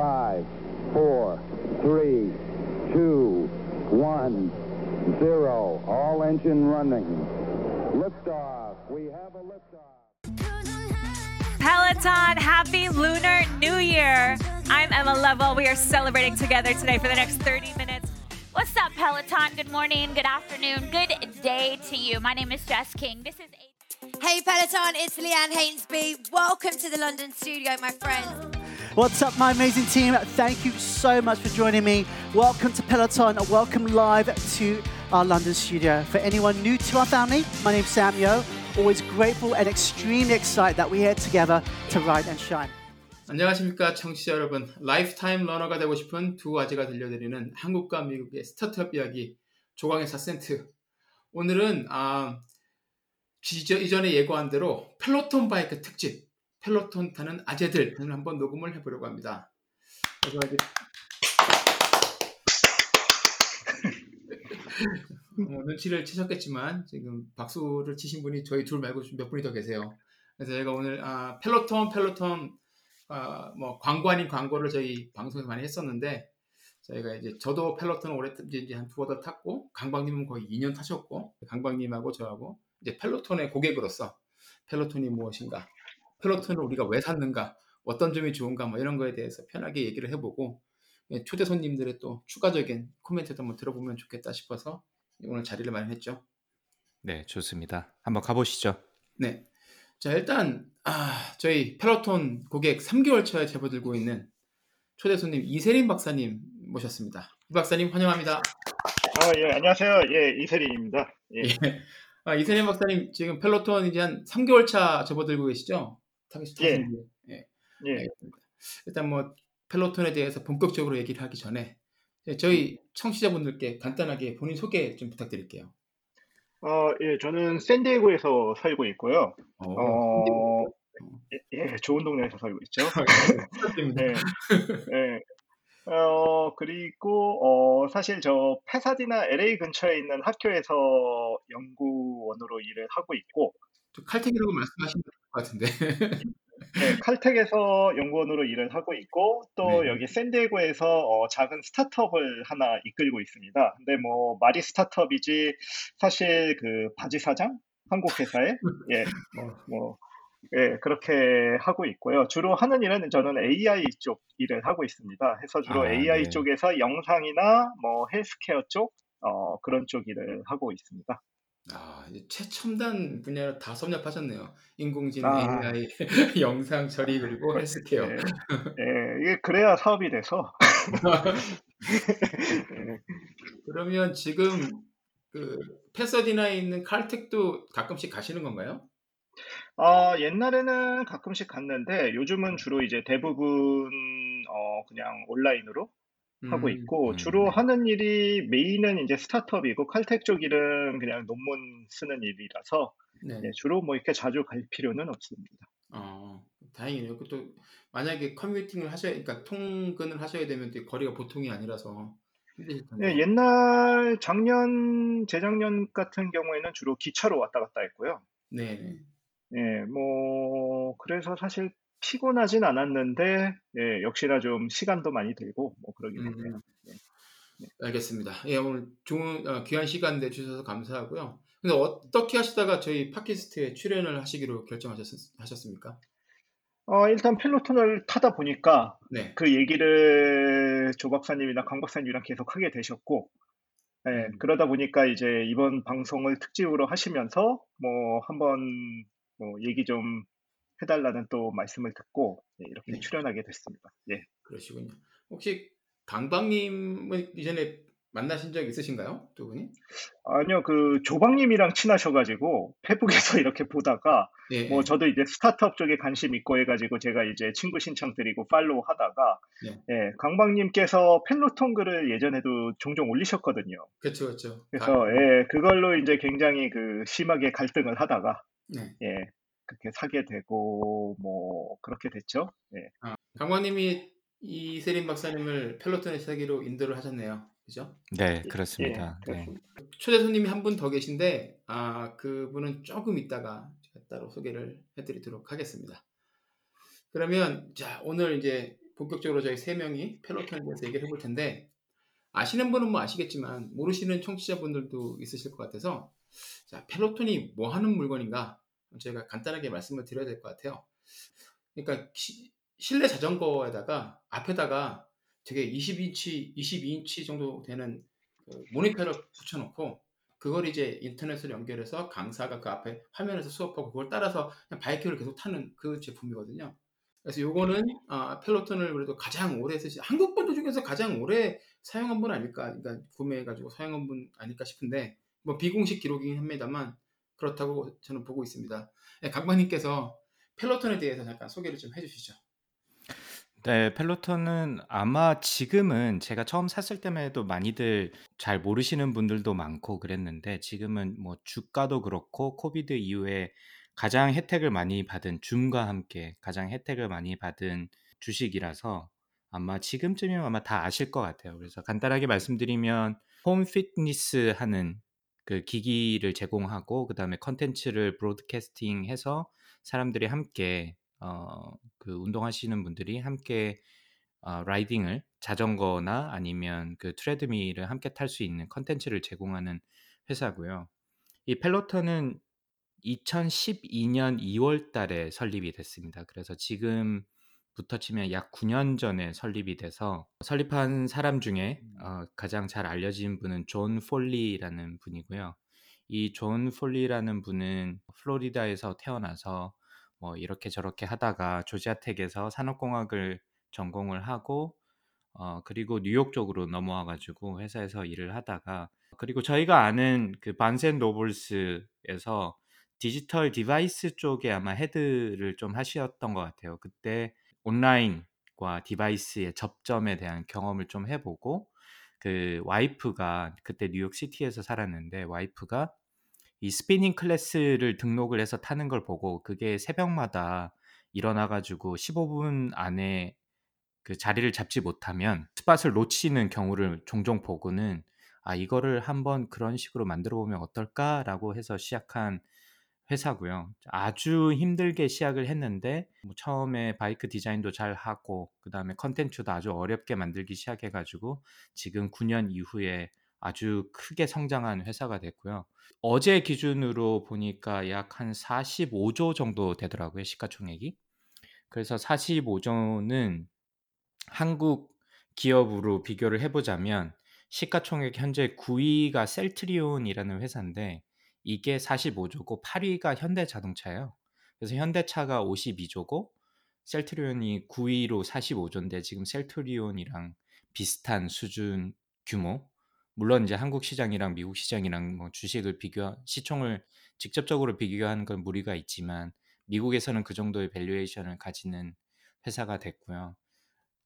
Five, four, three, two, one, zero. All engine running. Liftoff. We have a liftoff. Peloton, happy Lunar New Year. I'm Emma Lovell. We are celebrating together today for the next 30 minutes. What's up, Peloton? Good morning, good afternoon, good day to you. My name is Jess King. This is a- Hey Peloton, it's Leanne Hainsby. Welcome to the London studio, my friends. What's up, my amazing team? Thank you so much for joining me. Welcome to Peloton. Welcome live to our London studio. For anyone new to our family, my name's Sam Yo. Always grateful and extremely excited that we're here together to ride and shine. 안녕하십니까 청취자 여러분 라이프타임 러너가 되고 싶은 두 아재가 들려드리는 한국과 미국의 스타트업 이야기 조광의 4센트 오늘은 아, 이전에 예고한 대로 펠로톤 바이크 특집 Peloton 타는 아재들을 한번 녹음을 해보려고 합니다. 그래서 이제 어, 눈치를 채셨겠지만 지금 박수를 치신 분이 저희 둘 말고 좀몇 분이 더 계세요. 그래서 저희가 오늘 아, Peloton Peloton 아, 뭐 광고 아닌 광고를 저희 방송에서 많이 했었는데 저희가 이제 저도 Peloton을 오래 이제 한 두어 달 탔고 강박님은 거의 2년 타셨고 강박님하고 저하고 이제 Peloton의 고객으로서 Peloton이 무엇인가 Peloton을 우리가 왜 샀는가 어떤 점이 좋은가 뭐 이런 거에 대해서 편하게 얘기를 해보고 예, 초대 손님들의 또 추가적인 코멘트도 한번 들어보면 좋겠다 싶어서 오늘 자리를 마련했죠. 네, 좋습니다. 한번 가보시죠. 네. 자, 일단, 아, 저희 Peloton 고객 3개월 차에 접어들고 있는 초대 손님 이세린 박사님 모셨습니다. 이 박사님 환영합니다. 아, 예, 안녕하세요. 예, 이세린입니다. 예, 예. 아, 이세린 박사님 지금 Peloton 이제 한 3개월 차 접어들고 계시죠? 타시 예. 예. 예. 알겠습니다. 일단 뭐 Peloton에 대해서 본격적으로 얘기를 하기 전에 저희 청취자분들께 간단하게 본인 소개 좀 부탁드릴게요. 어, 예, 저는 샌디에고에서 살고 있고요. 어, 예, 예, 좋은 동네에서 살고 있죠. 예, 예. 어, 그리고, 어, 사실 저 페사디나 LA 근처에 있는 학교에서 연구원으로 일을 하고 있고, 좀 칼텍이라고 말씀하시면 될것 같은데. 네, 칼텍에서 연구원으로 일을 하고 있고 또 네. 여기 샌디에고에서 어, 작은 스타트업을 하나 이끌고 있습니다. 근데 뭐 말이 스타트업이지 사실 그 바지 사장 한국 회사에 예, 어, 뭐 예, 그렇게 하고 있고요. 주로 하는 일은 저는 AI 쪽 일을 하고 있습니다. 해서 주로 아, AI 네. 쪽에서 영상이나 뭐 헬스케어 쪽 어, 그런 쪽 일을 하고 있습니다. 아, 이제 최첨단 분야로 다 섭렵하셨네요. 인공지능, 아. AI, 영상 처리 그리고 헬스케어. 예, 예, 이게 그래야 사업이 돼서 예. 그러면 지금 그 패서디나에 있는 칼텍도 가끔씩 가시는 건가요? 아, 옛날에는 가끔씩 갔는데 요즘은 주로 이제 대부분 어, 그냥 온라인으로 하고 음, 있고 음. 주로 하는 일이 메인은 이제 스타트업이고 칼텍 쪽 일은 그냥 논문 쓰는 일이라서 네. 예, 주로 뭐 이렇게 자주 갈 필요는 없습니다. 어, 다행이네요. 또 만약에 커뮤니팅을 하셔야, 그러니까 통근을 하셔야 되면 또 거리가 보통이 아니라서. 예, 옛날 작년 재작년 같은 경우에는 주로 기차로 왔다 갔다 했고요. 네. 네. 예, 뭐 그래서 사실 피곤하진 않았는데 예, 역시나 좀 시간도 많이 들고 뭐 그러긴 음, 했네요. 알겠습니다. 예, 오늘 좋은 어, 귀한 시간 내주셔서 감사하고요. 근데 어떻게 하시다가 저희 팟캐스트에 출연을 하시기로 결정하셨습니까? 어, 일단 펠로톤을 타다 보니까 네. 그 얘기를 조 박사님이나 강 박사님이랑 계속 하게 되셨고, 예, 음. 그러다 보니까 이제 이번 방송을 특집으로 하시면서 뭐 한번 뭐 얘기 좀 해달라는 또 말씀을 듣고 예, 이렇게 네. 출연하게 됐습니다. 예. 그러시군요. 혹시 강박님은 이전에 만나신 적 있으신가요? 두 분이? 아니요, 그 조박님이랑 친하셔가지고 페북에서 이렇게 보다가 예. 뭐 저도 이제 스타트업 쪽에 관심 있고 해가지고 제가 이제 친구 신청 드리고 follow 하다가 네. 예, 강박님께서 Peloton 글을 예전에도 종종 올리셨거든요. 그렇죠, 그렇죠. 그래서 예, 그걸로 이제 굉장히 그 심하게 갈등을 하다가 네. 예, 그렇게 사게 되고 뭐 그렇게 됐죠. 예. 강박님이 이세린 박사님을 펠로톤에 사기로 인도를 하셨네요. 그죠? 네, 그렇습니다. 예, 네. 그렇습니다. 초대 손님이 한 분 더 계신데 아 그분은 조금 있다가 제가 따로 소개를 해드리도록 하겠습니다. 그러면 자 오늘 이제 본격적으로 저희 세 명이 펠로톤에 대해서 얘기를 해볼 텐데 아시는 분은 뭐 아시겠지만 모르시는 청취자분들도 있으실 것 같아서 자 Peloton이 뭐 하는 물건인가 제가 간단하게 말씀을 드려야 될 것 같아요. 그러니까 시, 실내 자전거에다가 앞에다가 되게 20인치, 22인치 정도 되는 그 모니터를 붙여놓고 그걸 이제 인터넷으로 연결해서 강사가 그 앞에 화면에서 수업하고 그걸 따라서 그냥 바이크를 계속 타는 그 제품이거든요. 그래서 요거는 아, Peloton을 그래도 가장 오래 쓰시 한국 분들 중에서 가장 오래 사용한 분 아닐까 그러니까 구매해가지고 사용한 분 아닐까 싶은데 뭐 비공식 기록이긴 합니다만 그렇다고 저는 보고 있습니다. 네, 강반님께서 펠로톤에 대해서 잠깐 소개를 좀 해주시죠. 네, 펠로톤은 아마 지금은 제가 처음 샀을 때만 해도 많이들 잘 모르시는 분들도 많고 그랬는데 지금은 뭐 주가도 그렇고 코비드 이후에 가장 혜택을 많이 받은 줌과 함께 가장 혜택을 많이 받은 주식이라서 아마 지금쯤이면 아마 다 아실 것 같아요. 그래서 간단하게 말씀드리면 home fitness 하는 그 기기를 제공하고 그다음에 컨텐츠를 broadcasting해서 사람들이 함께 어, 그 운동하시는 분들이 함께 어, riding을 자전거나 아니면 그 treadmill을 함께 탈 수 있는 컨텐츠를 제공하는 회사고요. 이 Peloton은 2012년 2월 달에 설립이 됐습니다. 그래서 지금 부터 치면 약 9년 전에 설립이 돼서 설립한 사람 중에 어, 가장 잘 알려진 분은 존 폴리라는 분이고요. 이 존 폴리라는 분은 플로리다에서 태어나서 뭐 이렇게 저렇게 하다가 조지아텍에서 산업공학을 전공을 하고 어 그리고 뉴욕 쪽으로 넘어와 가지고 회사에서 일을 하다가 그리고 저희가 아는 그 Barnes and Nobles에서 디지털 device 쪽에 아마 head를 좀 하셨던 것 같아요. 그때 온라인과 device의 접점에 대한 경험을 좀 해보고 그 와이프가 그때 뉴욕 시티에서 살았는데 와이프가 이 spinning class를 등록을 해서 타는 걸 보고 그게 새벽마다 일어나 가지고 15분 안에 그 자리를 잡지 못하면 spot을 놓치는 경우를 종종 보고는 '아 이거를 한번 그런 식으로 만들어 보면 어떨까?'라고 해서 시작한 회사고요. 아주 힘들게 시작을 했는데 뭐 처음에 바이크 디자인도 잘 하고 그다음에 컨텐츠도 아주 어렵게 만들기 시작해 가지고 지금 9년 이후에 아주 크게 성장한 회사가 됐고요. 어제 기준으로 보니까 약 한 45조 정도 되더라고요, 시가총액이. 그래서 45조는 한국 기업으로 비교를 해 보자면 시가총액 현재 9위가 셀트리온이라는 회사인데 이게 45조고 8위가 현대자동차예요. 그래서 현대차가 52조고 셀트리온이 9위로 45조인데 지금 셀트리온이랑 비슷한 수준 규모 물론 이제 한국 시장이랑 미국 시장이랑 뭐 주식을 비교 시총을 직접적으로 비교하는 건 무리가 있지만 미국에서는 그 정도의 valuation을 가지는 회사가 됐고요.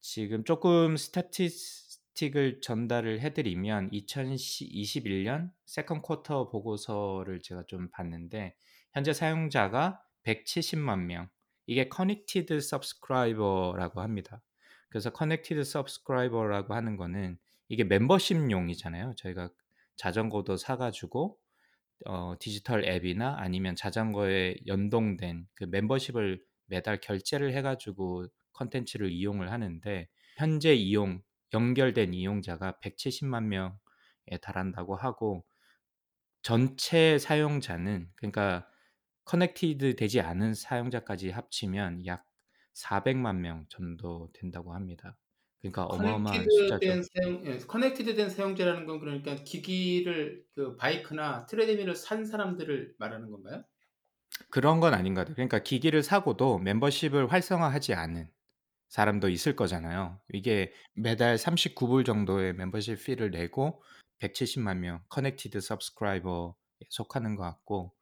지금 조금 statistic을 전달을 해드리면 2021년 second quarter 보고서를 제가 좀 봤는데 현재 사용자가 170만 명. 이게 connected subscriber라고 합니다. 그래서 connected subscriber라고 하는 거는 이게 멤버십용이잖아요. 저희가 자전거도 사가지고 어, 디지털 앱이나 아니면 자전거에 연동된 그 멤버십을 매달 결제를 해가지고 컨텐츠를 이용을 하는데 현재 이용 연결된 이용자가 170만 명에 달한다고 하고 전체 사용자는 그러니까 connected 되지 않은 사용자까지 합치면 약 400만 명 정도 된다고 합니다. 그러니까 어마어마한 숫자죠. 사용, 예, connected 된 사용자라는 건 그러니까 기기를 그 bike나 treadmill을 산 사람들을 말하는 건가요? 그런 건 아닌 것 같아요. 그러니까 기기를 사고도 멤버십을 활성화하지 않은 사람도 있을 거잖아요. 이게 매달 39불 정도의 멤버십 fee를 내고 170만 명 connected subscriber에 속하는 것 같고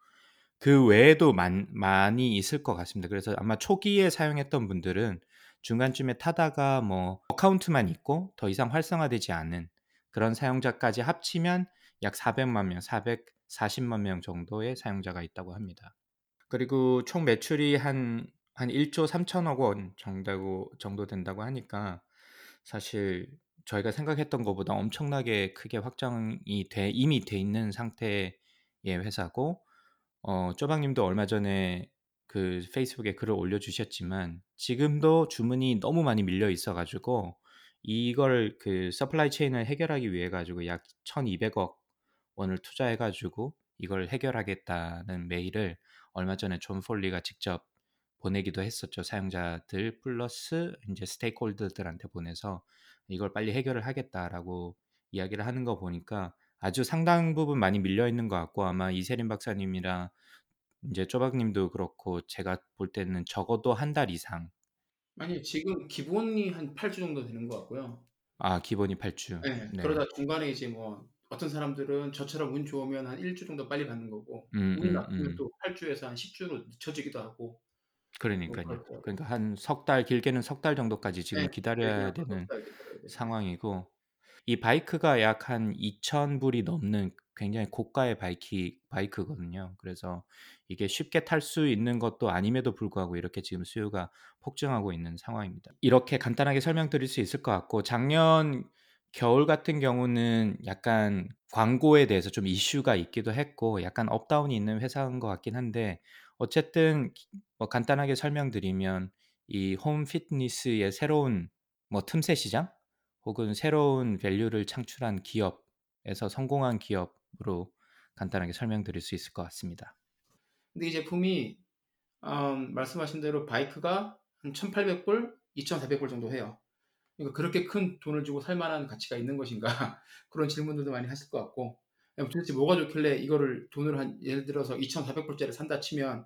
그 외에도 많, 많이 있을 것 같습니다. 그래서 아마 초기에 사용했던 분들은 중간쯤에 타다가 뭐 account만 있고 더 이상 활성화되지 않은 그런 사용자까지 합치면 약 400만 명, 440만 명 정도의 사용자가 있다고 합니다. 그리고 총 매출이 한, 한 1조 3천억 원 정도, 정도 된다고 하니까 사실 저희가 생각했던 것보다 엄청나게 크게 확장이 돼, 이미 돼 있는 상태의 회사고, 어, 쪼박님도 얼마 전에 그 Facebook에 글을 올려주셨지만 지금도 주문이 너무 많이 밀려 있어가지고 이걸 그 supply chain을 해결하기 위해 가지고 약 1,200억 원을 투자해가지고 이걸 해결하겠다는 메일을 얼마 전에 존 폴리가 직접 보내기도 했었죠. 사용자들 플러스 이제 스테이크홀더들한테 보내서 이걸 빨리 해결을 하겠다라고 이야기를 하는 거 보니까 아주 상당 부분 많이 밀려 있는 것 같고 아마 이세린 박사님이랑 이제 쪼박님도 그렇고 제가 볼 때는 적어도 한 달 이상 아니 지금 기본이 한 8주 정도 되는 것 같고요. 아 기본이 8주. 네, 네. 그러다 중간에 이제 뭐 어떤 사람들은 저처럼 운 좋으면 한 1주 정도 빨리 받는 거고 음, 운이 음, 나쁘면 음. 또 8주에서 한 10주로 늦춰지기도 하고 그러니까요. 그렇죠. 그러니까 한 석 달 길게는 석 달 정도까지 지금 네, 기다려야 네, 되는 석달 기다려야 돼요. 상황이고 이 bike가 약 한 2,000불이 넘는 굉장히 고가의 bike bike거든요. 그래서 이게 쉽게 탈 수 있는 것도 아님에도 불구하고 이렇게 지금 수요가 폭증하고 있는 상황입니다. 이렇게 간단하게 설명드릴 수 있을 것 같고 작년 겨울 같은 경우는 약간 광고에 대해서 좀 이슈가 있기도 했고 약간 up down이 있는 회사인 것 같긴 한데 어쨌든 뭐 간단하게 설명드리면 이 홈 피트니스의 새로운 뭐 틈새 시장 혹은 새로운 밸류를 창출한 기업에서 성공한 기업으로 간단하게 설명드릴 수 있을 것 같습니다. 근데 이 제품이 음, 말씀하신 대로 바이크가 한 1,800불, 2,400불 정도 해요. 그러니까 그렇게 큰 돈을 주고 살 만한 가치가 있는 것인가 그런 질문들도 많이 하실 것 같고 도대체 뭐가 좋길래 이거를 돈을 한 예를 들어서 2,400불짜리 산다 치면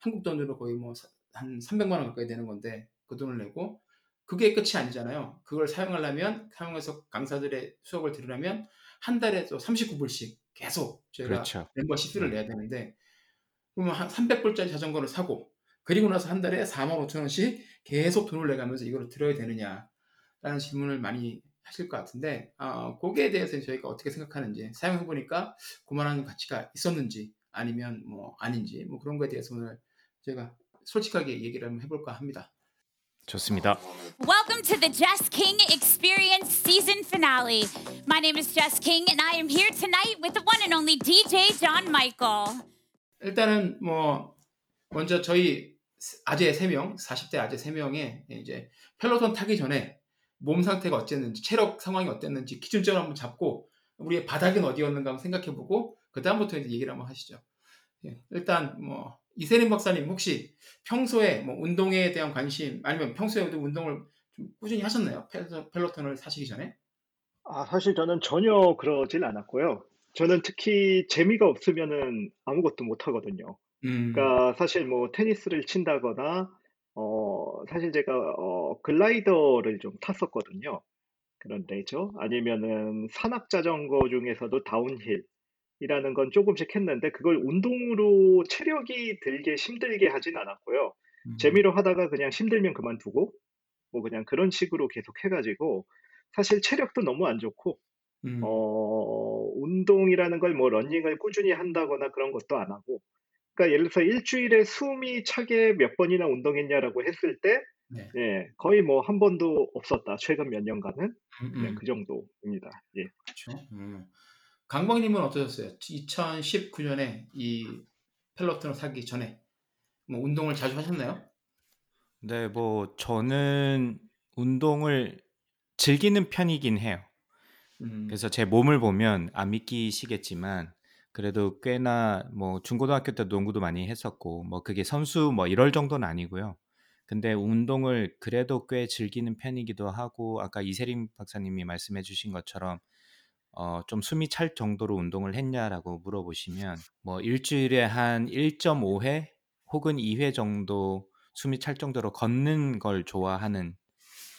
한국 돈으로 거의 뭐 한 300만 원 가까이 되는 건데 그 돈을 내고 그게 끝이 아니잖아요. 그걸 사용하려면 사용해서 강사들의 수업을 들으려면 한 달에 또 39불씩 계속 저희가 그렇죠. 멤버십 수를 네. 내야 되는데 그러면 한 300불짜리 자전거를 사고 그리고 나서 한 달에 4만 5천 원씩 계속 돈을 내가면서 이걸 들어야 되느냐라는 질문을 많이 하실 것 같은데 어, 거기에 대해서 저희가 어떻게 생각하는지 사용해 보니까 그만한 가치가 있었는지 아니면 뭐 아닌지 뭐 그런 거에 대해서 오늘 저희가 솔직하게 얘기를 한번 해볼까 합니다. 좋습니다. Welcome to the Jess King Experience season finale. My name is Jess King, and I am here tonight with the one and only DJ John Michael. 일단은 뭐 먼저 저희 아재 3명, 40대 아재 3명의 이제 Peloton 타기 전에 몸 상태가 어땠는지, 체력 상황이 어땠는지 기준점을 한번 잡고 우리의 바닥은 어디였는가 한번 생각해보고 그 다음부터 이제 얘기를 한번 하시죠. 예, 일단 뭐 이세림 박사님 혹시 평소에 뭐 운동에 대한 관심 아니면 평소에도 운동을 좀 꾸준히 하셨나요? 펠- Peloton을 사시기 전에? 아, 사실 저는 전혀 그러진 않았고요. 저는 특히 재미가 없으면은 아무것도 못 하거든요. 음, 그러니까 사실 뭐 테니스를 친다거나 어 사실 제가 어 글라이더를 좀 탔었거든요. 그런 레저 아니면은 산악 자전거 중에서도 downhill이라는 건 조금씩 했는데 그걸 운동으로 체력이 들게 힘들게 하진 않았고요. 음, 재미로 하다가 그냥 힘들면 그만두고 뭐 그냥 그런 식으로 계속 해가지고 사실 체력도 너무 안 좋고 음, 어, 운동이라는 걸 뭐 러닝을 꾸준히 한다거나 그런 것도 안 하고, 그러니까 예를 들어서 일주일에 숨이 차게 몇 번이나 운동했냐라고 했을 때, 네. 예, 거의 뭐 한 번도 없었다. 최근 몇 년간은 음, 그냥 음. 그 정도입니다. 예. 그렇죠. 음. 강광님은 어떠셨어요? 2019년에 이 펠로톤을 사기 전에 뭐 운동을 자주 하셨나요? 네, 뭐 저는 운동을 즐기는 편이긴 해요. 음, 그래서 제 몸을 보면 안 믿기시겠지만 그래도 꽤나 뭐 중고등학교 때 농구도 많이 했었고 뭐 그게 선수 뭐 이럴 정도는 아니고요. 근데 운동을 그래도 꽤 즐기는 편이기도 하고 아까 이세림 박사님이 말씀해 주신 것처럼 어, 좀 숨이 찰 정도로 운동을 했냐라고 물어보시면 뭐 일주일에 한 1.5회 혹은 2회 정도 숨이 찰 정도로 걷는 걸 좋아하는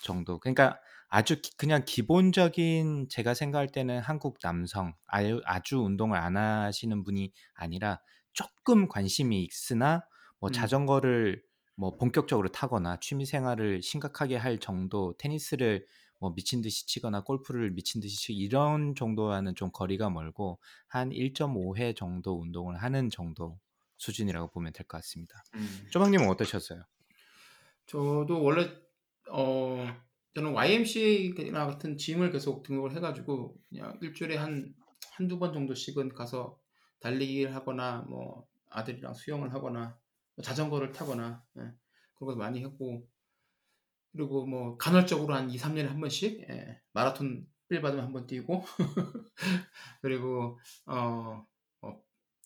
정도. 그러니까 아주 기- 그냥 기본적인 제가 생각할 때는 한국 남성 아주, 아주 운동을 안 하시는 분이 아니라 조금 관심이 있으나 뭐 음. 자전거를 뭐 본격적으로 타거나 취미 생활을 심각하게 할 정도 테니스를 뭐 미친 듯이 치거나 골프를 미친 듯이 치고 이런 정도와는 좀 거리가 멀고 한 1.5회 정도 운동을 하는 정도 수준이라고 보면 될 것 같습니다. 음. 조박님은 어떠셨어요? 저도 원래 어 저는 YMCA나 같은 짐을 계속 등록을 해가지고 그냥 일주일에 한 한두 번 정도씩은 가서 달리기를 하거나 뭐 아들이랑 수영을 하거나 자전거를 타거나 예, 그런 것도 많이 했고. 그리고 뭐 간헐적으로 한 2, 3년에 한 번씩 예, 마라톤 필 받으면 한 번 뛰고. 그리고 어, 어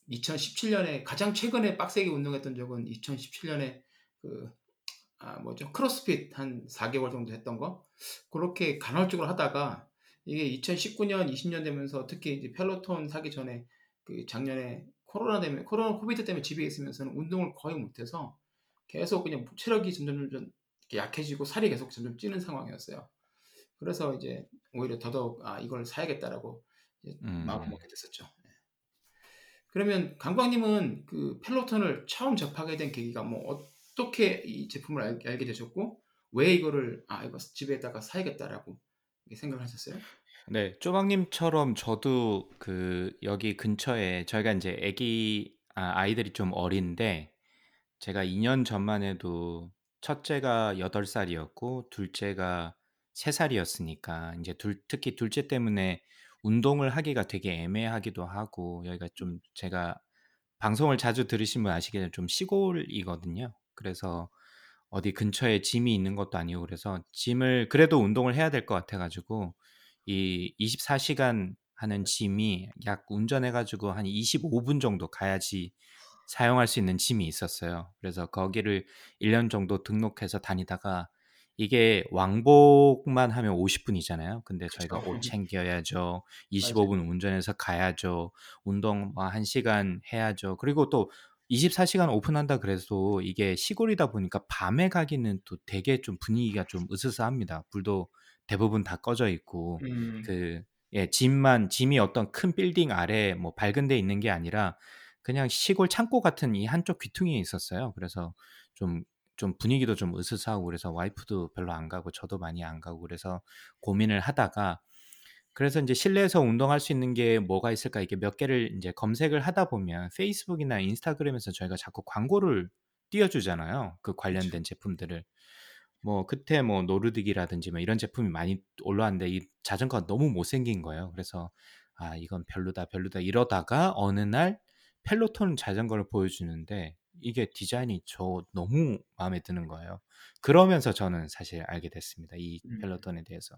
2017년에 가장 최근에 빡세게 운동했던 적은 2017년에 그 아, 뭐죠 크로스핏 한 4개월 정도 했던 거 그렇게 간헐적으로 하다가 이게 2019년 20년 되면서 특히 이제 Peloton 사기 전에 그 작년에 코로나 때문에 코로나 COVID 때문에 집에 있으면서는 운동을 거의 못해서 계속 그냥 체력이 점점 점점 약해지고 살이 계속 점점 찌는 상황이었어요. 그래서 이제 오히려 더더욱 아 이걸 사야겠다라고 음. 마음을 먹게 됐었죠. 예. 그러면 강광님은 그 Peloton을 처음 접하게 된 계기가 뭐 어떻게 이 제품을 알, 알게 되셨고 왜 이거를 아 이거 집에다가 사야겠다라고 생각을 하셨어요? 네, 쪼박님처럼 저도 그 여기 근처에 저희가 이제 아기 아, 아이들이 좀 어린데 제가 2년 전만 해도 첫째가 8살이었고 둘째가 3살이었으니까 이제 둘, 특히 둘째 때문에 운동을 하기가 되게 애매하기도 하고 여기가 좀 제가 방송을 자주 들으시면 아시겠지만 좀 시골이거든요. 그래서 어디 근처에 짐이 있는 것도 아니고 그래서 짐을 그래도 운동을 해야 될 것 같아 가지고 이 24시간 하는 짐이 약 운전해 가지고 한 25분 정도 가야지 사용할 수 있는 짐이 있었어요. 그래서 거기를 1년 정도 등록해서 다니다가 이게 왕복만 하면 50분이잖아요. 근데 저희가 그쵸. 옷 챙겨야죠. 25분 운전해서 가야죠. 운동 뭐 1시간 해야죠. 그리고 또 24시간 오픈한다 그래도 이게 시골이다 보니까 밤에 가기는 또 되게 좀 분위기가 좀 으스스합니다. 불도 대부분 다 꺼져 있고 음, 그 예, 짐만 짐이 어떤 큰 빌딩 아래 뭐 밝은 데 있는 게 아니라 그냥 시골 창고 같은 이 한쪽 귀퉁이에 있었어요. 그래서 좀좀 분위기도 좀 으스스하고 그래서 와이프도 별로 안 가고 저도 많이 안 가고 그래서 고민을 하다가 그래서 이제 실내에서 운동할 수 있는 게 뭐가 있을까 이게 몇 개를 이제 검색을 하다 보면 페이스북이나 인스타그램에서 저희가 자꾸 광고를 띄워 주잖아요. 그 관련된 제품들을. 뭐 그때 뭐 Nordic이라든지 뭐 이런 제품이 많이 올라왔는데 이 자전거가 너무 못생긴 거예요. 그래서 아 이건 별로다 별로다 이러다가 어느 날 Peloton 자전거를 보여주는데 이게 디자인이 저 너무 마음에 드는 거예요. 그러면서 저는 사실 알게 됐습니다. 이 음. Peloton에 대해서.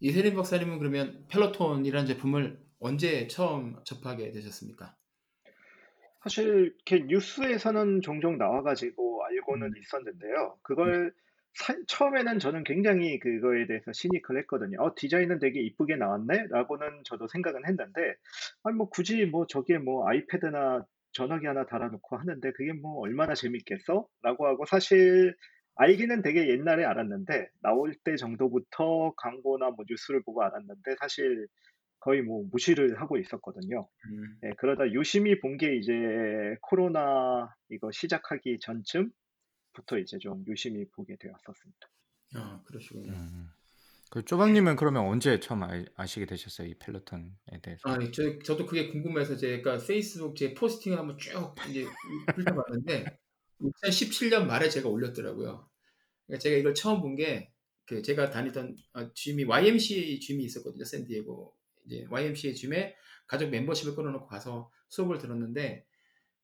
이세림 박사님은 그러면 Peloton이라는 제품을 언제 처음 접하게 되셨습니까? 사실 이렇게 뉴스에서는 종종 나와가지고 알고는 음. 있었는데요. 그걸 사- 처음에는 저는 굉장히 그거에 대해서 시니컬 했거든요. 어, 디자인은 되게 이쁘게 나왔네? 라고는 저도 생각은 했는데, 아니, 뭐 굳이 뭐 저게 뭐 아이패드나 전화기 하나 달아놓고 하는데 그게 뭐 얼마나 재밌겠어? 라고 하고 사실 알기는 되게 옛날에 알았는데, 나올 때 정도부터 광고나 뭐 뉴스를 보고 알았는데, 사실 거의 뭐 무시를 하고 있었거든요. 음, 예, 그러다 유심히 본 게 이제 코로나 이거 시작하기 전쯤부터 이제 좀 유심히 보게 되었었습니다. 아 그러시군요. 음. 그 쪼박님은 그러면 언제 처음 아, 아시게 되셨어요? 이 펠로톤에 대해서? 아, 저, 저도 그게 궁금해서 제가 페이스북 제 포스팅을 한번 쭉 이제 훑어봤는데 2017년 말에 제가 올렸더라고요. 그러니까 제가 이걸 처음 본 게 그 제가 다니던 어, 짐이 YMCA 짐이 있었거든요. 샌디에고 이제 YMCA 짐에 가족 멤버십을 끊어놓고 가서 수업을 들었는데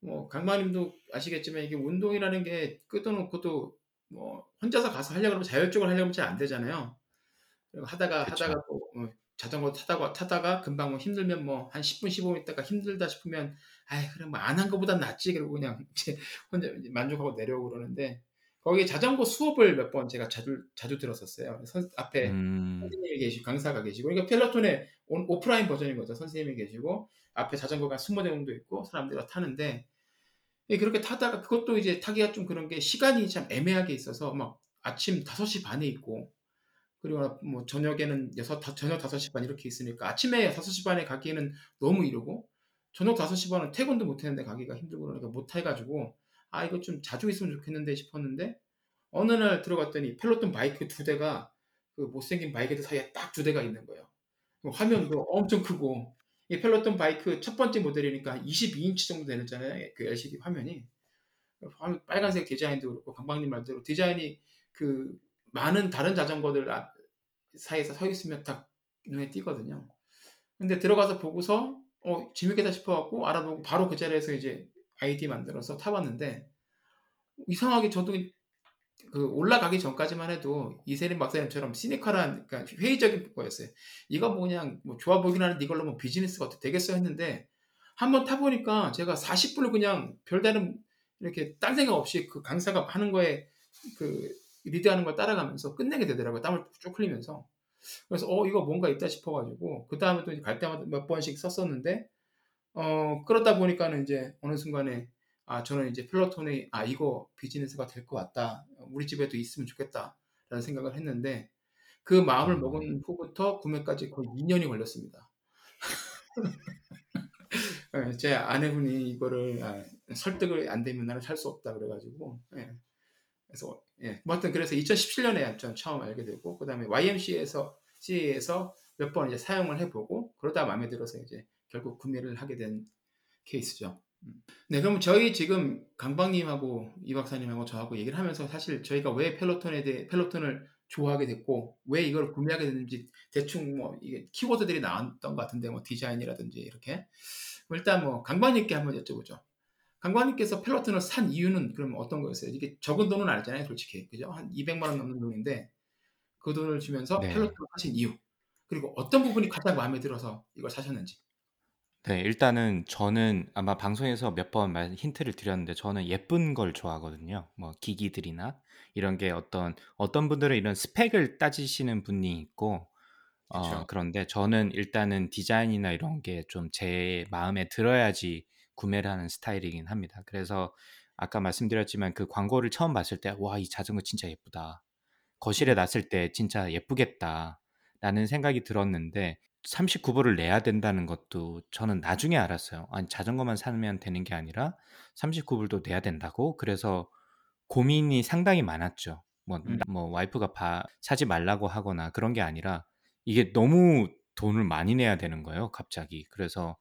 뭐 강마님도 아시겠지만 이게 운동이라는 게 끊어놓고도 뭐 혼자서 가서 하려고 하면 자율적으로 하려고 하면 잘 안 되잖아요. 하다가 그쵸. 하다가 또 어, 자전거 타다가 타다가 금방 뭐 힘들면 뭐 한 10분 15분 있다가 힘들다 싶으면 아이 그래 뭐안한 거보단 낫지 그러고 그냥 이제 혼자 만족하고 내려오고 그러는데 거기 자전거 수업을 몇 번 제가 자주 자주 들었었어요. 선, 앞에 음, 선생님이 계시고 강사가 계시고 그러니까 펠로톤의 온- 오프라인 버전인 거죠. 선생님이 계시고 앞에 자전거가 20대 정도 있고 사람들이 다 타는데 예, 그렇게 타다가 그것도 이제 타기가 좀 그런 게 시간이 참 애매하게 있어서 막 아침 5시 반에 있고 그리고 뭐 저녁에는 여섯 다- 저녁 5시 반 이렇게 있으니까 아침에 5시 반에 가기에는 너무 이르고 저녁 5시 반은 퇴근도 못 했는데 가기가 힘들고 그러니까 못 해가지고 아 이거 좀 자주 있으면 좋겠는데 싶었는데 어느 날 들어갔더니 Peloton 바이크 두 대가 그 못생긴 바이크들 사이에 딱 두 대가 있는 거예요. 그 화면도 엄청 크고 이 Peloton 바이크 첫 번째 모델이니까 22인치 정도 되잖아요. 그 LCD 화면이 화면 빨간색 디자인도 그렇고 강박님 말대로 디자인이 그 많은 다른 자전거들 앞- 사이에서 서 있으면 딱 눈에 띄거든요. 근데 들어가서 보고서 어 재밌겠다 싶어갖고 알아보고 바로 그 자리에서 이제 아이디 만들어서 타봤는데 이상하게 저도 그 올라가기 전까지만 해도 이세림 박사님처럼 시니컬한 그러니까 회의적인 거였어요. 이거 뭐 그냥 뭐 좋아 보이긴 하는데 이걸로 뭐 비즈니스가 어떻게 되겠어 했는데 한번 타보니까 제가 40분을 그냥 별다른 이렇게 딴 생각 없이 그 강사가 하는 거에 그 리드하는 걸 따라가면서 끝내게 되더라고요. 땀을 쭉 흘리면서. 그래서 어 이거 뭔가 있다 싶어가지고 그 다음에 또 갈 때마다 몇 번씩 썼었는데 어 그러다 보니까는 이제 어느 순간에 아 저는 이제 플러톤이 아 이거 비즈니스가 될 것 같다. 우리 집에도 있으면 좋겠다라는 생각을 했는데 그 마음을 먹은 후부터 구매까지 거의 2년이 걸렸습니다. 예, 제 아내분이 이거를 아, 설득을 안 되면 나는 살 수 없다 그래가지고 예. 그래서 예, 뭐 하여튼 그래서 2017년에 전 처음 알게 되고 그다음에 YMC에서 CA에서 몇 번 이제 사용을 해보고 그러다 마음에 들어서 이제 결국 구매를 하게 된 케이스죠. 음. 네, 그럼 저희 지금 강박님하고 이 박사님하고 저하고 얘기를 하면서 사실 저희가 왜 펠로톤에 대해 펠로톤을 좋아하게 됐고 왜 이걸 구매하게 됐는지 대충 뭐 이게 키워드들이 나왔던 것 같은데 뭐 디자인이라든지 이렇게 일단 뭐 강박님께 한번 여쭤보죠. 강관님께서 펠로톤을 산 이유는 그럼 어떤 거였어요? 이게 적은 돈은 아니잖아요, 솔직히. 그죠? 한 200만 원 넘는 돈인데 그 돈을 주면서 네. 펠로톤을 사신 이유. 그리고 어떤 부분이 가장 마음에 들어서 이걸 사셨는지. 네, 일단은 저는 아마 방송에서 몇 번 힌트를 드렸는데 저는 예쁜 걸 좋아하거든요. 뭐 기기들이나 이런 게 어떤 어떤 분들은 이런 스펙을 따지시는 분이 있고 어, 그쵸. 그런데 저는 일단은 디자인이나 이런 게 좀 제 마음에 들어야지 구매를 하는 스타일이긴 합니다. 그래서 아까 말씀드렸지만 그 광고를 처음 봤을 때 와, 이 자전거 진짜 예쁘다. 거실에 음. 놨을 때 진짜 예쁘겠다라는 생각이 들었는데 39불을 내야 된다는 것도 저는 나중에 알았어요. 아니 자전거만 사면 되는 게 아니라 39불도 내야 된다고? 그래서 고민이 상당히 많았죠. 뭐, 음. 뭐 와이프가 봐, 사지 말라고 하거나 그런 게 아니라 이게 너무 돈을 많이 내야 되는 거예요, 갑자기. 그래서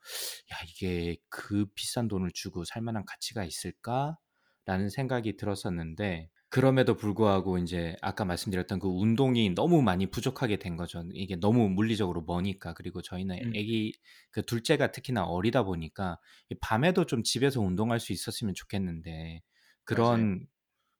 야, 이게 그 비싼 돈을 주고 살 만한 가치가 있을까라는 생각이 들었었는데 그럼에도 불구하고 이제 아까 말씀드렸던 그 운동이 너무 많이 부족하게 된 거죠. 이게 너무 물리적으로 머니까 그리고 저희는 음. 애기 그 둘째가 특히나 어리다 보니까 이 밤에도 좀 집에서 운동할 수 있었으면 좋겠는데 그런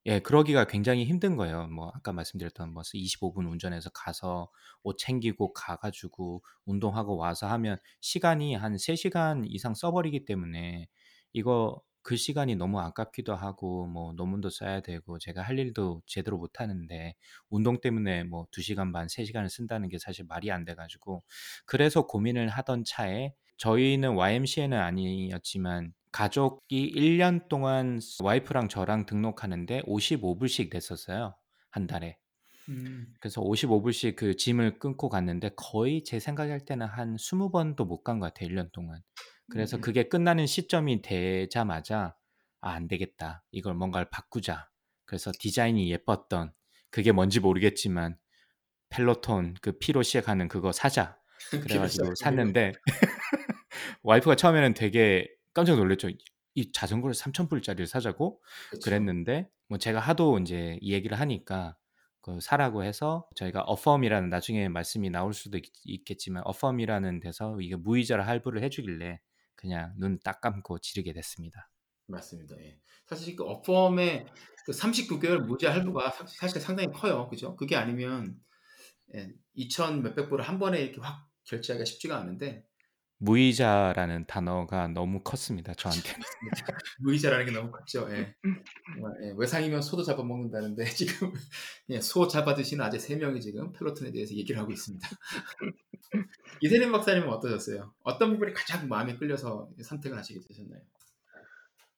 예, 그러기가 굉장히 힘든 거예요. 뭐 아까 말씀드렸던 뭐 25분 운전해서 가서 옷 챙기고 가 가지고 운동하고 와서 하면 시간이 한 3시간 이상 써 버리기 때문에 이거 그 시간이 너무 아깝기도 하고 뭐 논문도 써야 되고 제가 할 일도 제대로 못 하는데 운동 때문에 뭐 2시간 반, 3시간을 쓴다는 게 사실 말이 안 돼 가지고 그래서 고민을 하던 차에 저희는 YMCA는 아니었지만 가족이 1년 동안 와이프랑 저랑 등록하는데 55불씩 냈었어요. 한 달에. 음. 그래서 55불씩 그 gym을 끊고 갔는데 거의 제 생각할 때는 한 20번도 못 간 것 같아요. 1년 동안. 그래서 음. 그게 끝나는 시점이 되자마자 아, 안 되겠다. 이걸 뭔가를 바꾸자. 그래서 디자인이 예뻤던 그게 뭔지 모르겠지만 Peloton 그 P로 시작하는 그거 사자. 그래가지고 샀는데 와이프가 처음에는 되게 깜짝 놀랐죠. 이 자전거를 3,000불짜리를 사자고 그쵸. 그랬는데 뭐 제가 하도 이제 이 얘기를 하니까 그 사라고 해서 저희가 어펌이라는 나중에 말씀이 나올 수도 있, 겠지만 어펌이라는 데서 이게 무이자를 할부를 해주길래 그냥 눈 딱 감고 지르게 됐습니다. 맞습니다. 예. 사실 그 어펌의 그 39개월 무제 할부가 사- 사실 상당히 커요. 그죠? 그게 아니면 예, 2천 몇백 불을 한 번에 이렇게 확 결제하기가 쉽지가 않은데 무이자라는 단어가 너무 컸습니다. 저한테는. 무이자라는 게 너무 컸죠. 예. 예, 외상이면 소도 잡아먹는다는데 지금 예, 소 잡아드시는 아재 세 명이 지금 펠로톤에 대해서 얘기를 하고 있습니다. 이세림 박사님은 어떠셨어요? 어떤 부분이 가장 마음에 끌려서 선택을 하시게 되셨나요?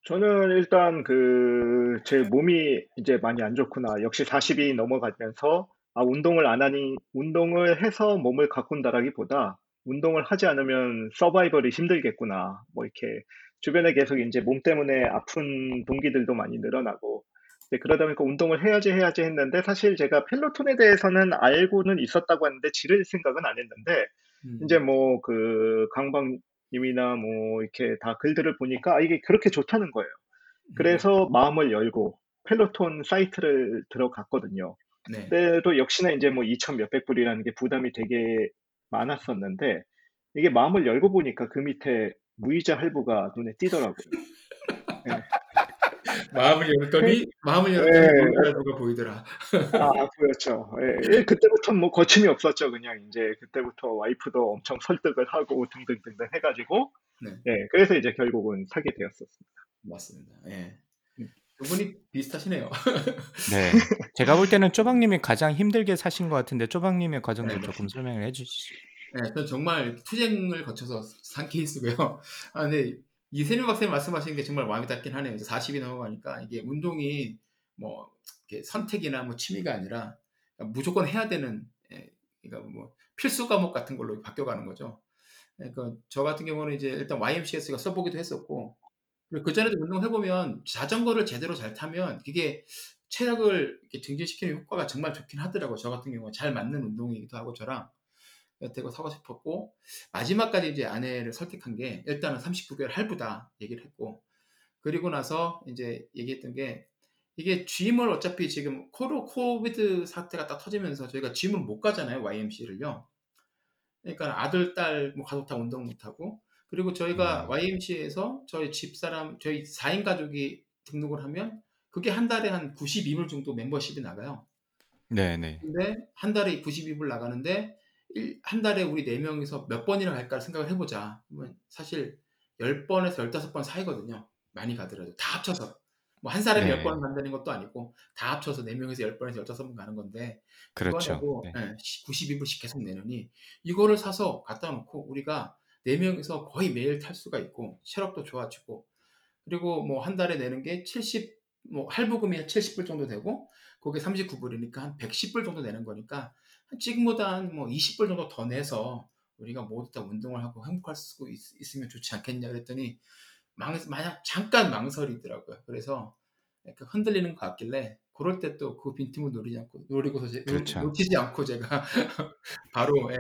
저는 일단 그 제 몸이 이제 많이 안 좋구나. 역시 40이 넘어가면서 아, 운동을 안 하니 운동을 해서 몸을 가꾼다라기보다 운동을 하지 않으면 survival이 힘들겠구나. 뭐 이렇게 주변에 계속 이제 몸 때문에 아픈 동기들도 많이 늘어나고 이제 그러다 보니까 운동을 해야지 해야지 했는데 사실 제가 Peloton에 대해서는 알고는 있었다고 하는데 지를 생각은 안 했는데 음, 이제 뭐 그 강박님이나 뭐 이렇게 다 글들을 보니까 아, 이게 그렇게 좋다는 거예요. 그래서 마음을 열고 Peloton 사이트를 들어갔거든요. 네. 그때도 역시나 이제 뭐 2천 몇백 불이라는 게 부담이 되게 많았었는데 이게 마음을 열고 보니까 그 밑에 무이자 할부가 눈에 띄더라고요. 예. 마음을 열었더니 마음을 네. 열었더니 놀라가 보이더라. 아, 보였죠. 예, 예, 그때부터 뭐 거침이 없었죠. 그냥 이제 그때부터 와이프도 엄청 설득을 하고 등등등등 해가지고 네. 예, 그래서 이제 결국은 사게 되었었습니다. 맞습니다. 예. 두 분이 비슷하시네요. 네. 제가 볼 때는 쪼박님이 가장 힘들게 사신 것 같은데 쪼박님의 과정도 네, 조금 설명을 해주시죠. 네, 전 정말 투쟁을 거쳐서 산 케이스고요. 아, 근데 이세민 박사님 말씀하신 게 정말 마음에 닿긴 하네요. 이제 40이 넘어가니까 이게 운동이 뭐 선택이나 뭐 취미가 아니라 무조건 해야 되는 예, 그러니까 뭐 필수 과목 같은 걸로 바뀌어가는 거죠. 그러니까 저 같은 경우는 이제 일단 YMCA가 써보기도 했었고 그 전에도 운동을 해보면 자전거를 제대로 잘 타면 그게 체력을 증진시키는 효과가 정말 좋긴 하더라고요. 저 같은 경우는 잘 맞는 운동이기도 하고 저랑 되고 사고 싶었고 마지막까지 이제 아내를 설득한 게 일단은 39개월 할부다 얘기를 했고 그리고 나서 이제 얘기했던 게 이게 짐을 어차피 지금 코로 코비드 사태가 딱 터지면서 저희가 짐을 못 가잖아요 YMCA를요. 그러니까 아들 딸 뭐 가족 다 운동 못 하고 그리고 저희가 음. YMCA에서 저희 집사람 저희 4인 가족이 등록을 하면 그게 한 달에 한 92불 정도 멤버십이 나가요. 네네. 근데 한 달에 92불 나가는데 일- 한 달에 우리 네 명이서 몇 번이나 갈까 생각을 해보자. 그러면 사실 10번에서 15번 사이거든요. 많이 가더라도 다 합쳐서 뭐 한 사람이 네. 10번 간다는 것도 아니고 다 합쳐서 네 명에서 10번에서 15번 가는 건데 그렇죠. 네. 92불씩 계속 내느니 이거를 사서 갖다 놓고 우리가 네 명이서 거의 매일 탈 수가 있고 체력도 좋아지고 그리고 뭐 한 달에 내는 게 70, 뭐 할부금이 70불 정도 되고 그게 39불이니까 한 110불 정도 내는 거니까 한 지금보다 한 뭐 20불 정도 더 내서 우리가 모두 다 운동을 하고 행복할 수 있, 으면 좋지 않겠냐 그랬더니 망, 만약 잠깐 망설이더라고요. 그래서 약간 흔들리는 것 같길래 그럴 때 또 그 빈틈을 노리지 않고 노리고서 제, 그렇죠. 놓치지 않고 제가 바로 예,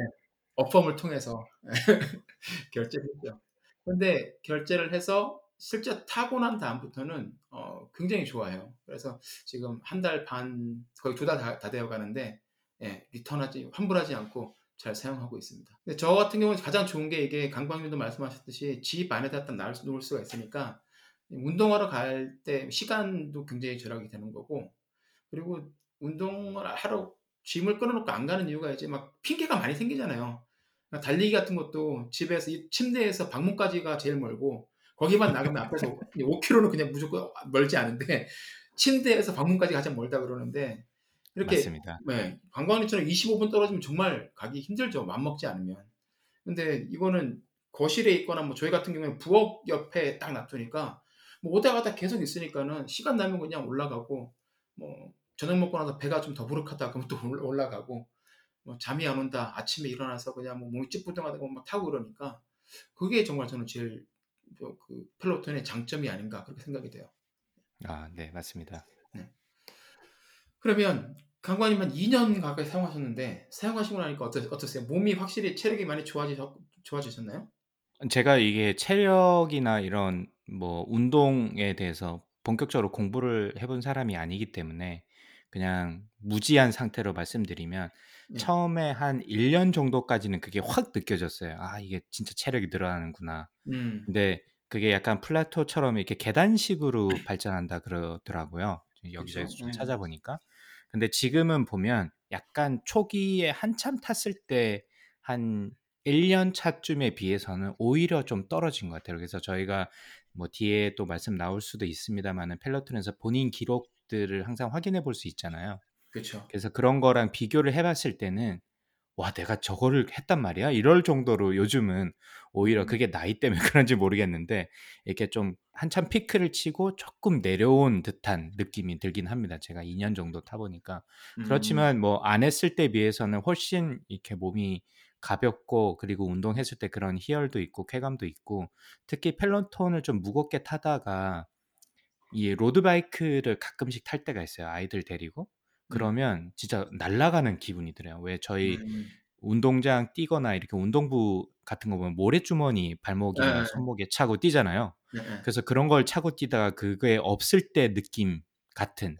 어펌을 통해서 결제를 했죠. 근데 결제를 해서 실제 타고 난 다음부터는 어, 굉장히 좋아요. 그래서 지금 한 달 반 거의 두달다 되어 가는데 예, 리턴하지 환불하지 않고 잘 사용하고 있습니다. 근데 저 같은 경우는 가장 좋은 게 이게 강광님도 말씀하셨듯이 집 안에다 딱 놓을 수가 있으니까 운동하러 갈 때 시간도 굉장히 절약이 되는 거고 그리고 운동을 하러 짐을 끊어놓고 안 가는 이유가 이제 막 핑계가 많이 생기잖아요. 그러니까 달리기 같은 것도 집에서 이 침대에서 방문까지가 제일 멀고 거기만 나가면 앞에서 5km는 그냥 무조건 멀지 않은데 침대에서 방문까지 가장 멀다 그러는데 이렇게 맞습니다. 네, 관광리처럼 25분 떨어지면 정말 가기 힘들죠. 맘 먹지 않으면. 근데 이거는 거실에 있거나 뭐 저희 같은 경우는 부엌 옆에 딱 놔두니까 뭐 오다 가다 계속 있으니까는 시간 나면 그냥 올라가고 뭐 저녁 먹고 나서 배가 좀 더부룩하다 그러면 또 올- 올라가고 뭐 잠이 안 온다 아침에 일어나서 그냥 뭐 몸이 찌뿌둥하다고 막 타고 그러니까 그게 정말 저는 제일 그- 그 펠로톤의 장점이 아닌가 그렇게 생각이 돼요. 아, 네, 맞습니다. 그러면 강관님 한 2년 가까이 사용하셨는데 사용하시고 나니까 어떠, 어떠세요? 몸이 확실히 체력이 많이 좋아지셨, 좋아지셨나요? 제가 이게 체력이나 이런 뭐 운동에 대해서 본격적으로 공부를 해본 사람이 아니기 때문에 그냥 무지한 상태로 말씀드리면 네. 처음에 한 1년 정도까지는 그게 확 느껴졌어요. 아, 이게 진짜 체력이 늘어나는구나. 음, 근데 그게 약간 플라토처럼 이렇게 계단식으로 발전한다 그러더라고요. 여기저기서. 좀 네. 찾아보니까. 근데 지금은 보면 약간 초기에 한참 탔을 때 한 1년 차쯤에 비해서는 오히려 좀 떨어진 것 같아요. 그래서 저희가 뭐 뒤에 또 말씀 나올 수도 있습니다만은 펠로톤에서 본인 기록 들을 항상 확인해 볼 수 있잖아요. 그렇죠. 그래서 그런 거랑 비교를 해봤을 때는 와 내가 저거를 했단 말이야 이럴 정도로 요즘은 오히려 음. 그게 나이 때문에 그런지 모르겠는데 이렇게 좀 한참 피크를 치고 조금 내려온 듯한 느낌이 들긴 합니다. 제가 2년 정도 타보니까 음, 그렇지만 뭐 안 했을 때 비해서는 훨씬 이렇게 몸이 가볍고 그리고 운동했을 때 그런 희열도 있고 쾌감도 있고 특히 펠로톤을 좀 무겁게 타다가 이 로드바이크를 가끔씩 탈 때가 있어요. 아이들 데리고. 그러면 진짜 날아가는 기분이 들어요. 왜 저희 음, 운동장 뛰거나 이렇게 운동부 같은 거 보면 모래주머니 발목이나 네. 손목에 차고 뛰잖아요. 네, 네. 그래서 그런 걸 차고 뛰다가 그게 없을 때 느낌 같은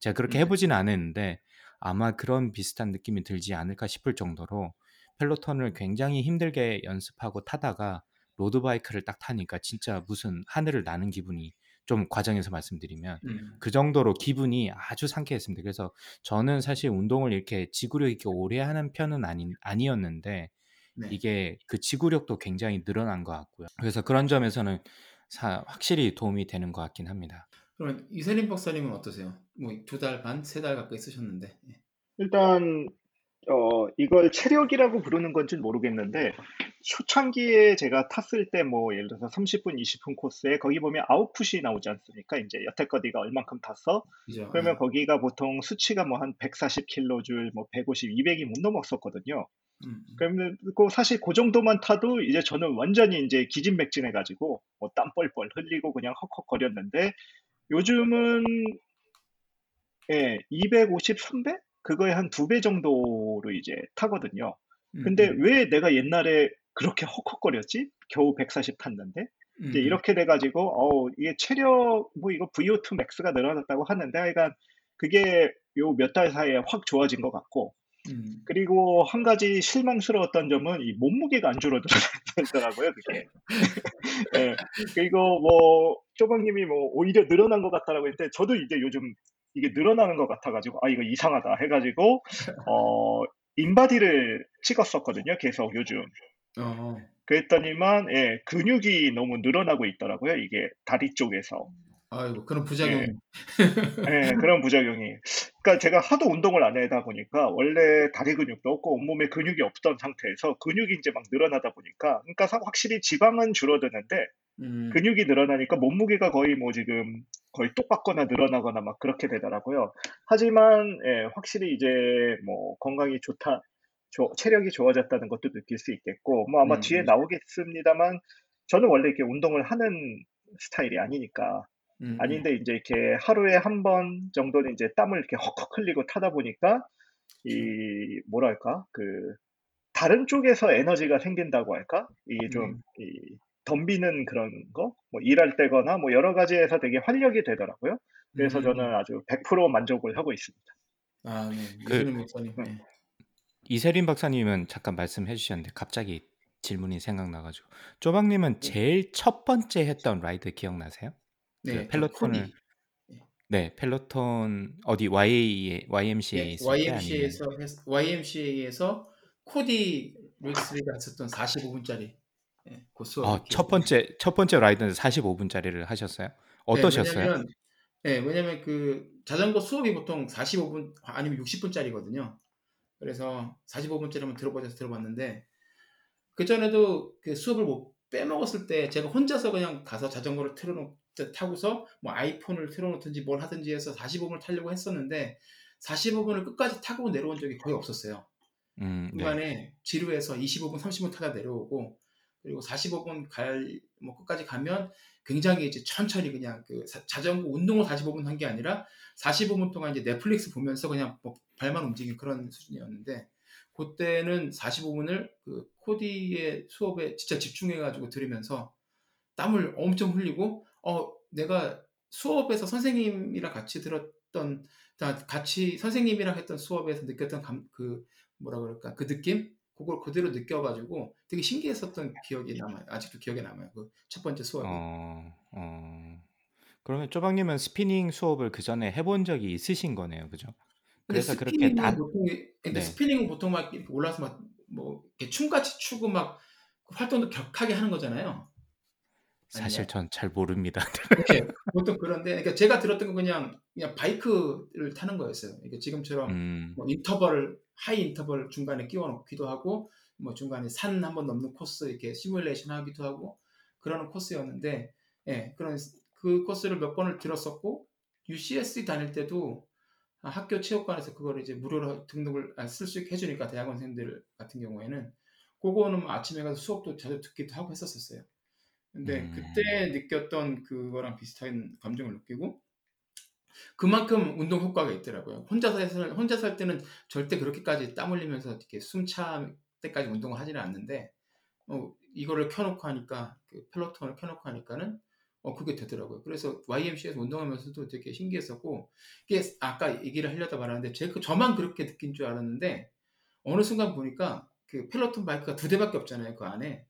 제가 그렇게 음. 해보지는 않았는데 아마 그런 비슷한 느낌이 들지 않을까 싶을 정도로 펠로톤을 굉장히 힘들게 연습하고 타다가 로드바이크를 딱 타니까 진짜 무슨 하늘을 나는 기분이 좀 과정에서 말씀드리면 음. 그 정도로 기분이 아주 상쾌했습니다. 그래서 저는 사실 운동을 이렇게 지구력 있게 오래 하는 편은 아니, 아니었는데 네. 이게 그 지구력도 굉장히 늘어난 것 같고요. 그래서 그런 점에서는 사- 확실히 도움이 되는 것 같긴 합니다. 그러면 이세림 박사님은 어떠세요? 뭐 두 달 반, 세 달 가까이 쓰셨는데. 예. 일단 어 이걸 체력이라고 부르는 건지는 모르겠는데 초창기에 제가 tas을 때 뭐 예를 들어서 30분, 20분 코스에 거기 보면 아웃풋이 나오지 않습니까? 이제 여태껏 네가 얼만큼 탔어? 그죠? 그러면 예. 거기가 보통 수치가 뭐 한 140kJ, 뭐 150, 200이 못 넘었었거든요. 음, 음. 그러면 그 사실 그 정도만 타도 이제 저는 완전히 이제 기진맥진해가지고 뭐 땀 뻘뻘 흘리고 그냥 헉헉거렸는데 요즘은 예, 250, 300? 그거의 한 두 배 정도로 이제 타거든요. 음, 근데 음, 왜 내가 옛날에 그렇게 헉헉거렸지? 겨우 140 탔는데? 음, 이제 이렇게 돼가지고, 어 이게 체력, 뭐 이거 VO2 max가 늘어났다고 하는데, 하여간 그게 요 몇 달 사이에 확 좋아진 것 같고, 음. 그리고 한 가지 실망스러웠던 점은 이 몸무게가 안 줄어들더라고요, 그게. 예, 그리고 뭐, 쪼박님이 뭐, 오히려 늘어난 것 같다라고 했는데, 저도 이제 요즘 이게 늘어나는 것 같아가지고, 아, 이거 이상하다 해가지고, 어, 인바디를 찍었었거든요, 계속 요즘. 어, 그랬더니만, 예, 근육이 너무 늘어나고 있더라고요, 이게 다리 쪽에서. 아이고 그런 부작용. 예, 그런 부작용이. 그러니까 제가 하도 운동을 안 하다 보니까 원래 다리 근육도 없고 온몸에 근육이 없던 상태에서 근육이 이제 막 늘어나다 보니까 그러니까 사- 확실히 지방은 줄어드는데 음, 근육이 늘어나니까 몸무게가 거의 뭐 지금 거의 똑같거나 늘어나거나 막 그렇게 되더라고요. 하지만 예, 확실히 이제 뭐 건강이 좋다, 조- 체력이 좋아졌다는 것도 느낄 수 있겠고 뭐 아마 음, 뒤에 음. 나오겠습니다만 저는 원래 이렇게 운동을 하는 스타일이 아니니까 음, 음. 아닌데 이제 이렇게 하루에 한 번 정도는 이제 땀을 이렇게 헉헉 흘리고 타다 보니까 이 뭐랄까 그 다른 쪽에서 에너지가 생긴다고 할까 이게 좀 음. 이 덤비는 그런 거, 뭐 일할 때거나 뭐 여러 가지에서 되게 활력이 되더라고요. 그래서 음. 저는 아주 100% 만족을 하고 있습니다. 아, 네. 그- 이세림 박사님. 음. 네. 이세림 박사님은 잠깐 말씀해 주셨는데 갑자기 질문이 생각나가지고 쪼박님은 제일 첫 번째 했던 ride 기억나세요? 네, 그 Peloton을 네 Peloton 어디 YA YMCA 아니면 YMCA에서 YMCA에서 코디 릭스리가 했었던 45분짜리 수업. 아, 첫 번째 첫 번째 라이드는 45분짜리를 하셨어요? 어떠셨어요? 왜냐면, 네, 왜냐면 그 자전거 수업이 보통 45분 아니면 60분짜리거든요. 그래서 45분짜리 한번 들어보자 들어봤는데 그 전에도 그 수업을 못 빼먹었을 때 제가 혼자서 그냥 가서 자전거를 틀어놓 타고서 뭐 아이폰을 틀어놓든지 뭘 하든지 해서 45분을 타려고 했었는데 45분을 끝까지 타고 내려온 적이 거의 없었어요. 음, 네. 중간에 지루해서 25분, 30분 타다 내려오고 그리고 45분 갈뭐 끝까지 가면 굉장히 이제 천천히 그냥 그 자- 자전거 운동을 45분 한 게 아니라 45분 동안 이제 넷플릭스 보면서 그냥 뭐 발만 움직이는 그런 수준이었는데 그때는 45분을 그 코디의 수업에 진짜 집중해가지고 들으면서 땀을 엄청 흘리고 어 내가 수업에서 선생님이랑 같이 들었던 다 같이 선생님이랑 했던 수업에서 느꼈던 감, 그 뭐라 그럴까? 그 느낌 그걸 그대로 느껴가지고 되게 신기했었던 기억이 남아요 아직도 기억에 남아요 그 첫 번째 수업이 어, 어. 그러면 쪼박님은 스피닝 수업을 그 전에 해본 적이 있으신 거네요, 그죠? 근데 그래서 그렇게 spinning은 나, 보통 근데 네. 스피닝은 보통 막 이렇게 올라서 막뭐 춤같이 추고 막 활동도 격하게 하는 거잖아요 사실 아니요? 전잘 모릅니다. 이렇게 보통 그런데 그러니까 제가 들었던 건 그냥 그냥 바이크를 타는 거였어요. 이게 지금처럼 음, 뭐 interval high interval 중간에 끼워 넣기도 하고 뭐 중간에 산 한번 넘는 코스 이렇게 시뮬레이션 하기도 하고 그러는 코스였는데 예 그런 그 코스를 몇 번을 들었었고 UCSD 다닐 때도 학교 체육관에서 그걸 이제 무료로 등록을 쓸 수 있게 해주니까 대학원생들 같은 경우에는 그거는 뭐 아침에 가서 수업도 자주 듣기도 하고 했었었어요. 근데 음. 그때 느꼈던 그거랑 비슷한 감정을 느끼고 그만큼 운동 효과가 있더라고요. 혼자서 해서 혼자서 할 때는 절대 그렇게까지 땀 흘리면서 이렇게 숨 차 때까지 운동을 하지는 않는데 어, 이거를 켜놓고 하니까 그 펠로톤을 켜놓고 하니까는 어 그게 되더라고요. 그래서 YMC에서 운동하면서도 되게 신기했었고 이게 아까 얘기를 하려다 말았는데 제그 저만 그렇게 느낀 줄 알았는데 어느 순간 보니까 그 Peloton 바이크가 두 대밖에 없잖아요 그 안에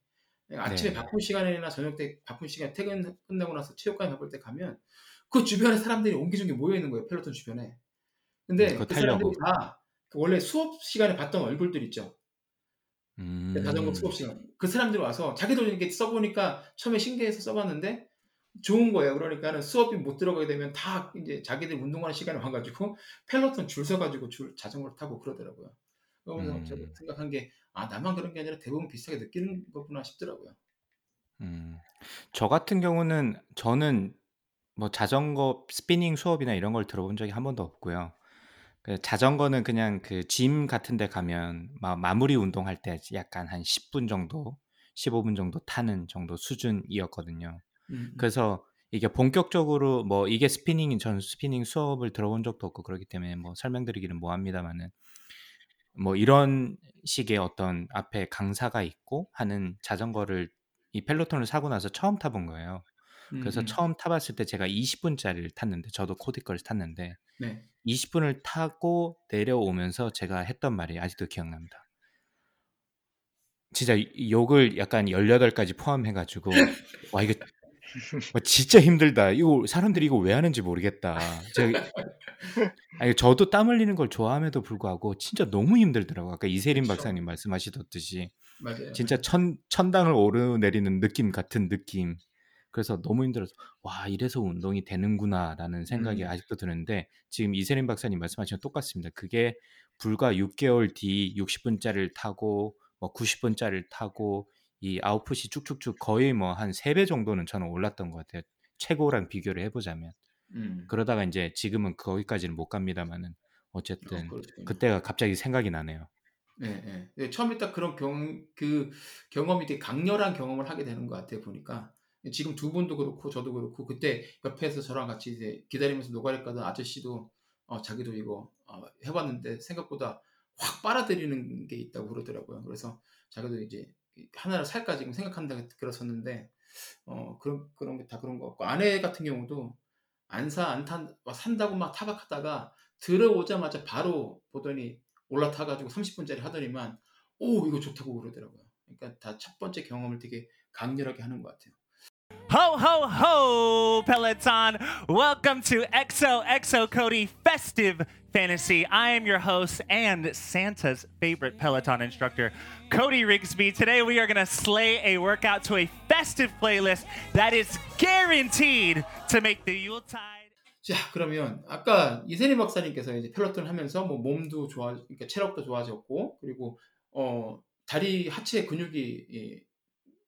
아침에 네. 바쁜 시간이나 저녁 때 바쁜 시간 퇴근 끝나고 나서 체육관에 가볼 때 가면 그 주변에 사람들이 옹기종기 모여 있는 거예요 Peloton 주변에. 근데 그거 그 사람들이 타려고. 다그 원래 수업 시간에 봤던 얼굴들 있죠. 음. 그 자전거 수업 시간. 그 사람들이 와서 자기도 이렇게 써보니까 처음에 신기해서 써봤는데 좋은 거예요. 그러니까는 수업이 못 들어가게 되면 다 이제 자기들 운동하는 시간에 와가지고 Peloton 줄 서가지고 줄 자전거를 타고 그러더라고요. 그러면서 음. 제가 생각한 게 아 나만 그런 게 아니라 대부분 비슷하게 느끼는 거구나 싶더라고요. 음. 저 같은 경우는 저는 뭐 자전거 스피닝 수업이나 이런 걸 들어본 적이 한 번도 없고요. 그 자전거는 그냥 그 gym 같은 데 가면 마, 마무리 운동할 때 약간 한 10분 정도, 15분 정도 타는 정도 수준이었거든요. 음, 그래서 이게 본격적으로 뭐 이게 spinning인 전 스피닝 수업을 들어본 적도 없고 그렇기 때문에 뭐 설명드리기는 뭐합니다만은 뭐 이런 식의 어떤 앞에 강사가 있고 하는 자전거를 이 Peloton을 사고 나서 처음 타본 거예요. 음, 그래서 음. 처음 타봤을 때 제가 20분짜리를 탔는데 저도 코디 걸 탔는데 네. 20분을 타고 내려오면서 제가 했던 말이 아직도 기억납니다. 진짜 이- 욕을 약간 18가지 포함해가지고 와 이거 와, 진짜 힘들다. 이거 사람들이 이거 왜 하는지 모르겠다. 제가 아니 저도 땀 흘리는 걸 좋아함에도 불구하고 진짜 너무 힘들더라고. 아까 이세림 그쵸. 박사님 말씀하시듯이 맞아요. 진짜 천 천당을 오르내리는 느낌 같은 느낌. 그래서 너무 힘들어서 와 이래서 운동이 되는구나라는 생각이 음. 아직도 드는데 지금 이세림 박사님 말씀하신 건 똑같습니다. 그게 불과 6개월 뒤 60분짜리를 타고 뭐 90분짜리를 타고 이 아웃풋이 쭉쭉쭉 거의 뭐한 3배 정도는 저는 올랐던 것 같아요. 최고랑 비교를 해보자면 음. 그러다가 이제 지금은 거기까지는 못 갑니다만은 어, 어쨌든 그렇군요. 그때가 갑자기 생각이 나네요. 네, 네. 네, 처음에 딱 그런 경, 그 경험이 되게 강렬한 경험을 하게 되는 것 같아요, 보니까. 지금 두 분도 그렇고, 저도 그렇고, 그때 옆에서 저랑 같이 이제 기다리면서 노가리 까던 아저씨도, 어, 자기도 이거 어, 해봤는데 생각보다 확 빨아들이는 게 있다고 그러더라고요. 그래서 자기도 이제 하나를 살까 지금 생각한다 그랬었는데, 어, 그런, 그런 게 다 그런 것 같고, 아내 같은 경우도 안 사, 안 탄, 막 산다고 막 타박하다가 들어오자마자 바로 보더니 올라타가지고 30분짜리 하더니만 오 이거 좋다고 그러더라고요. 그러니까 다 첫 번째 경험을 되게 강렬하게 하는 것 같아요. Ho, ho, ho, Peloton. Welcome to XOXO Cody Festive Fantasy. I am your host and Santa's favorite Peloton instructor, Cody Rigsby. Today we are going to slay a workout to a festive playlist that is guaranteed to make the Yuletide. 자 그러면 아까 이세리 박사님께서 이제 펠로톤 하면서 뭐 몸도 좋아, 그러니까 체력도 좋아졌고 그리고 어 다리 하체 근육이 예,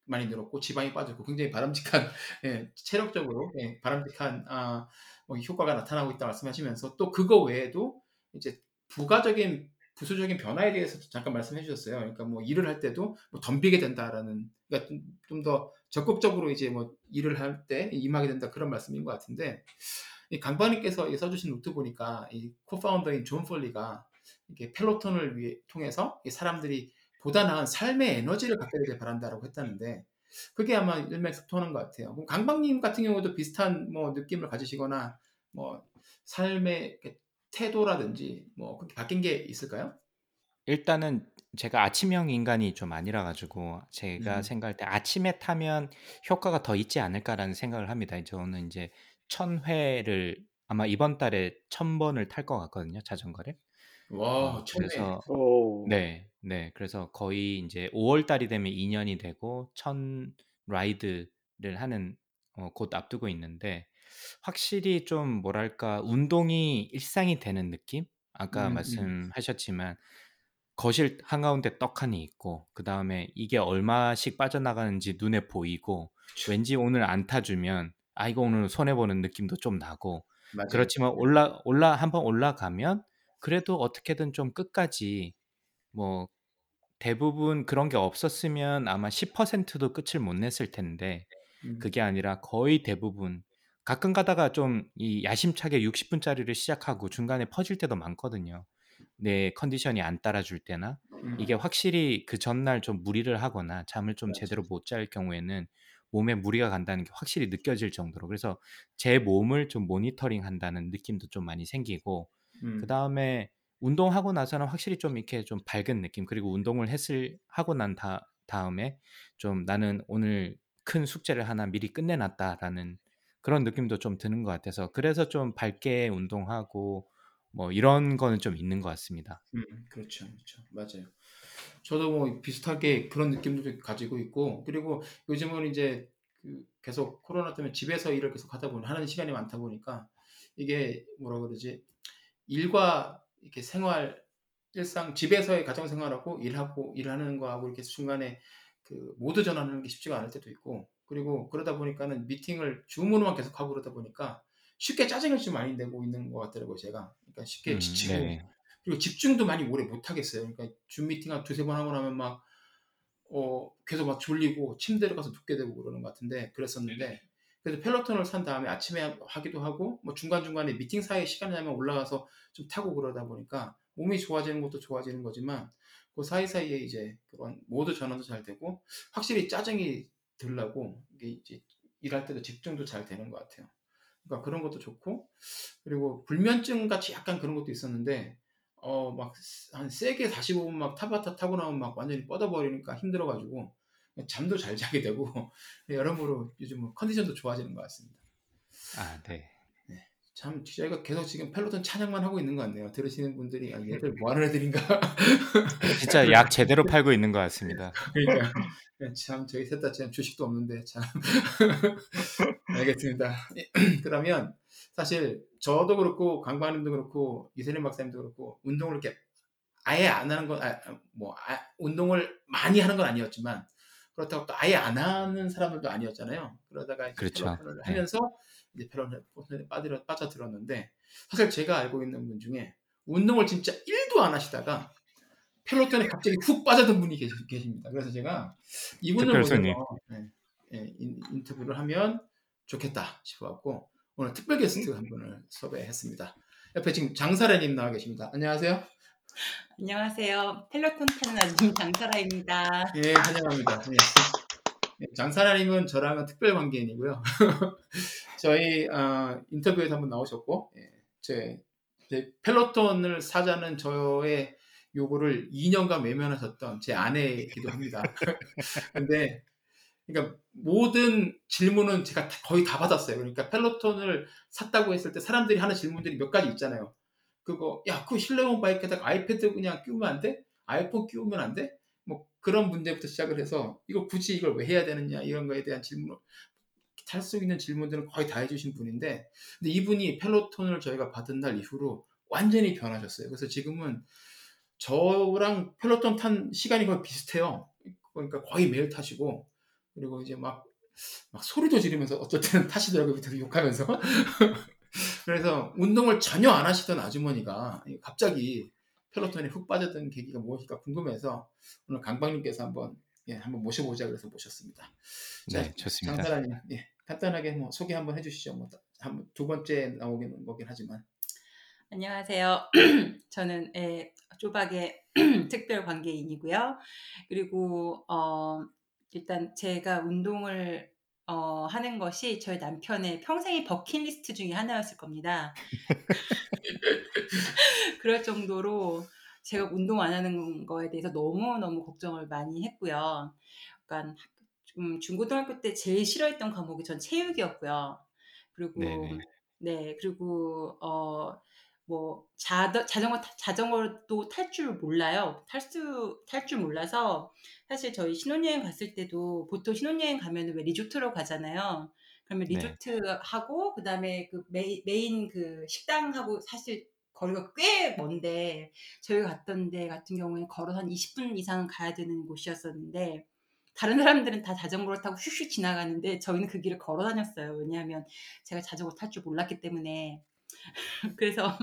많이 늘었고 지방이 빠졌고 굉장히 바람직한 예, 체력적으로 예, 바람직한 아, 뭐 효과가 나타나고 있다 말씀하시면서 또 그거 외에도 이제 부가적인 부수적인 변화에 대해서 잠깐 말씀해 주셨어요. 그러니까 뭐 일을 할 때도 뭐 덤비게 된다라는 그러니까 좀 더 적극적으로 이제 뭐 일을 할 때 임하게 된다 그런 말씀인 것 같은데 이 써주신 노트 보니까 이 co-founder인 존 폴리가 이게 Peloton을 위해 통해서 이 사람들이 보다 나은 삶의 에너지를 갖게 되길 바란다라고 했다는데 그게 아마 일맥상통하는 것 같아요. 그럼 강박님 같은 경우도 비슷한 뭐 느낌을 가지시거나 뭐 삶의 태도라든지 뭐 그렇게 바뀐 게 있을까요? 일단은 제가 아침형 인간이 좀 아니라 가지고 제가 음. 생각할 때 아침에 타면 효과가 더 있지 않을까라는 생각을 합니다. 저는 이제 천 회를 아마 이번 달에 천 번을 탈 것 같거든요, 자전거를. 와, 어, 처음에 그래서 오. 네, 네. 그래서 거의 이제 5 월 달이 되면 2 년이 되고 천 라이드를 하는 어, 곧 앞두고 있는데 확실히 좀 뭐랄까 운동이 일상이 되는 느낌? 아까 음, 음. 말씀하셨지만 거실 한가운데 떡하니 있고 그 다음에 이게 얼마씩 빠져나가는지 눈에 보이고 왠지 오늘 안 타주면 아 이거 오늘 손해 보는 느낌도 좀 나고 맞아요. 그렇지만 올라 올라 한번 올라가면 그래도 어떻게든 좀 끝까지 뭐 대부분 그런 게 없었으면 아마 10%도 끝을 못 냈을 텐데 음. 그게 아니라 거의 대부분 가끔 가다가 좀 이 야심차게 60분짜리를 시작하고 중간에 퍼질 때도 많거든요. 내 컨디션이 안 따라줄 때나 음. 이게 확실히 그 전날 좀 무리를 하거나 잠을 좀 맞아. 제대로 못 잘 경우에는 몸에 무리가 간다는 게 확실히 느껴질 정도로 그래서 제 몸을 좀 모니터링 한다는 느낌도 좀 많이 생기고 음. 그 다음에 운동하고 나서는 확실히 좀 이렇게 좀 밝은 느낌 그리고 운동을 했을 하고 난 다, 다음에 좀 나는 오늘 큰 숙제를 하나 미리 끝내놨다라는 그런 느낌도 좀 드는 것 같아서 그래서 좀 밝게 운동하고 뭐 이런 거는 좀 있는 것 같습니다. 음, 그렇죠, 그렇죠, 맞아요. 저도 뭐 비슷하게 그런 느낌도 좀 가지고 있고 그리고 요즘은 이제 그 계속 코로나 때문에 집에서 일을 계속 하다 보니 하는 시간이 많다 보니까 이게 뭐라 그러지 일과 이렇게 생활 일상 집에서의 가정 생활하고 일하고 일하는 거하고 이렇게 중간에 그 모두 전환하는 게 쉽지가 않을 때도 있고 그리고 그러다 보니까는 미팅을 줌으로만 계속 하고 그러다 보니까 쉽게 짜증을 좀 많이 내고 있는 것 같더라고요 제가. 그러니까 쉽게 음, 지치고. 네. 그리고 집중도 많이 오래 못 하겠어요. 그러니까 줌 미팅 한 두세 번 하고 나면 막 어, 계속 막 졸리고 침대로 가서 눕게 되고 그러는 것 같은데 그랬었는데 그래서 펠로톤을 산 다음에 아침에 하기도 하고 뭐 중간중간에 미팅 사이에 시간이 나면 올라가서 좀 타고 그러다 보니까 몸이 좋아지는 것도 좋아지는 거지만 그 사이사이에 이제 그런 모드 전환도 잘 되고 확실히 짜증이 들라고 이게 이제 일할 때도 집중도 잘 되는 것 같아요. 그러니까 그런 것도 좋고 그리고 불면증 같이 약간 그런 것도 있었는데 어 막 한 세게 45분 막 타바타 타고 나면 막 완전히 뻗어버리니까 힘들어가지고 잠도 잘 자게 되고 여러모로 요즘 은 컨디션도 좋아지는 것 같습니다. 아, 네. 참 저희가 계속 지금 Peloton 찬양만 하고 있는 것 같네요. 들으시는 분들이 아, 얘들 뭐하는 애들인가? 진짜 약 제대로 팔고 있는 것 같습니다. 그러니까 참 저희 셋다 지금 주식도 없는데 참 알겠습니다. 그러면 사실 저도 그렇고 강관님도 그렇고 이세림 박사님도 그렇고 운동을 이렇게 아예 안 하는 건, 아, 뭐, 아, 운동을 많이 하는 건 아니었지만, 그렇다고 또 아예 안 하는 사람들도 아니었잖아요. 그러다가 이제 그렇죠. 펠로톤을 네. 하면서 이제 펠로톤에 빠져, 빠져들었는데, 사실 제가 알고 있는 분 중에 운동을 진짜 1도 안 하시다가 펠로톤에 갑자기 훅 빠져든 분이 계시, 계십니다. 그래서 제가 이분을. 모셔서 네, 네, 인, 인터뷰를 하면 좋겠다 싶어갖고 오늘 특별 게스트 한 분을 섭외했습니다. 옆에 지금 장사라님 나와 계십니다. 안녕하세요. 안녕하세요. Peloton 타는 아줌마 장사라입니다. 예, 환영합니다. 예. 예, 장사라님은 저랑은 특별 관계인이고요. 저희 어, 인터뷰에서 한번 나오셨고, 예, 제, 제 Peloton을 사자는 저의 요구를 2년간 외면하셨던 제 아내이기도 합니다. 근데 그러니까 모든 질문은 제가 다- 거의 다 받았어요. 그러니까 Peloton을 샀다고 했을 때 사람들이 하는 질문들이 몇 가지 있잖아요. 그거 야, 그 실내용 바이크에다가 iPad 그냥 끼우면 안 돼? 아이폰 끼우면 안 돼? 뭐 그런 문제부터 시작을 해서 이거 굳이 이걸 왜 해야 되느냐 이런 거에 대한 질문을 할수 있는 질문들은 거의 다 해주신 분인데 근데 이분이 Peloton을 저희가 받은 날 이후로 완전히 변하셨어요. 그래서 지금은 저랑 Peloton 탄 시간이 거의 비슷해요. 그러니까 거의 매일 타시고 그리고 이제 막, 막 소리도 지르면서 어쩔 때는 타시더라고요. 밑에서 욕하면서. 그래서 운동을 전혀 안 하시던 아주머니가 갑자기 펠로톤에 훅 빠졌던 계기가 무엇일까 궁금해서 오늘 강박님께서 한번 예, 한번 모셔보자 그래서 모셨습니다. 네, 좋습니다. 장사라님, 예, 간단하게 뭐 소개 한번 해주시죠. 뭐 한 두 번째 나오는 거긴 하지만. 안녕하세요. 저는 예, 쪼박의 특별 관계인이고요. 그리고 어, 일단 제가 운동을 어, 하는 것이 저희 남편의 평생의 버킷리스트 중에 하나였을 겁니다. 그럴 정도로 제가 운동 안 하는 거에 대해서 너무너무 걱정을 많이 했고요. 그러니까 좀 중고등학교 때 제일 싫어했던 과목이 전 체육이었고요. 그리고 네네. 네, 그리고 어, 뭐 자, 자전거 타- 자전거도 탈 줄 몰라요. 탈 수 탈 줄 몰라서 사실 저희 신혼여행 갔을 때도 보통 신혼여행 가면은 왜 리조트로 가잖아요. 그러면 네. 리조트 하고 그다음에 그 main, main 그 식당하고 사실 거리가 꽤 먼데 저희가 갔던 데 같은 경우에 걸어서 한 20분 이상 가야 되는 곳이었었는데 다른 사람들은 다 자전거를 타고 슉슉 지나가는데 저희는 그 길을 걸어 다녔어요. 왜냐하면 제가 자전거 탈 줄 몰랐기 때문에 그래서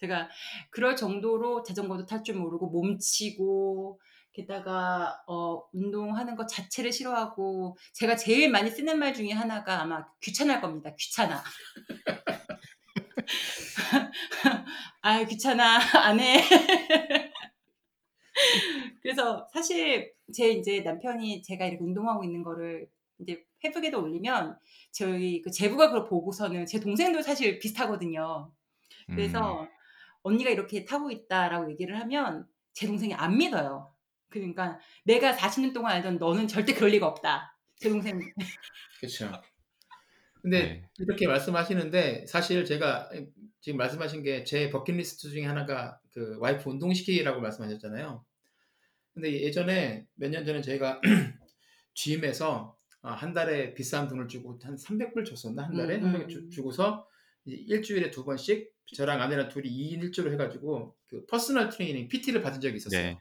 제가 그럴 정도로 자전거도 탈 줄 모르고 몸치고 게다가 어, 운동하는 것 자체를 싫어하고 제가 제일 많이 쓰는 말 중에 하나가 아마 귀찮을 겁니다. 귀찮아. 아 귀찮아 안 해. 그래서 사실 제 이제 남편이 제가 이렇게 운동하고 있는 거를 이제 페북에도 올리면 저희 그 제부가 그걸 보고서는 제 동생도 사실 비슷하거든요. 그래서 음. 언니가 이렇게 타고 있다라고 얘기를 하면 제 동생이 안 믿어요. 그러니까 내가 40년 동안 알던 너는 절대 그럴 리가 없다. 제 동생. 그렇죠. 근데 네. 이렇게 말씀하시는데 사실 제가 지금 말씀하신 게 제 버킷리스트 중에 하나가 그 와이프 운동시키기라고 말씀하셨잖아요. 근데 예전에 몇 년 전에 저희가 GM에서 아, 한 달에 비싼 돈을 주고 한 300불 줬었나 한 달에 음, 한 음, 300 주, 음. 주고서 이제 일주일에 두 번씩 저랑 아내랑 둘이 2인 1조로 해가지고 그 personal training PT를 받은 적이 있었어요. 네.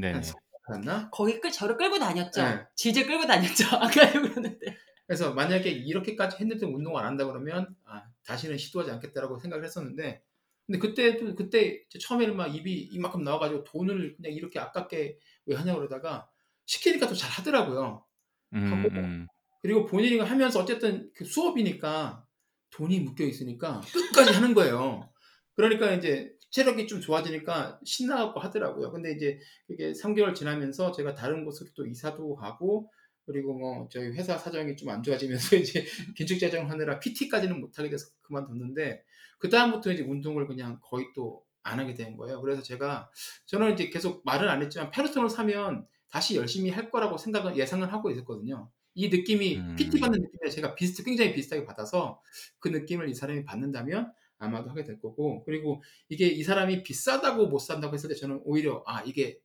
네. 한 4년 받았나? 거기 끌 저를 끌고 다녔죠. 네. 질질 끌고 다녔죠. 아까 그러는데. 그래서 만약에 이렇게까지 했는데 운동을 안 한다 그러면 아, 다시는 시도하지 않겠다라고 생각을 했었는데 근데 그때도 그때 처음에는 막 입이 이만큼 나와가지고 돈을 그냥 이렇게 아깝게 왜 하냐 그러다가 시키니까 또 잘 하더라고요. 음, 하고 음. 그리고 본인이 하면서 어쨌든 그 수업이니까 돈이 묶여 있으니까 끝까지 하는 거예요. 그러니까 이제 체력이 좀 좋아지니까 신나갖고 하더라고요. 근데 이제 그게 3개월 지나면서 제가 다른 곳으로 또 이사도 가고 그리고 뭐 저희 회사 사정이 좀 안 좋아지면서 이제 긴축 재정을 하느라 PT까지는 못하게 돼서 그만뒀는데 그 다음부터 이제 운동을 그냥 거의 또 안 하게 된 거예요. 그래서 제가 저는 이제 계속 말은 안 했지만 페르톤을 사면 다시 열심히 할 거라고 생각을 예상을 하고 있었거든요. 이 느낌이 음. PT 받는 느낌에 제가 비슷 굉장히 비슷하게 받아서 그 느낌을 이 사람이 받는다면 아마도 하게 될 거고. 그리고 이게 이 사람이 비싸다고 못 산다고 했을 때 저는 오히려 아 이게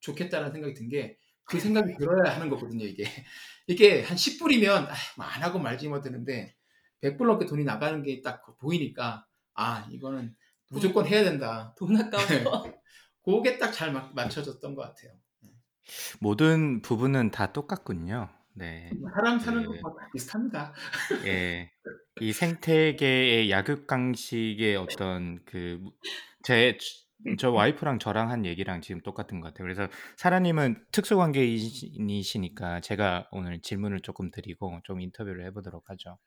좋겠다는 생각이 든 게 그 생각이 들어야 하는 거거든요 이게. 이게 한 10불이면 안 하고 말지 뭐 되는데 100불 넘게 돈이 나가는 게 딱 보이니까 아 이거는 무조건 해야 된다. 돈 아까워서. 그게 딱 잘 맞춰졌던 것 같아요. 모든 부분은 다 똑같군요. 네. 사람 사는 그 것과 다 비슷합니다 예. 이 생태계의 약육강식의 어떤 그 제 저 와이프랑 저랑 한 얘기랑 지금 똑같은 것 같아요. 그래서 사라님은 특수관계인이시니까 제가 오늘 질문을 조금 드리고 좀 인터뷰를 해보도록 하죠.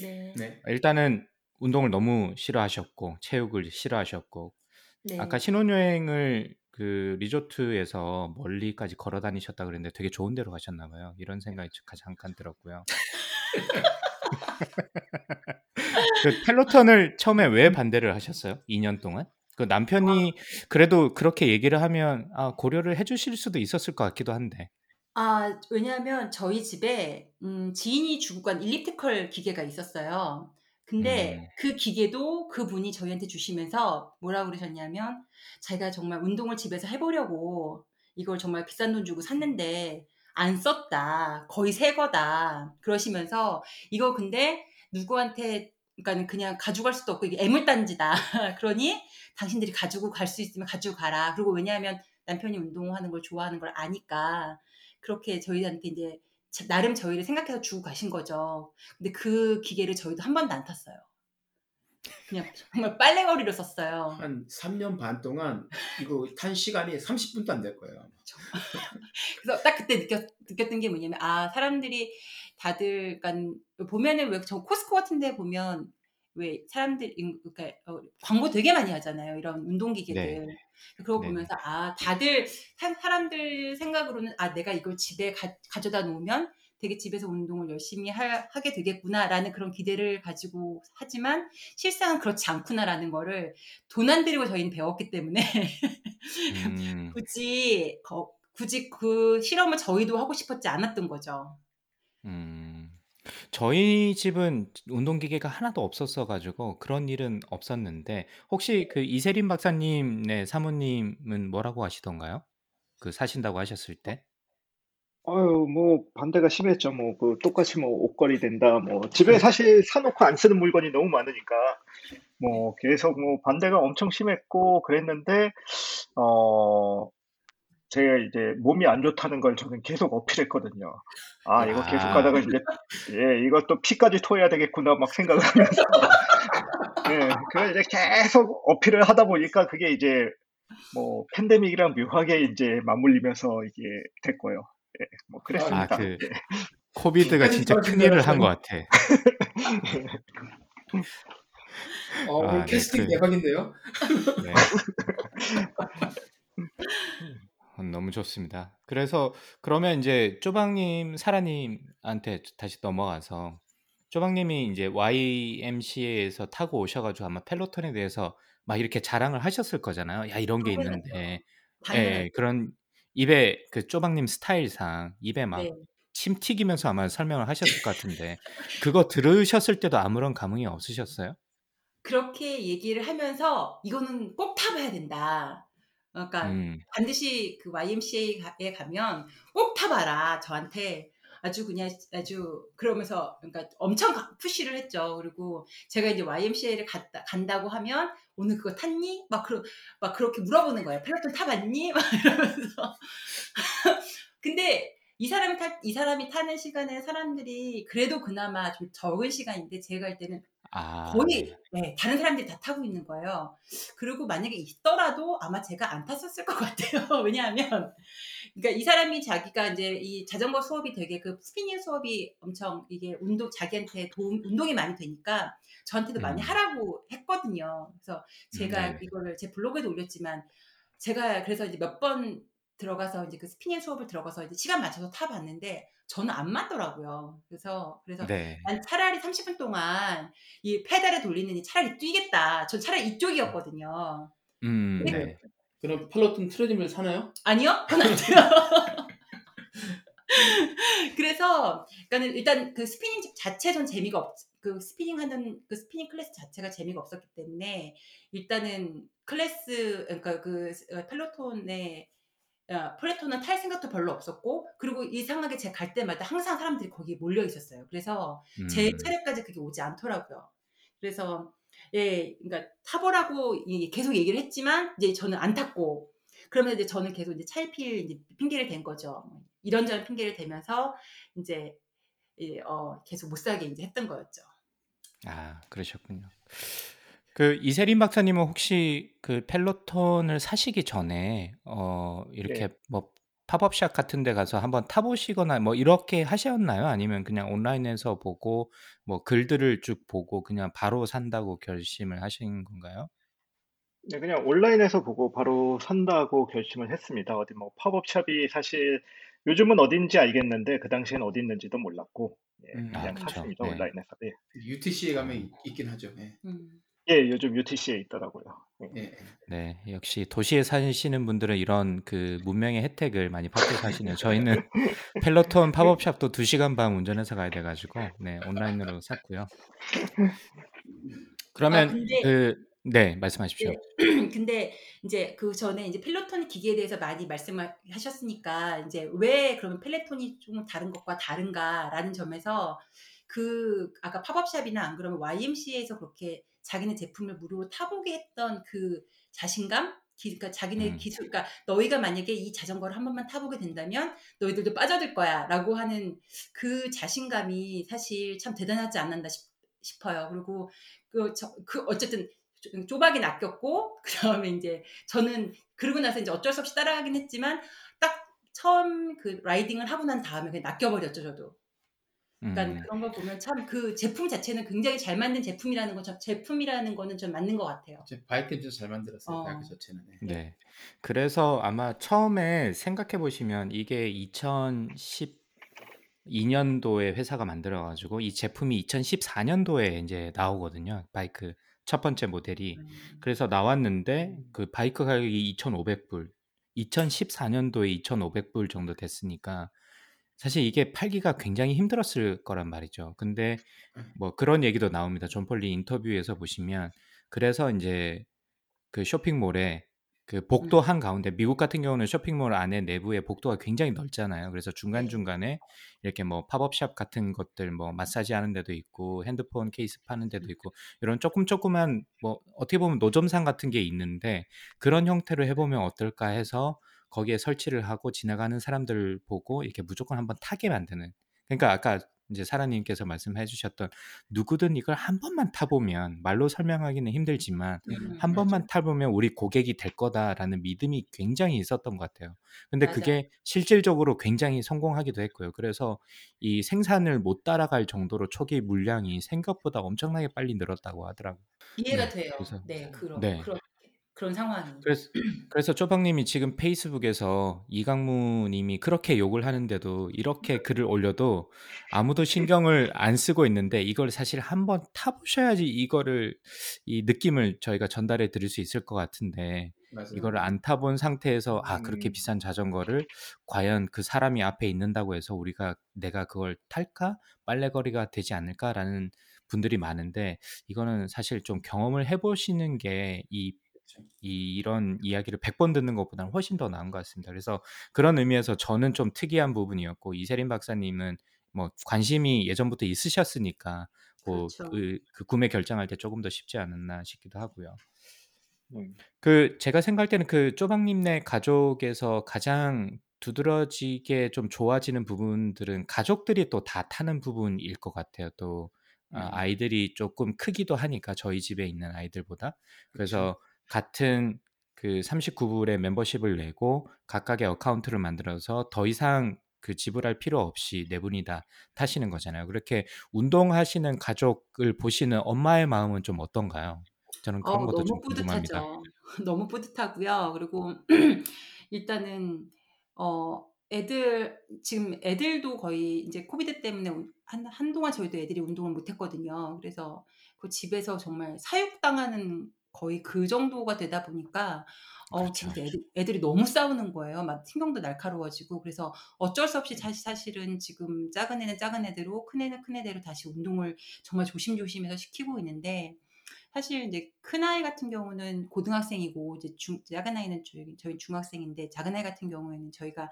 네. 네. 일단은 운동을 너무 싫어하셨고 체육을 싫어하셨고 네. 아까 신혼여행을 그 리조트에서 멀리까지 걸어 다니셨다 그랬는데 되게 좋은 데로 가셨나 봐요. 이런 생각이 자- 잠깐 들었고요. 그 펠로톤을 처음에 왜 반대를 하셨어요? 2년 동안? 그 남편이 그래도 그렇게 얘기를 하면 아, 고려를 해 주실 수도 있었을 것 같기도 한데. 아, 왜냐하면 저희 집에 음, 지인이 주고 간 일리프티컬 기계가 있었어요. 근데 음. 그 기계도 그분이 저희한테 주시면서 뭐라고 그러셨냐면 자기가 정말 운동을 집에서 해보려고 이걸 정말 비싼 돈 주고 샀는데 안 썼다. 거의 새 거다. 그러시면서 이거 근데 누구한테 그러니까 그냥 가져갈 수도 없고 이게 애물단지다. 그러니 당신들이 가지고 갈 수 있으면 가지고 가라. 그리고 왜냐하면 남편이 운동하는 걸 좋아하는 걸 아니까 그렇게 저희한테 이제 자- 나름 저희를 생각해서 주고 가신 거죠. 근데 그 기계를 저희도 한 번도 안 탔어요. 그냥 정말 빨래거리로 썼어요. 한 3년 반 동안 이거 탄 시간이 30분도 안 될 거예요 그래서 딱 그때 느꼈, 느꼈던 게 뭐냐면 아 사람들이 다들 그러니까 보면은 왜 저 코스코 같은 데 보면 왜 사람들 그러니까 어, 광고 되게 많이 하잖아요 이런 운동기계들 네. 그러고 네. 보면서 아 다들 사, 사람들 생각으로는 아 내가 이걸 집에 가, 가져다 놓으면 되게 집에서 운동을 열심히 하, 하게 되겠구나라는 그런 기대를 가지고 하지만 실상은 그렇지 않구나라는 거를 돈 안 들이고 저희는 배웠기 때문에 음. 굳이 거- 굳이 그 실험을 저희도 하고 싶었지 않았던 거죠. 음. 저희 집은 운동기계가 하나도 없었어 가지고 그런 일은 없었는데 혹시 그 이세림 박사님네 사모님은 뭐라고 하시던가요? 그 사신다고 하셨을 때? 아유, 뭐, 반대가 심했죠. 뭐, 그, 똑같이 뭐, 옷걸이 된다. 뭐, 집에 사실 사 놓고 안 쓰는 물건이 너무 많으니까, 뭐, 계속 뭐, 반대가 엄청 심했고, 그랬는데, 어, 제가 이제 몸이 안 좋다는 걸 저는 계속 어필했거든요. 아, 이거 계속 아. 가다가 이제, 예, 이것도 피까지 토해야 되겠구나, 막 생각을 하면서. 예, 그걸 이제 계속 어필을 하다 보니까 그게 이제, 뭐, 팬데믹이랑 묘하게 이제 맞물리면서 이게 됐고요. 예, 뭐, 아, 그랬습니다. 그 예. 코비드가 진짜 큰일을 한 것 같아. 어, 아, 네, 캐스팅 그- 대박인데요 네. 음, 너무 좋습니다. 그래서 그러면 이제 쪼방님, 사라님한테 다시 넘어가서 쪼방님이 이제 YMCA에서 타고 오셔 가지고 아마 펠로톤에 대해서 막 이렇게 자랑을 하셨을 거잖아요. 야 이런 게 있는데, 당연하죠. 예, 그런 입에 그 쪼박님 스타일상 입에 막 네. 침 튀기면서 아마 설명을 하셨을 것 같은데 그거 들으셨을 때도 아무런 감흥이 없으셨어요? 그렇게 얘기를 하면서 이거는 꼭 타 봐야 된다. 어 그러니까 음. 반드시 그 YMCA에 가면 꼭 타봐라. 저한테 아주 그냥 아주 그러면서 그러니까 엄청 가- push를 했죠. 그리고 제가 이제 YMCA를 갔다, 간다고 하면 오늘 그거 탔니? 막, 그러, 막 그렇게 물어보는 거예요. Peloton 타봤니? 막 이러면서. 근데 이 사람이 타, 이 사람이 타는 시간에 사람들이 그래도 그나마 좀 적은 시간인데 제가 할 때는 아. 거의 네, 다른 사람들이 다 타고 있는 거예요. 그리고 만약에 있더라도 아마 제가 안 탔었을 것 같아요. 왜냐하면 그러니까 이 사람이 자기가 이제 이 자전거 수업이 되게 그 스피닝 수업이 엄청 이게 운동 자기한테 도움 운동이 많이 되니까 저한테도 많이 음. 하라고 했거든요. 그래서 제가 네. 이거를 제 블로그에도 올렸지만 제가 그래서 이제 몇 번 들어가서 이제 그 스피닝 수업을 들어가서 이제 시간 맞춰서 타봤는데 저는 안 맞더라고요. 그래서 그래서 네. 난 차라리 30분 동안 이 페달을 돌리느니 차라리 뛰겠다. 전 차라리 이쪽이었거든요. 음. 네. 네. 그럼 Peloton treadmill 사나요? 아니요? 그건 안 돼요. 그래서 그러니까는 일단 그 스피닝 자체 전 재미가 없, 그 스피닝 하는 그 spinning class 자체가 재미가 없었기 때문에 일단은 클래스 그러니까 그 Peloton의 어, Peloton은 탈 생각도 별로 없었고 그리고 이상하게 제가 갈 때마다 항상 사람들이 거기에 몰려 있었어요. 그래서 제 음. 차례까지 그게 오지 않더라고요. 그래서 예, 그러니까 타보라고 이- 계속 얘기를 했지만 이제 저는 안 탔고 그러면 이제 저는 계속 이제 차일필 이제 핑계를 댄 거죠. 이런저런 핑계를 대면서 이제 예, 어, 계속 못 사게 이제 했던 거였죠. 아, 그러셨군요. 그 이세린 박사님은 혹시 그 펠로톤을 사시기 전에 어 이렇게 네. 뭐 팝업샵 같은 데 가서 한번 타보시거나 뭐 이렇게 하셨나요? 아니면 그냥 온라인에서 보고 뭐 글들을 쭉 보고 그냥 바로 산다고 결심을 하신 건가요? 네, 그냥 온라인에서 보고 바로 산다고 결심을 했습니다. 어디 뭐 pop-up shop이 사실 요즘은 어딘지 알겠는데 그 당시엔 어디 있는지도 몰랐고 예, 음. 아, 그냥 그쵸. 샀습니다. 네. 온라인에서. 예. UTC에 가면 있- 있긴 하죠. 예. 음. 예, 요즘 UTC에 있더라고요. 예. 예. 네, 역시 도시에 사시는 분들은 이런 그 문명의 혜택을 많이 받고 사시네요. 저희는 Peloton pop-up shop도 2시간 반 운전해서 가야 돼 가지고 네 온라인으로 샀고요. 그러면 아, 근데- 그 네 말씀하십시오. 네. 근데 이제 그 전에 이제 Peloton 기기에 대해서 많이 말씀을 하셨으니까 이제 왜 그러면 Peloton이 좀 다른 것과 다른가라는 점에서 그 아까 pop-up shop이나 안 그러면 YMCA에서 그렇게 자기네 제품을 무료로 타보게 했던 그 자신감 기, 그러니까 자기네 음. 기술, 그러니까 너희가 만약에 이 자전거를 한 번만 타보게 된다면 너희들도 빠져들 거야라고 하는 그 자신감이 사실 참 대단하지 않았나 싶, 싶어요. 그리고 그, 저, 그 어쨌든 쪼박이 낚였고 그 다음에 이제 저는 그러고 나서 이제 어쩔 수 없이 따라가긴 했지만 딱 처음 그 라이딩을 하고 난 다음에 그냥 낚여버렸죠 저도. 그러니까 음. 그런 거 보면 참 그 제품 자체는 굉장히 잘 만든 제품이라는 건 참- 제품이라는 거는 좀 맞는 것 같아요. 진짜 잘 만들었어요. 어. 바이크 자체는. 예. 네. 그래서 아마 처음에 생각해 보시면 이게 2012년도에 회사가 만들어 가지고 이 제품이 2014년도에 이제 나오거든요. 바이크 첫 번째 모델이. 음. 그래서 나왔는데 그 바이크 가격이 2,500불. 2014년도에 2,500불 정도 됐으니까 사실 이게 팔기가 굉장히 힘들었을 거란 말이죠. 근데 뭐 그런 얘기도 나옵니다. John Foley 인터뷰에서 보시면 그래서 이제 그 쇼핑몰에 그 복도 한 가운데 미국 같은 경우는 쇼핑몰 안에 내부에 복도가 굉장히 넓잖아요. 그래서 중간 중간에 이렇게 뭐 팝업샵 같은 것들 뭐 마사지 하는 데도 있고 핸드폰 케이스 파는 데도 있고 이런 조금 조그만 뭐 어떻게 보면 노점상 같은 게 있는데 그런 형태로 해보면 어떨까 해서 거기에 설치를 하고 지나가는 사람들 보고 이렇게 무조건 한번 타게 만드는 그러니까 아까 이제 사라님께서 말씀해 주셨던 누구든 이걸 한 번만 타보면 말로 설명하기는 힘들지만 음, 한 맞아. 번만 타보면 우리 고객이 될 거다라는 믿음이 굉장히 있었던 것 같아요. 근데 맞아. 그게 실질적으로 굉장히 성공하기도 했고요. 그래서 이 생산을 못 따라갈 정도로 초기 물량이 생각보다 엄청나게 빨리 늘었다고 하더라고요. 이해가 네, 돼요. 그래서- 네, 그런 네. 그런 그런 상황이. 그래서 그래서 쪼박님이 지금 페이스북에서 이강무 님이 그렇게 욕을 하는데도 이렇게 글을 올려도 아무도 신경을 안 쓰고 있는데 이걸 사실 한번 타보셔야지 이거를 이 느낌을 저희가 전달해 드릴 수 있을 것 같은데 맞아요. 이거를 안 타본 상태에서 아 그렇게 음. 비싼 자전거를 과연 그 사람이 앞에 있는다고 해서 우리가 내가 그걸 탈까 빨래거리가 되지 않을까라는 분들이 많은데 이거는 사실 좀 경험을 해보시는 게이 이 이런 이야기를 100번 듣는 것보다는 훨씬 더 나은 것 같습니다. 그래서 그런 의미에서 저는 좀 특이한 부분이었고 이세린 박사님은 뭐 관심이 예전부터 있으셨으니까 뭐 그렇죠. 그, 그 구매 결정할 때 조금 더 쉽지 않았나 싶기도 하고요. 음. 그 제가 생각할 때는 그 쪼박님네 가족에서 가장 두드러지게 좀 좋아지는 부분들은 가족들이 또 다 타는 부분일 것 같아요. 또 아, 음. 아이들이 조금 크기도 하니까 저희 집에 있는 아이들보다. 그래서 같은 그 39불의 멤버십을 내고 각각의 어카운트를 만들어서 더 이상 그 지불할 필요 없이 네 분이 다 타시는 거잖아요. 그렇게 운동하시는 가족을 보시는 엄마의 마음은 좀 어떤가요? 저는 그런 어, 것도 좀 너무 궁금합니다. 뿌듯하죠. 너무 뿌듯하고요. 그리고 일단은 어 애들 지금 애들도 거의 이제 코비드 때문에 운- 한 한동안 저희도 애들이 운동을 못 했거든요. 그래서 그 집에서 정말 사육당하는 거의 그 정도가 되다 보니까 어 그렇죠. 진짜 애들, 애들이 너무 싸우는 거예요. 막 신경도 날카로워지고 그래서 어쩔 수 없이 사실 사실은 지금 작은 애는 작은 애대로 큰 애는 큰 애대로 다시 운동을 정말 조심조심해서 시키고 있는데 사실 이제 큰 아이 같은 경우는 고등학생이고 이제 중, 작은 아이는 저희, 저희 중학생인데 작은 아이 같은 경우에는 저희가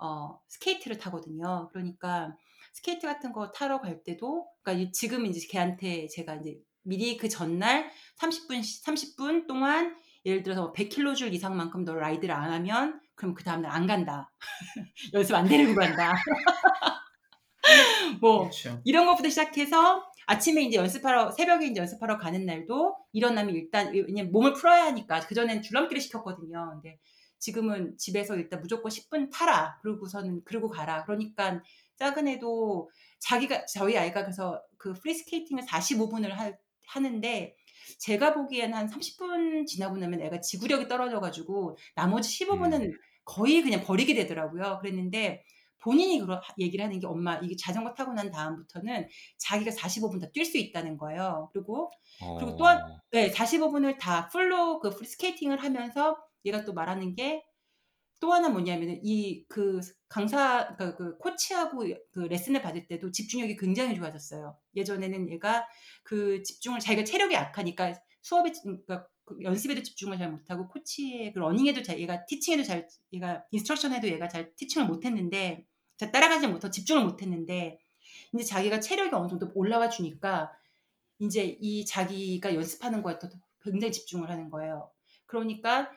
어, 스케이트를 타거든요. 그러니까 스케이트 같은 거 타러 갈 때도 그러니까 이- 지금 이제 걔한테 제가 이제 미리 그 전날 30분 30분 동안 예를 들어서 100킬로줄 이상만큼 너 ride를 안 하면 그럼 그 다음날 안 간다. 연습 안 데리고 간다. 뭐 그렇죠. 이런 것부터 시작해서 아침에 이제 연습하러 새벽에 이제 연습하러 가는 날도 일어나면 일단 왜냐면 몸을 풀어야 하니까 그 전엔 줄넘기를 시켰거든요. 근데 지금은 집에서 일단 무조건 10분 타라. 그러고서는 그러고 가라. 그러니까 작은 애도 자기가 저희 아이가 그래서 그 프리스케이팅을 45분을 하, 하는데 제가 보기엔 한 30분 지나고 나면 애가 지구력이 떨어져가지고 나머지 15분은 거의 그냥 버리게 되더라고요. 그랬는데 본인이 그런 얘기를 하는 게 엄마 이게 자전거 타고 난 다음부터는 자기가 45분 다 뛸 수 있다는 거예요. 그리고 그리고 또한 어, 네, 45분을 다 full로 그 프리스케이팅을 하면서 얘가 또 말하는 게 또 하나 뭐냐면은 이 그 강사 그, 그 코치하고 그 레슨을 받을 때도 집중력이 굉장히 좋아졌어요. 예전에는 얘가 그 집중을 자기가 체력이 약하니까 수업에 그러니까 그 연습에도 집중을 잘 못하고 코치의 그 learning에도 잘 얘가 teaching에도 잘 얘가 instruction에도 얘가 잘 teaching을 못했는데 잘 따라가지 못하고 집중을 못했는데 이제 자기가 체력이 어느 정도 올라와 주니까 이제 이 자기가 연습하는 거에 또 굉장히 집중을 하는 거예요. 그러니까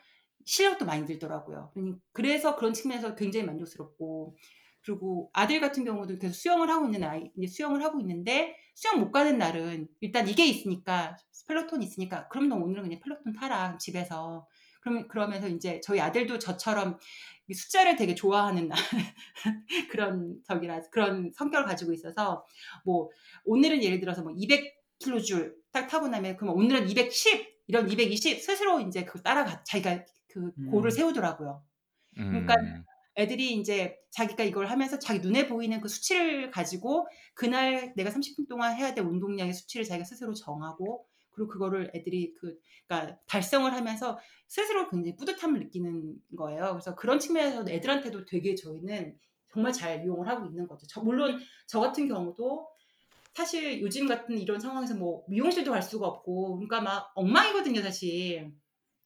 실력도 많이 들더라고요. 그러니- 그래서 그런 측면에서 굉장히 만족스럽고 그리고 아들 같은 경우도 계속 수영을 하고 있는 아이 이제 수영을 하고 있는데 수영 못 가는 날은 일단 이게 있으니까 펠로톤 있으니까 그럼 너 오늘은 그냥 펠로톤 타라 집에서 그러면 그러면서 이제 저희 아들도 저처럼 이 숫자를 되게 좋아하는 그런 저기라 그런 성격을 가지고 있어서 뭐 오늘은 예를 들어서 뭐 200kg 딱 타고 나면 그럼 오늘은 210 이런 220 스스로 이제 그 따라가 자기가 그 고를 음. 세우더라고요. 그러니까 음, 애들이 이제 자기가 이걸 하면서 자기 눈에 보이는 그 수치를 가지고 그날 내가 30분 동안 해야 될 운동량의 수치를 자기가 스스로 정하고 그리고 그거를 애들이 그 그러니까 달성을 하면서 스스로 굉장히 뿌듯함을 느끼는 거예요. 그래서 그런 측면에서 애들한테도 되게 저희는 정말 잘 이용을 하고 있는 거죠. 저- 물론 저 같은 경우도 사실 요즘 같은 이런 상황에서 뭐 미용실도 갈 수가 없고 그러니까 막 엉망이거든요, 사실.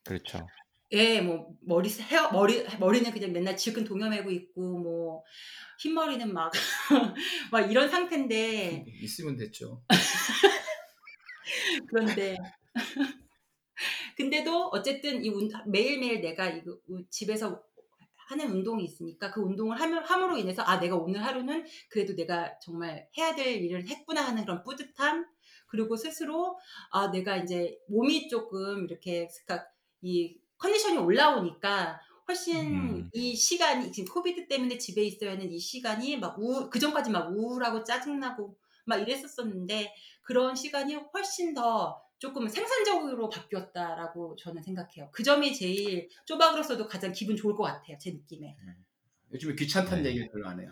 그렇죠. 예, 뭐 머리 헤어 머리 머리는 그냥 맨날 질끈 동여매고 있고 뭐 흰머리는 막 막 이런 상태인데 있으면 됐죠. 그런데 근데도 어쨌든 이 운, 매일매일 내가 우- 집에서 하는 운동이 있으니까 그 운동을 하면, 함으로 인해서 아 내가 오늘 하루는 그래도 내가 정말 해야 될 일을 했구나 하는 그런 뿌듯함 그리고 스스로 아 내가 이제 몸이 조금 이렇게 이 컨디션이 올라오니까 훨씬 음. 이 시간이 지금 코비드 때문에 집에 있어야 하는 이 시간이 막 우, 그 전까지 막 우울하고 짜증나고 막 이랬었었는데 그런 시간이 훨씬 더 조금 생산적으로 바뀌었다라고 저는 생각해요. 그 점이 제일 쪼박으로서도 가장 기분 좋을 것 같아요. 제 느낌에. 요즘에 귀찮다는 네. 얘기를 별로 안 해요.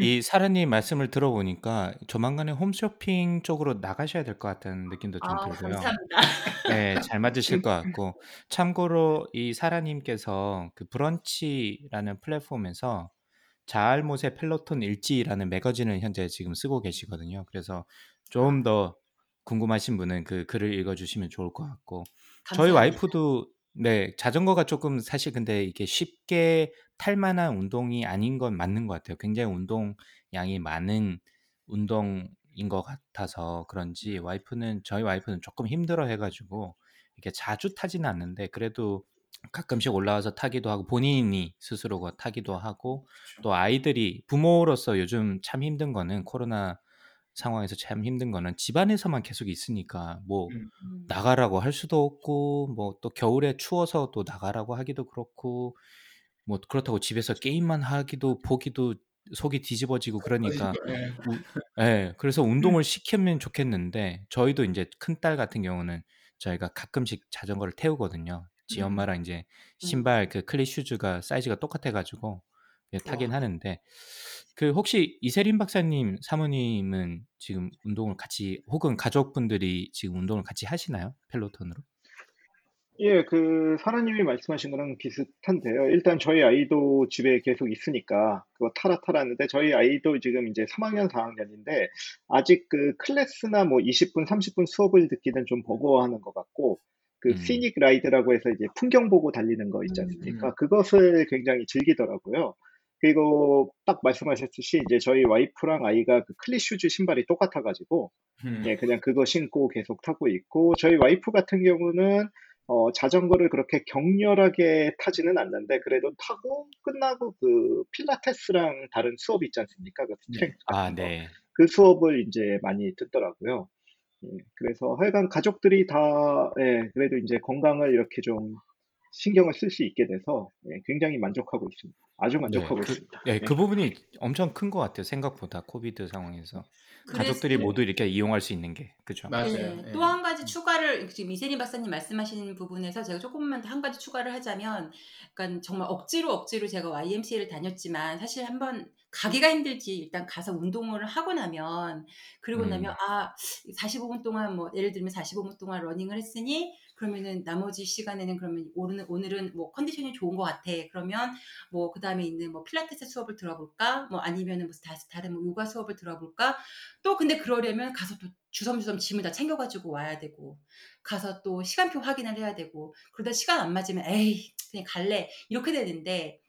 이 사라님 말씀을 들어보니까 조만간에 홈쇼핑 쪽으로 나가셔야 될 것 같다는 느낌도 좀 아, 들고요. 감사합니다. 네, 잘 맞으실 것 같고 참고로 이 사라님께서 그 브런치라는 플랫폼에서 자알못의 펠로톤 일지라는 매거진을 현재 지금 쓰고 계시거든요. 그래서 좀 더 궁금하신 분은 그 글을 읽어주시면 좋을 것 같고 저희 감사합니다. 와이프도 네 자전거가 조금 사실 근데 이게 쉽게 탈 만한 운동이 아닌 건 맞는 것 같아요. 굉장히 운동량이 많은 운동인 것 같아서 그런지 와이프는 저희 와이프는 조금 힘들어 해 가지고 이게 자주 타지는 않는데 그래도 가끔씩 올라와서 타기도 하고 본인이 스스로 타기도 하고 또 아이들이 부모로서 요즘 참 힘든 거는 코로나 상황에서 참 힘든 거는 집안에서만 계속 있으니까 뭐 음. 음. 나가라고 할 수도 없고 뭐 또 겨울에 추워서 또 나가라고 하기도 그렇고 뭐 그렇다고 집에서 게임만 하기도 보기도 속이 뒤집어지고 그러니까 예. 우, 예, 그래서 운동을 시키면 좋겠는데 저희도 이제 큰 딸 같은 경우는 저희가 가끔씩 자전거를 태우거든요. 지 음. 엄마랑 이제 음. 신발 그 cleat shoes가 사이즈가 똑같아 가지고 예, 타긴 와. 하는데 그 혹시 이세린 박사님 사모님은 지금 운동을 같이 혹은 가족분들이 지금 운동을 같이 하시나요? 펠로톤으로? 예, 그 사라님이 말씀하신 거랑 비슷한데요. 일단 저희 아이도 집에 계속 있으니까 그거 타라 타라 하는데 저희 아이도 지금 이제 3학년, 4학년인데 아직 그 클래스나 뭐 20분, 30분 수업을 듣기는 좀 버거워하는 것 같고 그 음. scenic ride라고 해서 이제 풍경 보고 달리는 거 있지 않습니까? 음. 그것을 굉장히 즐기더라고요. 그리고 딱 말씀하셨듯이 이제 저희 와이프랑 아이가 그 cleat shoes 신발이 똑같아가지고 음. 예, 그냥 그거 신고 계속 타고 있고 저희 와이프 같은 경우는 어, 자전거를 그렇게 격렬하게 타지는 않는데 그래도 타고 끝나고 그 필라테스랑 다른 수업 있지 않습니까? 그 strength 아. 네. 그 수업을 이제 많이 듣더라고요. 예, 그래서 하여간 가족들이 다 예, 그래도 이제 건강을 이렇게 좀 신경을 쓸 수 있게 돼서 예, 굉장히 만족하고 있습니다. 아주 네, 만족하고 그, 있습니다. 네, 예. 그 부분이 엄청 큰 것 같아요. 생각보다 COVID 상황에서 가족들이 그래서 모두 이렇게 이용할 수 있는 게 그죠? 맞아요. 네. 예. 또한 가지 추가를 지금 이세린 박사님 말씀하시는 부분에서 제가 조금만 더한 가지 추가를 하자면, 그러니까 정말 억지로 억지로 제가 YMCA를 다녔지만 사실 한번 가기가 힘들지 일단 가서 운동을 하고 나면 그리고 음. 나면 아 45분 동안 뭐 예를 들면 45분 동안 러닝을 했으니 그러면은 나머지 시간에는 그러면 오늘 오늘은 뭐 컨디션이 좋은 것 같아. 그러면 뭐 그다음에 있는 뭐 필라테스 수업을 들어볼까? 뭐 아니면은 무슨 다, 다른 뭐 요가 수업을 들어볼까? 또 근데 그러려면 가서 또 주섬주섬 짐을 다 챙겨가지고 와야 되고 가서 또 시간표 확인을 해야 되고 그러다 시간 안 맞으면 에이 그냥 갈래 이렇게 되는데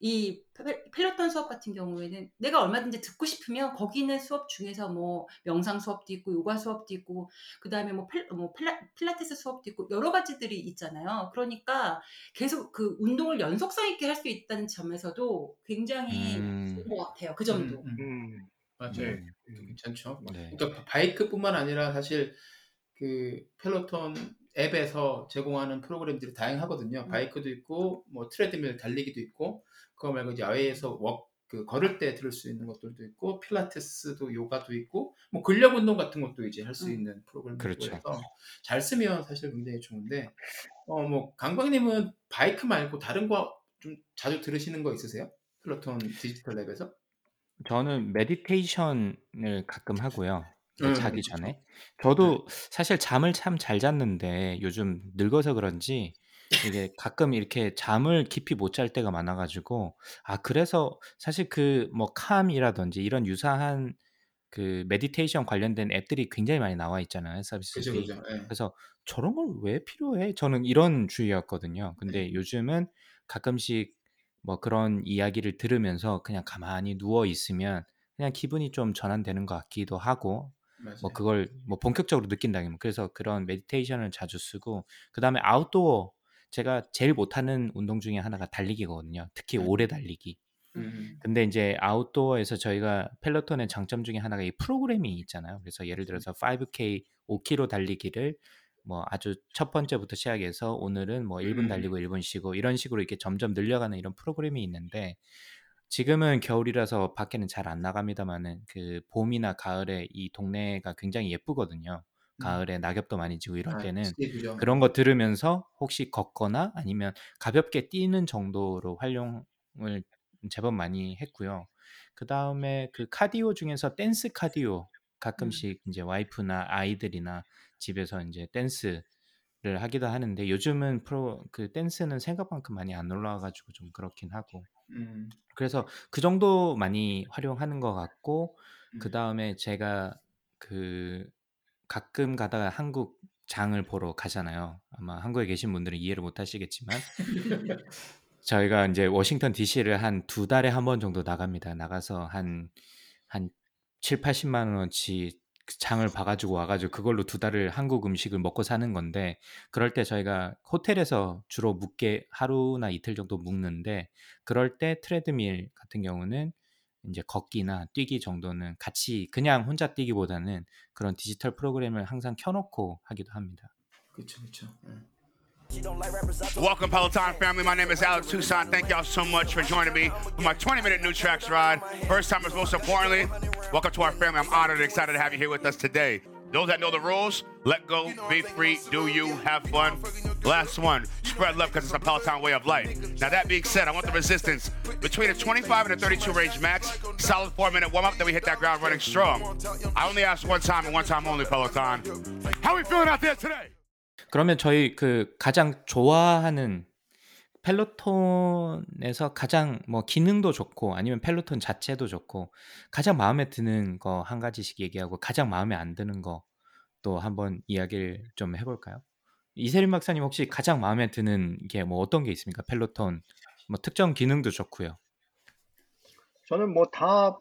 이 페- 펠로톤 수업 같은 경우에는 내가 얼마든지 듣고 싶으면 거기 있는 수업 중에서 뭐 명상 수업도 있고 요가 수업도 있고 그 다음에 뭐, 필, 뭐 필라, 필라테스 수업도 있고 여러 가지들이 있잖아요. 그러니까 계속 그 운동을 연속성 있게 할 수 있다는 점에서도 굉장히 음. 좋은 것 같아요. 그 점도. 음, 음. 음, 맞아요. 음. 괜찮죠. 네. 그러니까 바이크뿐만 아니라 사실 그 펠로톤 앱에서 제공하는 프로그램들이 다양하거든요. 음. 바이크도 있고 뭐 트레드밀 달리기도 있고 그거 말고 이제 야외에서 워, 그 걸을 때 들을 수 있는 것들도 있고 필라테스도 요가도 있고 뭐 근력 운동 같은 것도 이제 할수 음. 있는 프로그램도 그렇죠. 있고 해서 잘 쓰면 사실 굉장히 좋은데 어 뭐 강광님은 바이크 말고 다른 거 좀 자주 들으시는 거 있으세요? 펠로톤 디지털 앱에서? 저는 meditation을 가끔 하고요. 그 음, 자기. 전에. 저도 사실 잠을 참 잘 잤는데 요즘 늙어서 그런지 이게 가끔 이렇게 잠을 깊이 못 잘 때가 많아 가지고 아 그래서 사실 그 뭐 Calm이라든지 이런 유사한 그 meditation 관련된 앱들이 굉장히 많이 나와 있잖아요 그죠, 서비스들이. 그죠. 예. 그래서 저런 걸 왜 필요해? 저는 이런 주의였거든요. 근데 네. 요즘은 가끔씩 뭐 그런 이야기를 들으면서 그냥 가만히 누워 있으면 그냥 기분이 좀 전환되는 것 같기도 하고 맞아요. 뭐 그걸 뭐 본격적으로 느낀다면 그래서 그런 메디테이션을 자주 쓰고 그 다음에 아웃도어 제가 제일 못하는 운동 중에 하나가 달리기거든요. 특히 음. 오래 달리기. 음. 근데 이제 아웃도어에서 저희가 펠로톤의 장점 중에 하나가 이 프로그램이 있잖아요. 그래서 예를 들어서 5K 5km 달리기를 뭐 아주 첫 번째부터 시작해서 오늘은 뭐 1분 음. 달리고 1분 쉬고 이런 식으로 이렇게 점점 늘려가는 이런 프로그램이 있는데 지금은 겨울이라서 밖에는 잘 안 나갑니다만은 그 봄이나 가을에 이 동네가 굉장히 예쁘거든요. 가을에 낙엽도 많이 지고 이럴 아, 때는 스케줄이죠. 그런 거 들으면서 혹시 걷거나 아니면 가볍게 뛰는 정도로 활용을 제법 많이 했고요. 그 다음에 그 카디오 중에서 댄스 카디오 가끔씩 이제 와이프나 아이들이나 집에서 이제 댄스 를 하기도 하는데 요즘은 프로 그 댄스는 생각만큼 많이 안 올라와가지고 좀 그렇긴 하고 음. 그래서 그 정도 많이 활용하는 것 같고 음. 그 다음에 제가 그 가끔 가다가 한국 장을 보러 가잖아요. 아마 한국에 계신 분들은 이해를 못 하시겠지만 저희가 이제 워싱턴 DC를 한 두 달에 한 번 정도 나갑니다. 나가서 한, 한 7, 80만 원어치 장을 봐가지고 와가지고 그걸로 두 달을 한국 음식을 먹고 사는 건데 그럴 때 저희가 호텔에서 주로 묵게 하루나 이틀 정도 묵는데 그럴 때 트레드밀 같은 경우는 이제 걷기나 뛰기 정도는 같이 그냥 혼자 뛰기보다는 그런 디지털 프로그램을 항상 켜놓고 하기도 합니다. 그렇죠, 그렇죠. Welcome, Peloton family. My name is Alex Tucson. Thank y'all so much for joining me for my 20 minute new tracks ride. First timers, most importantly, welcome to our family. I'm honored and excited to have you here with us today. Those that know the rules, let go, be free, do you, have fun. Last one, spread love because it's a Peloton way of life. Now, that being said, I want the resistance between a 25 and a 32 range max, solid four minute warm up, then we hit that ground running strong. I only ask one time and one time only, Peloton. How we feeling out there today? 그러면 저희 그 가장 좋아하는 펠로톤에서 가장 뭐 기능도 좋고 아니면 펠로톤 자체도 좋고 가장 마음에 드는 거 한 가지씩 얘기하고 가장 마음에 안 드는 거 또 한번 이야기를 좀 해볼까요? 이세림 박사님 혹시 가장 마음에 드는 게 뭐 어떤 게 있습니까? 펠로톤 뭐 특정 기능도 좋고요. 저는 뭐 다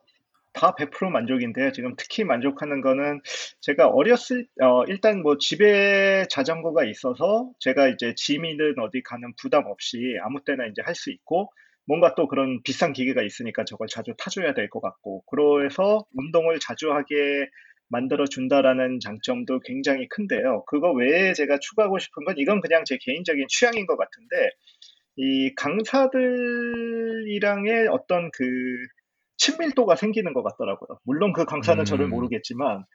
다 100% 만족인데요. 지금 특히 만족하는 거는 제가 어렸을 어 일단 뭐 집에 자전거가 있어서 제가 이제 gym이든 어디 가는 부담 없이 아무 때나 이제 할 수 있고 뭔가 또 그런 비싼 기계가 있으니까 저걸 자주 타줘야 될 것 같고 그래서 운동을 자주 하게 만들어 준다라는 장점도 굉장히 큰데요. 그거 외에 제가 추가하고 싶은 건 이건 그냥 제 개인적인 취향인 것 같은데 이 강사들이랑의 어떤 그 친밀도가 생기는 것 같더라고요. 물론 그 강사는 저를 음. 모르겠지만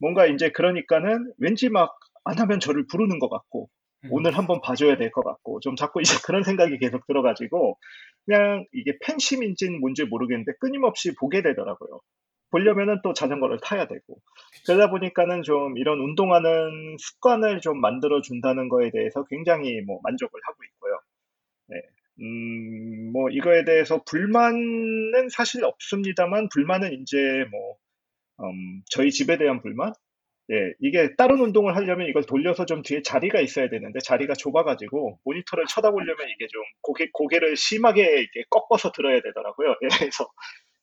뭔가 이제 그러니까는 왠지 막 안 하면 저를 부르는 것 같고 음. 오늘 한번 봐줘야 될 것 같고 좀 자꾸 이제 그런 생각이 계속 들어가지고 그냥 이게 팬심인지는 뭔지 모르겠는데 끊임없이 보게 되더라고요. 보려면은 또 자전거를 타야 되고 그러다 보니까는 좀 이런 운동하는 습관을 좀 만들어 준다는 거에 대해서 굉장히 뭐 만족을 하고 있고요. 네. 음, 뭐 이거에 대해서 불만은 사실 없습니다만 불만은 이제 뭐 음, 저희 집에 대한 불만? 예, 이게 다른 운동을 하려면 이걸 돌려서 좀 뒤에 자리가 있어야 되는데 자리가 좁아가지고 모니터를 쳐다보려면 이게 좀 고개, 고개를 심하게 이렇게 꺾어서 들어야 되더라고요. 예, 그래서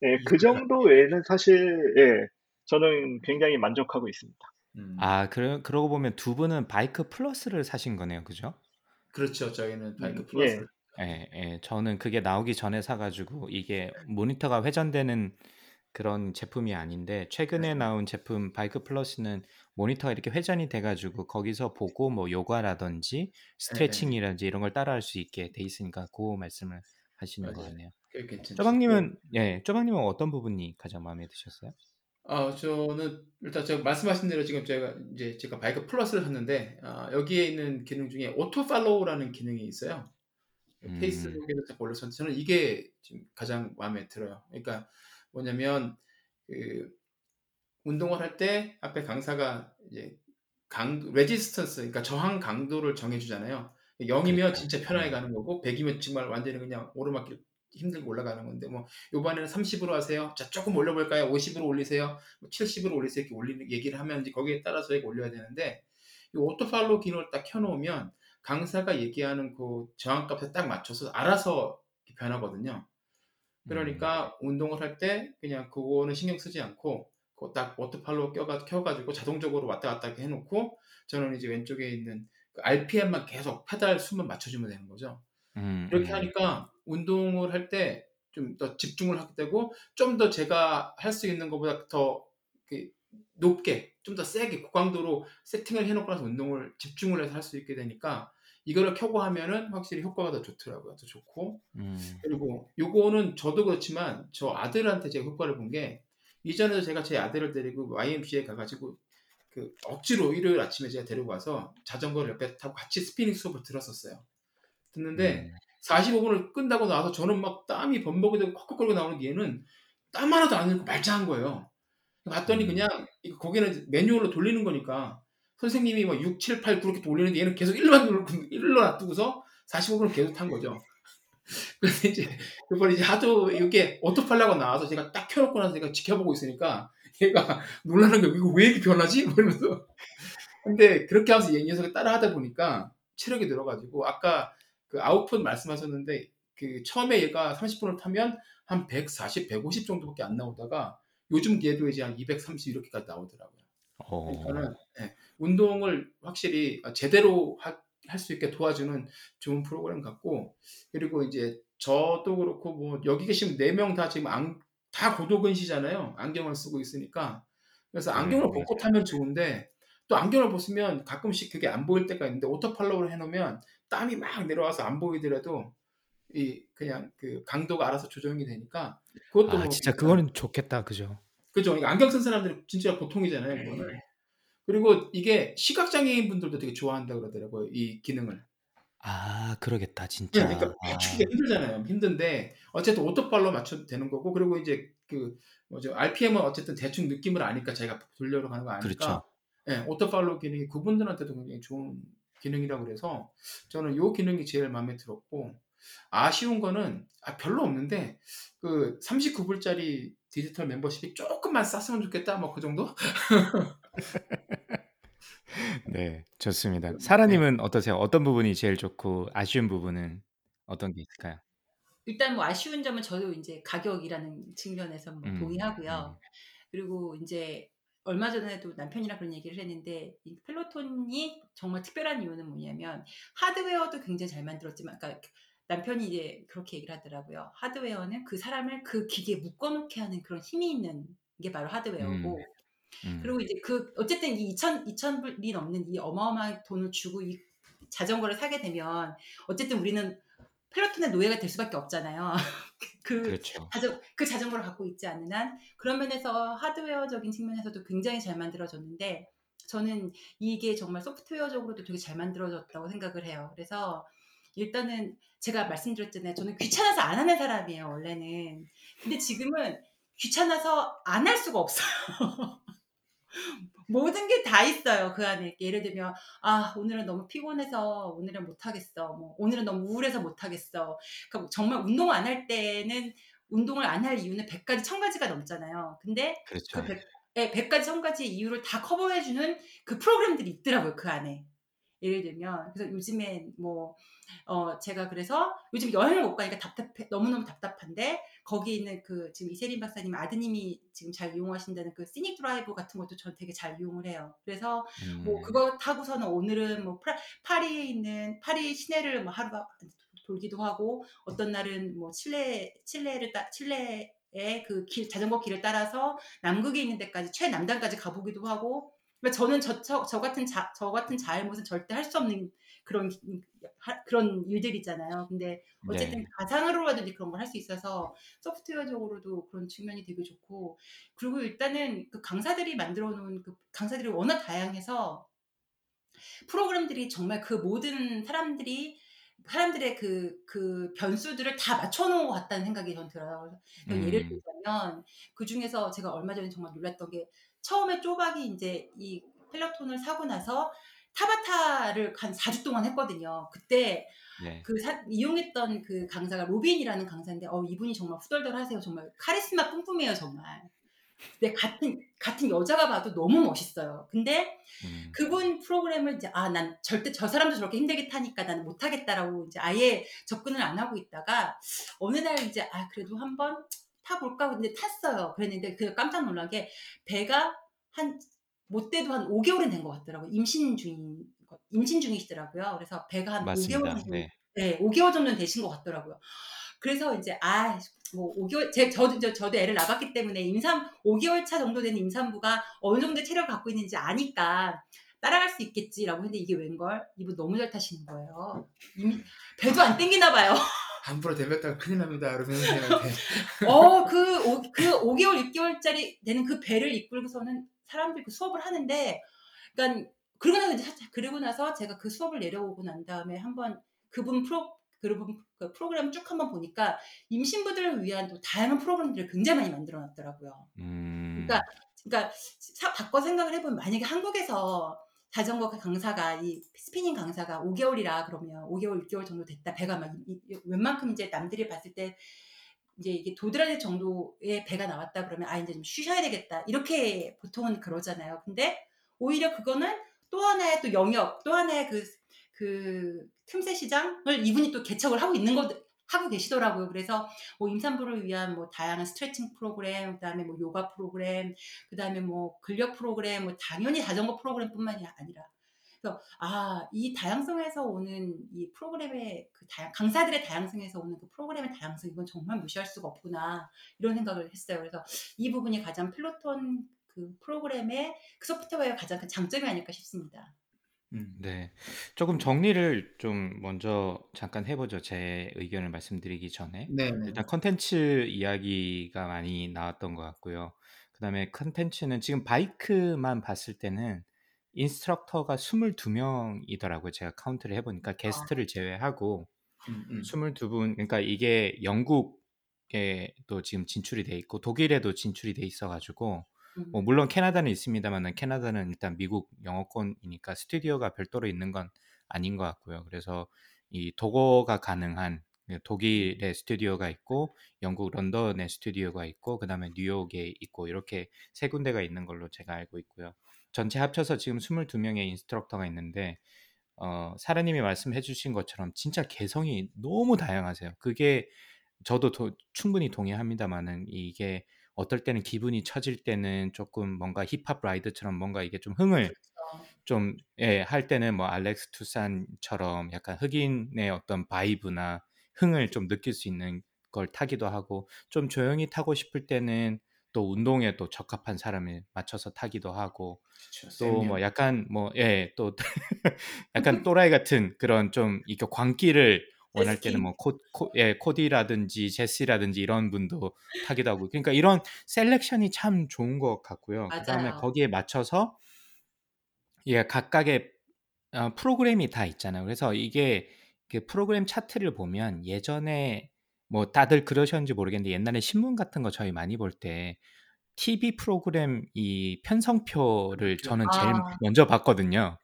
예, 그 정도 외에는 사실 예, 저는 굉장히 만족하고 있습니다. 음. 아, 그러, 그러고 보면 두 분은 바이크 플러스를 사신 거네요. 그죠? 그렇죠. 저희는 바이크 음, 플러스. 예, 예, 저는 그게 나오기 전에 사 가지고 이게 모니터가 회전되는 그런 제품이 아닌데 최근에 나온 제품 바이크 플러스는 모니터가 이렇게 회전이 돼 가지고 거기서 보고 뭐 요가라든지 스트레칭이라든지 이런 걸 따라할 수 있게 돼 있으니까 그 말씀을 하시는 거 맞아요. 같네요. 그게 괜찮죠. 쪼박님은 예, 쪼박님은 어떤 부분이 가장 마음에 드셨어요? 아, 저는 일단 제가 말씀하신 대로 지금 제가 이제 제가 바이크 플러스를 샀는데 아, 여기에 있는 기능 중에 auto follow라는 기능이 있어요. 음. 페이스북에서 딱 올렸었는데 저는 이게 지금 가장 마음에 들어요. 그러니까 뭐냐면 그 운동을 할 때 앞에 강사가 이제 강 resistance 그러니까 저항 강도를 정해 주잖아요. 0이면 그러니까. 진짜 편하게 음. 가는 거고 100이면 정말 완전히 그냥 오르막길 힘들게 올라가는 건데 뭐 요번에는 30으로 하세요. 자, 조금 올려 볼까요? 50으로 올리세요. 뭐 70으로 올리세요. 이렇게 올리는 얘기를 하면 이제 거기에 따라서 이렇게 올려야 되는데 이 auto follow 기능을 딱 켜 놓으면 강사가 얘기하는 그 저항값에 딱 맞춰서 알아서 변하거든요. 그러니까 운동을 할 때 그냥 그거는 신경 쓰지 않고 딱 auto follow 껴가, 켜가지고 자동적으로 왔다 갔다 해놓고 저는 이제 왼쪽에 있는 그 RPM만 계속 페달 수만 맞춰주면 되는 거죠. 음, 이렇게 음. 하니까 운동을 할 때 좀 더 집중을 하게 되고 좀 더 제가 할 수 있는 것보다 더 높게 좀 더 세게 고강도로 세팅을 해놓고 나서 운동을 집중을 해서 할 수 있게 되니까 이거를 켜고 하면은 확실히 효과가 더 좋더라고요. 더 좋고 음. 그리고 요거는 저도 그렇지만 저 아들한테 제가 효과를 본 게 이전에도 제가 제 아들을 데리고 YMCA 가가지고 그 억지로 일요일 아침에 제가 데리고 와서 자전거를 옆에 타고 같이 스피닝 수업을 들었었어요. 듣는데 음. 45분을 끝나고 나서 저는 막 땀이 범벅이 되고 컥컥거리고 나오는 얘는 땀 하나도 안 흘리고 말짱한 거예요. 봤더니 그냥 이거 거기는 매뉴얼로 돌리는 거니까 선생님이 막 6, 7, 8 그렇게 돌리는데 얘는 계속 1로만 누르고 1로 놔두고서 45분을 계속 탄 거죠. 그래서 이제 그걸 이제 하도 이게 오토팔라고 나와서 제가 딱 켜놓고 나서 제가 지켜보고 있으니까 얘가 놀라는 거예요. 이거 왜 이렇게 변하지? 이러면서. 근데 그렇게 하면서 이 녀석이 따라 하다 보니까 체력이 늘어가지고 아까 그 아웃풋 말씀하셨는데 그 처음에 얘가 30분을 타면 한 140, 150 정도밖에 안 나오다가 요즘 얘도 이제 한 230 이렇게까지 나오더라고요. 어. 그러니까는 예, 운동을 확실히 제대로 할 수 있게 도와주는 좋은 프로그램 같고 그리고 이제 저도 그렇고 뭐 여기 계신 네 명 다 지금 안, 다 고도근시잖아요. 안경을 쓰고 있으니까 그래서 네, 안경을 벗고 맞아요. 타면 좋은데 또 안경을 벗으면 가끔씩 그게 안 보일 때가 있는데 auto follow를 해놓으면 땀이 막 내려와서 안 보이더라도 이 그냥 그 강도가 알아서 조정이 되니까 그것도 아 뭐 진짜 괜찮- 그거는 좋겠다. 그죠? 그죠. 그러니까 안경 쓴 사람들이 진짜 보통이잖아요, 네. 그거는. 그리고 이게 시각장애인 분들도 되게 좋아한다 그러더라고요, 이 기능을. 아 그러겠다 네, 진짜. 그러니까 아. 맞추기가 힘들잖아요. 힘든데 어쨌든 오토팔로 맞춰도 되는 거고 그리고 이제 그 뭐죠 RPM은 어쨌든 대충 느낌을 아니까 자기가 돌려로 가는 거 아니까. 그렇죠. 예, 오토팔로 기능이 그분들한테도 굉장히 좋은 기능이라고 그래서 저는 요 기능이 제일 마음에 들었고 아쉬운 거는 아, 별로 없는데 그 39불짜리 디지털 멤버십이 조금만 쌌으면 좋겠다 뭐 그 정도? 네, 좋습니다. 사라님은 어떠세요? 어떤 부분이 제일 좋고 아쉬운 부분은 어떤 게 있을까요? 일단 뭐 아쉬운 점은 저도 이제 가격이라는 측면에서 뭐 음, 동의하고요. 그리고 이제 얼마 전에도 남편이랑 그런 얘기를 했는데 이 펠로톤이 정말 특별한 이유는 뭐냐면 하드웨어도 굉장히 잘 만들었지만 그러니까 남편이 이제 그렇게 얘기를 하더라고요. 하드웨어는 그 사람을 그 기계에 묶어놓게 하는 그런 힘이 있는 게 바로 하드웨어고 음, 음. 그리고 이제 그 어쨌든 이 2천 2천 불이 넘는 이 어마어마한 돈을 주고 이 자전거를 사게 되면 어쨌든 우리는 펠로톤의 노예가 될 수밖에 없잖아요. 그 그렇죠. 자전, 그 자전거를 갖고 있지 않는 한 그런 면에서 하드웨어적인 측면에서도 굉장히 잘 만들어졌는데 저는 이게 정말 소프트웨어적으로도 되게 잘 만들어졌다고 생각을 해요. 그래서 일단은 제가 말씀드렸잖아요. 저는 귀찮아서 안 하는 사람이에요, 원래는. 근데 지금은 귀찮아서 안 할 수가 없어요. 모든 게 다 있어요 그 안에. 예를 들면 아 오늘은 너무 피곤해서 오늘은 못하겠어. 뭐 오늘은 너무 우울해서 못하겠어. 그러니까 정말 운동 안 할 때는 운동을 안 할 이유는 100가지 1000가지가 넘잖아요. 근데 그렇죠. 그 100, 예, 100가지 1000가지 이유를 다 커버해주는 그 프로그램들이 있더라고요 그 안에 예를 들면 그래서 요즘에 뭐 어, 제가 그래서 요즘 여행을 못 가니까 답답해 너무너무 답답한데 거기 있는 그 지금 이세린 박사님 아드님이 지금 잘 이용하신다는 그 scenic drive 같은 것도 전 되게 잘 이용을 해요. 그래서 뭐 음, 그거 타고서는 오늘은 뭐 프라, 파리에 있는 파리 시내를 뭐 하루가 돌기도 하고 어떤 날은 뭐 칠레 칠레를 따 칠레의 그 길 자전거 길을 따라서 남극에 있는 데까지 최남단까지 가보기도 하고 그러니까 저는 저, 저, 저 같은 자, 저 같은 자일못은 절대 할 수 없는 그런 하- 그런 일들이잖아요. 근데 어쨌든 네. 가상으로라도 그런 걸 할 수 있어서 소프트웨어적으로도 그런 측면이 되게 좋고 그리고 일단은 그 강사들이 만들어 놓은 그 강사들이 워낙 다양해서 프로그램들이 정말 그 모든 사람들이 사람들의 그, 그 변수들을 다 맞춰놓은 것 같다는 생각이 전 들어요. 그러니까 예를 음. 들자면 그 중에서 제가 얼마 전에 정말 놀랐던 게 처음에 쪼박이 이제 이 펠로톤을 사고 나서 타바타를 한 4주 동안 했거든요. 그때 네. 그 사- 이용했던 그 강사가 로빈이라는 강사인데 어 이분이 정말 후덜덜하세요. 정말 카리스마 뿜뿜해요 정말. 근데 같은 같은 여자가 봐도 너무 멋있어요. 근데 음, 그분 프로그램을 이제 아 난 절대 저 사람도 저렇게 힘들게 타니까 나는 못하겠다라고 이제 아예 접근을 안 하고 있다가 어느 날 이제 아 그래도 한번 타볼까 근데 탔어요. 그랬는데 그 깜짝 놀란 게 배가 한 못 돼도 한 5개월은 된 것 같더라고요. 임신 중인 임신 중이시더라고요. 그래서 배가 한 5개월 맞습니다. 정도 네. 네, 5개월 정도는 되신 것 같더라고요. 그래서 이제 아, 뭐 5개월 제 저도 저, 저도 애를 낳았기 때문에 임산 5개월 차 정도 된 임산부가 어느 정도 체력을 갖고 있는지 아니까 따라갈 수 있겠지라고 했는데 이게 웬걸? 이분 너무 잘 타시는 거예요. 이미 배도 안 땡기나 봐요. 함부로 대뱉다가 큰일 납니다. 그러면서 저한테 어, 그, 오, 그 5개월, 6개월짜리 되는 그 배를 이끌고서는 사람들이 그 수업을 하는데, 그러니까, 그러고 나서, 이제 사- 그러고 나서 제가 그 수업을 내려오고 난 다음에 한번 그분 프로, 그리고 그 프로그램 쭉 한번 보니까 임신부들을 위한 또 다양한 프로그램들을 굉장히 많이 만들어 놨더라고요. 음. 그러니까 그러니까 사- 바꿔 생각을 해보면 만약에 한국에서 자전거 강사가 이 스피닝 강사가 5개월이라 그러면 5개월 6개월 정도 됐다 배가 막 이- 이- 웬만큼 이제 남들이 봤을 때 이제 이게 도드라질 정도의 배가 나왔다 그러면 아 이제 좀 쉬셔야 되겠다 이렇게 보통은 그러잖아요. 근데 오히려 그거는 또 하나의 또 영역 또 하나의 그 그 틈새 시장을 이분이 또 개척을 하고 있는 거 하고 계시더라고요. 그래서 뭐 임산부를 위한 뭐 다양한 스트레칭 프로그램, 그다음에 뭐 요가 프로그램, 그다음에 뭐 근력 프로그램, 뭐 당연히 자전거 프로그램뿐만이 아니라 그래서 아, 이 다양성에서 오는 이 프로그램의 그 다양 강사들의 다양성에서 오는 그 프로그램의 다양성 이건 정말 무시할 수가 없구나 이런 생각을 했어요. 그래서 이 부분이 가장 필로톤 그 프로그램의 그 소프트웨어의 가장 큰 장점이 아닐까 싶습니다. 음. 네. 조금 정리를 좀 먼저 잠깐 해 보죠. 제 의견을 말씀드리기 전에. 네네. 일단 컨텐츠 이야기가 많이 나왔던 것 같고요. 그 다음에 컨텐츠는 지금 바이크만 봤을 때는 instructor가 22 명이더라고요. 제가 카운트를 해 보니까 게스트를 제외하고 음, 음. 22 분, 그러니까 이게 영국에 또 지금 진출이 돼 있고 독일에도 진출이 돼 있어 가지고 음. 뭐 물론 캐나다는 있습니다만은 캐나다는 일단 미국 영어권이니까 스튜디오가 별도로 있는 건 아닌 것 같고요. 그래서 이 독어가 가능한 그 독일의 스튜디오가 있고 영국 런던의 스튜디오가 있고 그다음에 뉴욕에 있고 이렇게 세 군데가 있는 걸로 제가 알고 있고요. 전체 합쳐서 지금 22명의 instructor가 있는데 어, 사라님이 말씀해 주신 것처럼 진짜 개성이 너무 다양하세요. 그게 저도 도- 충분히 동의합니다만은 이게 어떨 때는 기분이 처질 때는 조금 뭔가 힙합 ride처럼 뭔가 이게 좀 흥을 좀 예, 할 때는 뭐 알렉스 투생처럼 약간 흑인의 어떤 vibe나 흥을 좀 느낄 수 있는 걸 타기도 하고 좀 조용히 타고 싶을 때는 또 운동에 또 적합한 사람을 맞춰서 타기도 하고 그렇죠. 또 뭐. 약간 뭐 예, 또 약간 또라이 같은 그런 좀 이렇게 광기를 원할 때는. 뭐 코, 코, 예, 코디라든지 제시라든지 이런 분도 타기도 하고 그러니까 이런 selection이 참 좋은 것 같고요. 그다음에 맞아요. 거기에 맞춰서 예, 각각의 어, 프로그램이 다 있잖아요. 그래서 이게 그 프로그램 차트를 보면 예전에 뭐 다들 그러셨는지 모르겠는데 옛날에 신문 같은 거 저희 많이 볼 때 TV 프로그램 이 편성표를 저는 제일 아. 먼저 봤거든요.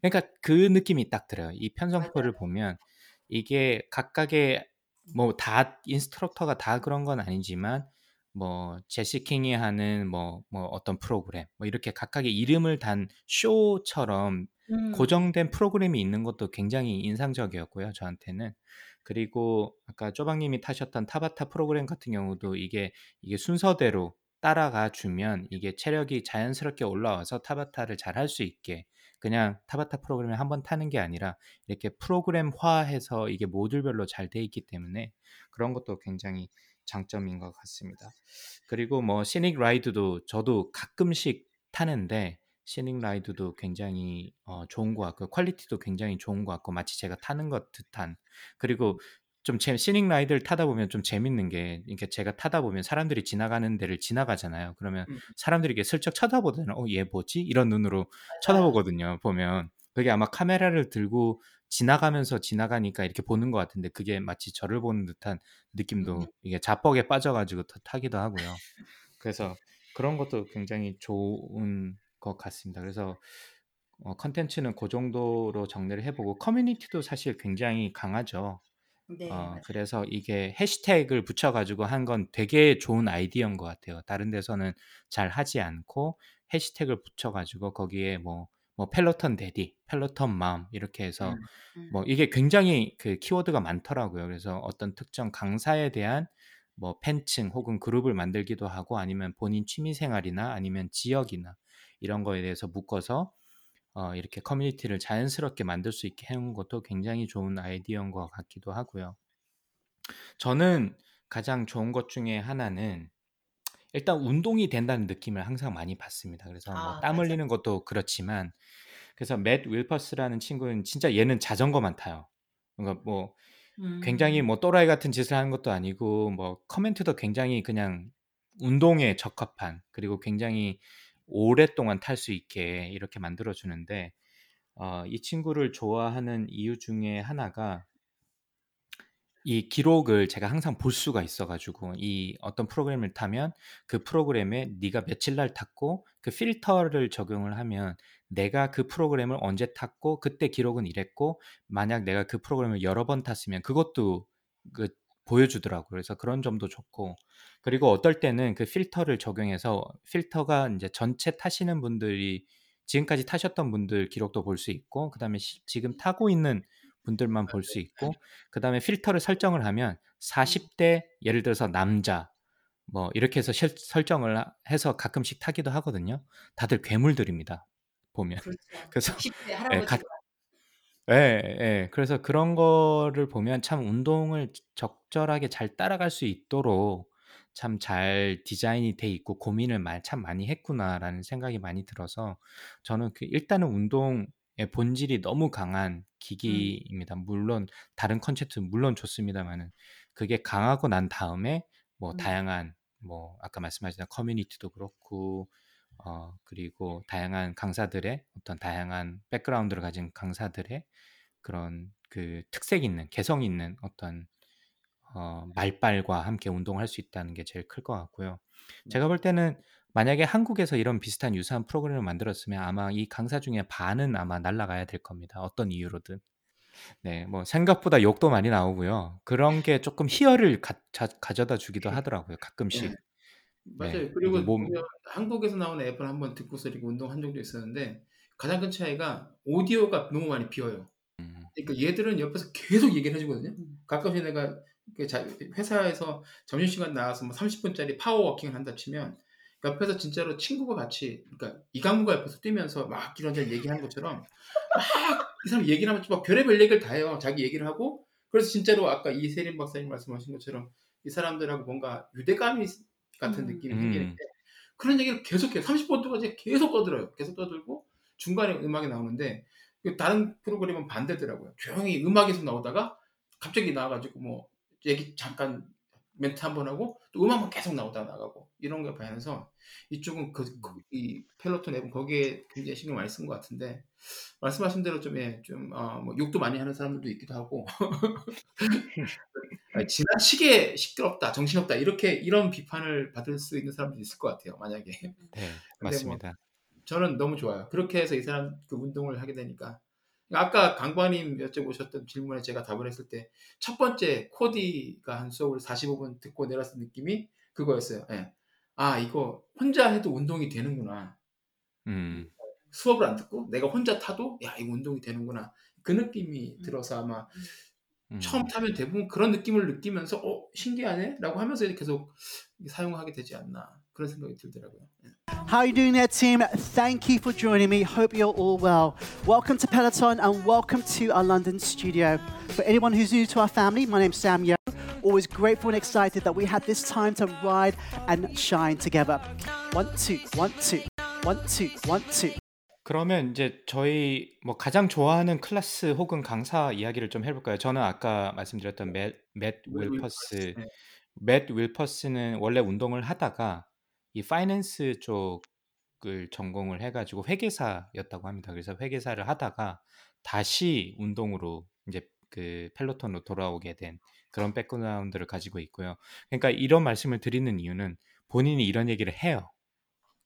그러니까 그 느낌이 딱 들어요. 이 맞아요. 편성표를 보면 이게 각각의 뭐 다 인스트럭터가 다 그런 건 아니지만 뭐 제시 킹이 하는 뭐 뭐 어떤 프로그램 뭐 이렇게 각각의 이름을 단 쇼처럼 음. 고정된 프로그램이 있는 것도 굉장히 인상적이었고요, 저한테는. 그리고 아까 쪼박님이 타셨던 타바타 프로그램 같은 경우도 이게 이게 순서대로 따라가 주면 이게 체력이 자연스럽게 올라와서 타바타를 잘 할 수 있게 그냥 타바타 프로그램을 한번 타는 게 아니라 이렇게 프로그램화해서 이게 모듈별로 잘 돼 있기 때문에 그런 것도 굉장히 장점인 것 같습니다. 그리고 뭐 scenic ride도 저도 가끔씩 타는데 scenic ride도 굉장히 어, 좋은 것 같고 quality도 굉장히 좋은 것 같고 마치 제가 타는 것 듯한 그리고 좀 제, 시닉 라이드를 타다 보면 좀 재밌는 게 이렇게 제가 타다 보면 사람들이 지나가는 데를 지나가잖아요. 그러면 음. 사람들이 이렇게 슬쩍 쳐다보더니 어, 얘 뭐지? 이런 눈으로 맞아요. 쳐다보거든요. 보면 그게 아마 카메라를 들고 지나가면서 지나가니까 이렇게 보는 것 같은데 그게 마치 저를 보는 듯한 느낌도 음. 이게 자뻑에 빠져가지고 타- 타기도 하고요. 그래서 그런 것도 굉장히 좋은 것 같습니다. 그래서 어, 컨텐츠는 그 정도로 정리를 해보고 커뮤니티도 사실 굉장히 강하죠. 네, 어, 맞아요. 그래서 이게 해시태그를 붙여가지고 한 건 되게 좋은 아이디어인 것 같아요. 다른 데서는 잘 하지 않고 해시태그를 붙여가지고 거기에 뭐, 뭐 펠로톤 daddy, 펠로톤 mom 이렇게 해서 음. 음. 뭐 이게 굉장히 그 키워드가 많더라고요. 그래서 어떤 특정 강사에 대한 뭐 팬층 혹은 그룹을 만들기도 하고 아니면 본인 취미 생활이나 아니면 지역이나 이런 거에 대해서 묶어서 어, 이렇게 커뮤니티를 자연스럽게 만들 수 있게 해온 것도 굉장히 좋은 아이디어인 것 같기도 하고요. 저는 가장 좋은 것 중에 하나는 일단 운동이 된다는 느낌을 항상 많이 받습니다. 그래서 뭐 아, 땀 맞아요. 흘리는 것도 그렇지만 그래서 맷 윌퍼스라는 친구는 진짜 얘는 자전거만 타요. 그러니까 뭐 굉장히 음. 뭐 또라이 같은 짓을 하는 것도 아니고 뭐 커멘트도 굉장히 그냥 운동에 적합한 그리고 굉장히 오랫동안 탈 수 있게 이렇게 만들어 주는데 어, 이 친구를 좋아하는 이유 중에 하나가 이 기록을 제가 항상 볼 수가 있어 가지고 이 어떤 프로그램을 타면 그 프로그램에 네가 며칠 날 탔고 그 필터를 적용을 하면 내가 그 프로그램을 언제 탔고 그때 기록은 이랬고 만약 내가 그 프로그램을 여러 번 탔으면 그것도 그 보여주더라고요. 그래서 그런 점도 좋고 그리고 어떨 때는 그 필터를 적용해서 필터가 이제 전체 타시는 분들이 지금까지 타셨던 분들 기록도 볼 수 있고 그다음에 시, 지금 타고 있는 분들만 볼 수 있고 그다음에 필터를 설정을 하면 40대 예를 들어서 남자 뭐 이렇게 해서 실, 설정을 해서 가끔씩 타기도 하거든요. 다들 괴물들입니다. 보면. 그렇죠. 그래서 60대 예, 가, 예, 예. 그래서 그런 거를 보면 참 운동을 적절하게 잘 따라갈 수 있도록 참 잘 디자인이 돼 있고 고민을 마- 참 많이 했구나라는 생각이 많이 들어서 저는 그 일단은 운동의 본질이 너무 강한 음. 기기입니다. 물론 다른 컨셉트 물론 좋습니다만은 그게 강하고 난 다음에 뭐 음. 다양한 뭐 아까 말씀하신 커뮤니티도 그렇고 어 그리고 다양한 강사들의 어떤 다양한 background를 가진 강사들의 그런 그 특색 있는 개성 있는 어떤 어 말빨과 함께 운동을 할수 있다는 게 제일 클 것 같고요. 제가 볼 때는 만약에 한국에서 이런 비슷한 유사한 프로그램을 만들었으면 아마 이 강사 중에 반은 아마 날아가야 될 겁니다. 어떤 이유로든. 네, 뭐 생각보다 욕도 많이 나오고요. 그런 게 조금 희열을 가, 자, 가져다 주기도 하더라고요. 가끔씩. 네. 맞아요. 네, 그리고 몸, 보면 한국에서 나오는 앱을 한번 듣고서 이렇게 운동한 적도 있었는데 가장 큰 차이가 오디오가 너무 많이 비어요. 음, 그러니까 얘들은 옆에서 계속 얘기를 해주거든요. 음. 가끔씩 내가 회사에서 점심시간 나와서 뭐 30분짜리 파워워킹을 한다 치면 옆에서 진짜로 친구가 같이 그러니까 이강무가 옆에서 뛰면서 막 이런저런 얘기하는 것처럼 막 이 사람 얘기를 하면 막 별의별 얘기를 다 해요. 자기 얘기를 하고 그래서 진짜로 아까 이세림 박사님 말씀하신 것처럼 이 사람들하고 뭔가 유대감이 같은 음. 느낌이 음. 생기는데 그런 얘기를 계속해요. 30분 동안 이제 계속 떠들어요. 계속 떠들고 중간에 음악이 나오는데 그 다른 프로그램은 반대더라고요. 조용히 음악이 계속 나오다가 갑자기 나와가지고 뭐 얘기 잠깐 멘트 한 번 하고 또 음악만 계속 나오다 나가고 이런 걸 봐서 이쪽은 그, 그- 이 펠로톤 앱은 거기에 굉장히 신경 많이 쓴 것 같은데 말씀하신 대로 좀, 예, 좀, 어, 뭐 욕도 많이 하는 사람들도 있기도 하고 지나치게 시끄럽다, 정신없다 이렇게 이런 비판을 받을 수 있는 사람도 있을 것 같아요. 만약에 네, 근데 맞습니다. 저는 너무 좋아요. 그렇게 해서 이 사람 그 운동을 하게 되니까. 아까 강관님 여쭤보셨던 질문에 제가 답을 했을 때 첫 번째 코디가 한 수업을 45분 듣고 내렸을 느낌이 그거였어요. 예. 아 이거 혼자 해도 운동이 되는구나. 음, 수업을 안 듣고 내가 혼자 타도 야 이거 운동이 되는구나. 그 느낌이 들어서 아마 음. 처음 타면 대부분 그런 느낌을 느끼면서 어 신기하네라고 하면서 계속 사용하게 되지 않나 그런 생각이 들더라고요. 예. How are you doing there, team? Thank you for joining me. Hope you're all well. Welcome to Peloton and welcome to our London studio. For anyone who's new to our family, my name's Sam Yo. Always grateful and excited that we had this time to ride and shine together. One, two, one, two, one, two, one, two. 그러면 이제 저희 뭐 가장 좋아하는 클래스 혹은 강사 이야기를 좀 해볼까요? 저는 아까 말씀드렸던 맷, 맷 윌퍼스, 네. 맷 윌퍼스는 원래 운동을 하다가 이 finance 쪽을 전공을 해가지고 회계사였다고 합니다. 그래서 회계사를 하다가 다시 운동으로 이제 그 펠로톤으로 돌아오게 된 그런 백그라운드를 가지고 있고요. 그러니까 이런 말씀을 드리는 이유는 본인이 이런 얘기를 해요.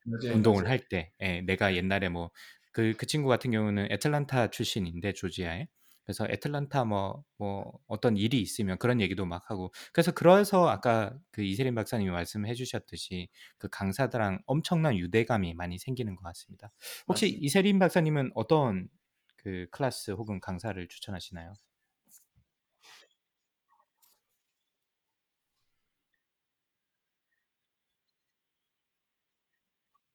맞아요, 운동을. 할 때, 예, 내가 옛날에 뭐 그그 친구 같은 경우는 애틀란타 출신인데 조지아에 그래서 애틀란타 뭐 뭐 어떤 일이 있으면 그런 얘기도 막 하고 그래서 그래서 아까 그 이세림 박사님이 말씀해 주셨듯이 그 강사들랑 엄청난 유대감이 많이 생기는 것 같습니다. 혹시 맞습니다. 이세림 박사님은 어떤 그 클래스 혹은 강사를 추천하시나요?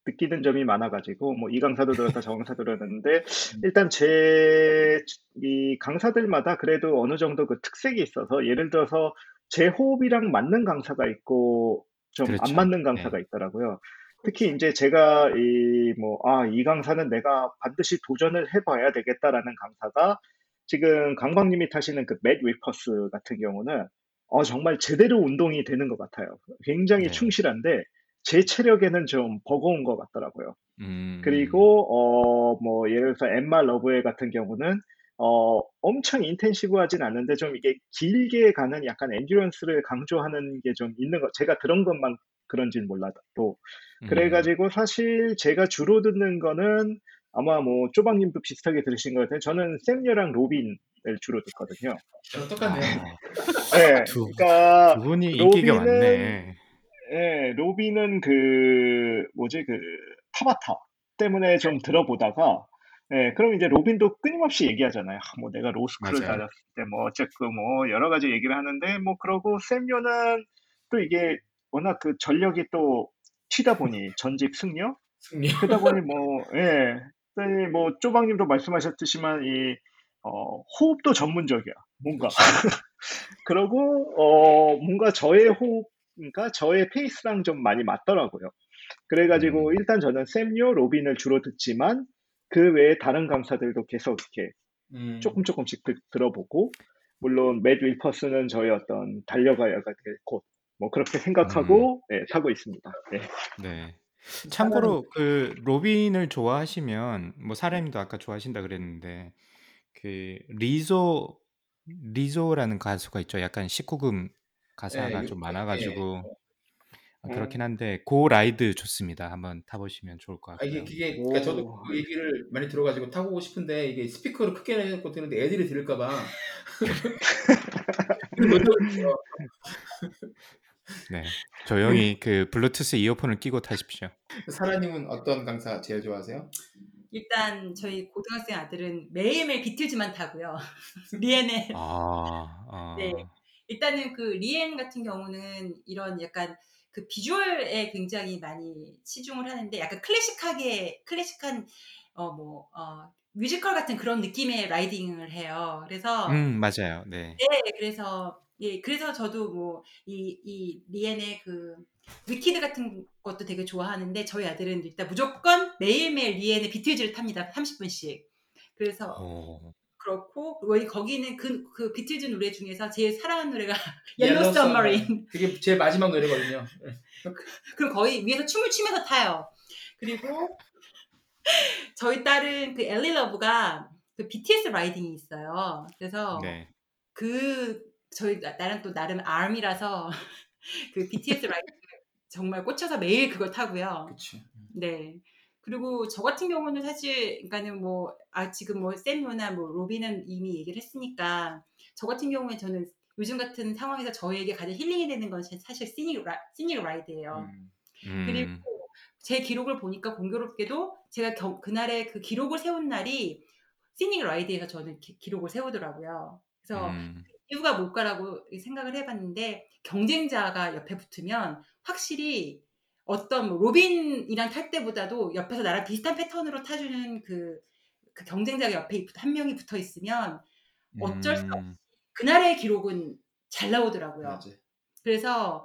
느끼는 점이 많아가지고 뭐 이 강사도 들었다 저 강사도 들었는데 일단 제 이 강사들마다 그래도 어느 정도 그 특색이 있어서 예를 들어서 제 호흡이랑 맞는 강사가 있고 좀안 그렇죠. 맞는 네. 강사가 있더라고요. 특히 이제 제가 이 뭐 아 이 강사는 내가 반드시 도전을 해봐야 되겠다라는 강사가 지금 강박님이 타시는 그 맷 위퍼스 같은 경우는 어 정말 제대로 운동이 되는 것 같아요. 굉장히 네. 충실한데 제 체력에는 좀 버거운 것 같더라고요. 음, 그리고 어 뭐 예를 들어서 엠마 러브웰 같은 경우는 어, 엄청 intensive하진 않는데 좀 이게 길게 가는 약간 endurance를 강조하는 게 좀 있는 거. 제가 들은 것만 그런지는 몰라도. 음. 그래가지고 사실 제가 주로 듣는 거는 아마 뭐 쪼박님도 비슷하게 들으신 것 같아요. 저는 샘요랑 로빈을 주로 듣거든요. 똑같네요. 네, 두, 그러니까 두 분이 인기가 로빈은 많네. 예, 로비는 그, 뭐지, 그, 타바타 때문에 좀 들어보다가, 예, 그럼 이제 로빈도 끊임없이 얘기하잖아요. 아, 뭐 내가 로스쿨을 맞아요. 다녔을 때 뭐 어쨌고 뭐 여러 가지 얘기를 하는데 뭐 그러고 샘요는 또 이게 워낙 그 전력이 또 튀다 보니 전집 승려? 승리. 그러다 보니 뭐, 예, 네, 뭐 쪼박님도 말씀하셨듯이만 이, 어, 호흡도 전문적이야. 뭔가. 그러고 어 뭔가 저의 호흡 그러니까 저의 페이스랑 좀 많이 맞더라고요. 그래가지고 일단 저는 샘요 로빈을 주로 듣지만 그 외에 다른 강사들도 계속 이렇게 음. 조금 조금씩 듣- 들어보고 물론 맷 윌퍼스는 저의 어떤 달려가야가 될 곳. 뭐 그렇게 생각하고 예, 타고 있습니다. 예. 네. 참고로 그 로빈을 좋아하시면 뭐 사람도 아까 좋아하신다 그랬는데 그 리조 리조라는 가수가 있죠. 약간 19금 가사가 예, 좀 예. 많아가지고 아, 음. 그렇긴 한데 고 ride 좋습니다. 한번 타보시면 좋을 것 아, 이게. 그게 그러니까 저도 오. 그 얘기를 많이 들어가지고 타고 싶은데 이게 스피커를 크게 내고 듣는데 애들이 들을까봐. 네, 조용히 그 블루투스 이어폰을 끼고 타십시오. 사라님은 어떤 강사 제일 좋아하세요? 일단 저희 고등학생 아들은 매일매일 비틀즈만 타고요. 리엔의 아, 네. 아, 일단은 그 리엔 같은 경우는 이런 약간 그 비주얼에 굉장히 많이 치중을 하는데 약간 클래식하게 클래식한 어 뭐 어 뮤지컬 같은 그런 느낌의 riding을 해요. 그래서 음 맞아요. 네. 네, 그래서 예, 그래서 저도 뭐 이 이 리엔의 그 위키드 같은 것도 되게 좋아하는데 저희 아들은 일단 무조건 매일매일 리엔의 비틀즈를 탑니다. 30분씩. 그래서 오. 그렇고 왜 거기는 그, 그 비틀즈 노래 중에서 제일 사랑하는 노래가 Yellow Submarine. 그게 제일 마지막 노래거든요. 그리고 거의 위에서 춤을 추면서 타요. 그리고 저희 딸은 그 엘리 러브가 그 BTS riding이 있어요. 그래서 네. 그 저희 나- 나는 또 나름 아미라서 그 BTS riding 정말 꽂혀서 매일 그걸 타고요. 그렇죠. 네. 그리고 저 같은 경우는 사실, 그러니까는 뭐, 아, 지금 뭐, 샘요나 뭐, 로빈은 이미 얘기를 했으니까, 저 같은 경우에 저는 요즘 같은 상황에서 저에게 가장 힐링이 되는 건 사실 scenic, 라, scenic ride예요. 음. 그리고 제 기록을 보니까 공교롭게도 제가 겨- 그날의 그 기록을 세운 날이 scenic ride에서 저는 기, 기록을 세우더라고요. 그래서 음. 이유가 뭘까라고 생각을 해봤는데 경쟁자가 옆에 붙으면 확실히 어떤 뭐 로빈이랑 탈 때보다도 옆에서 나랑 비슷한 패턴으로 타주는 그, 그 경쟁자가 옆에 한 명이 붙어 있으면 어쩔 수 없이 음. 그날의 기록은 잘 나오더라고요. 맞아. 그래서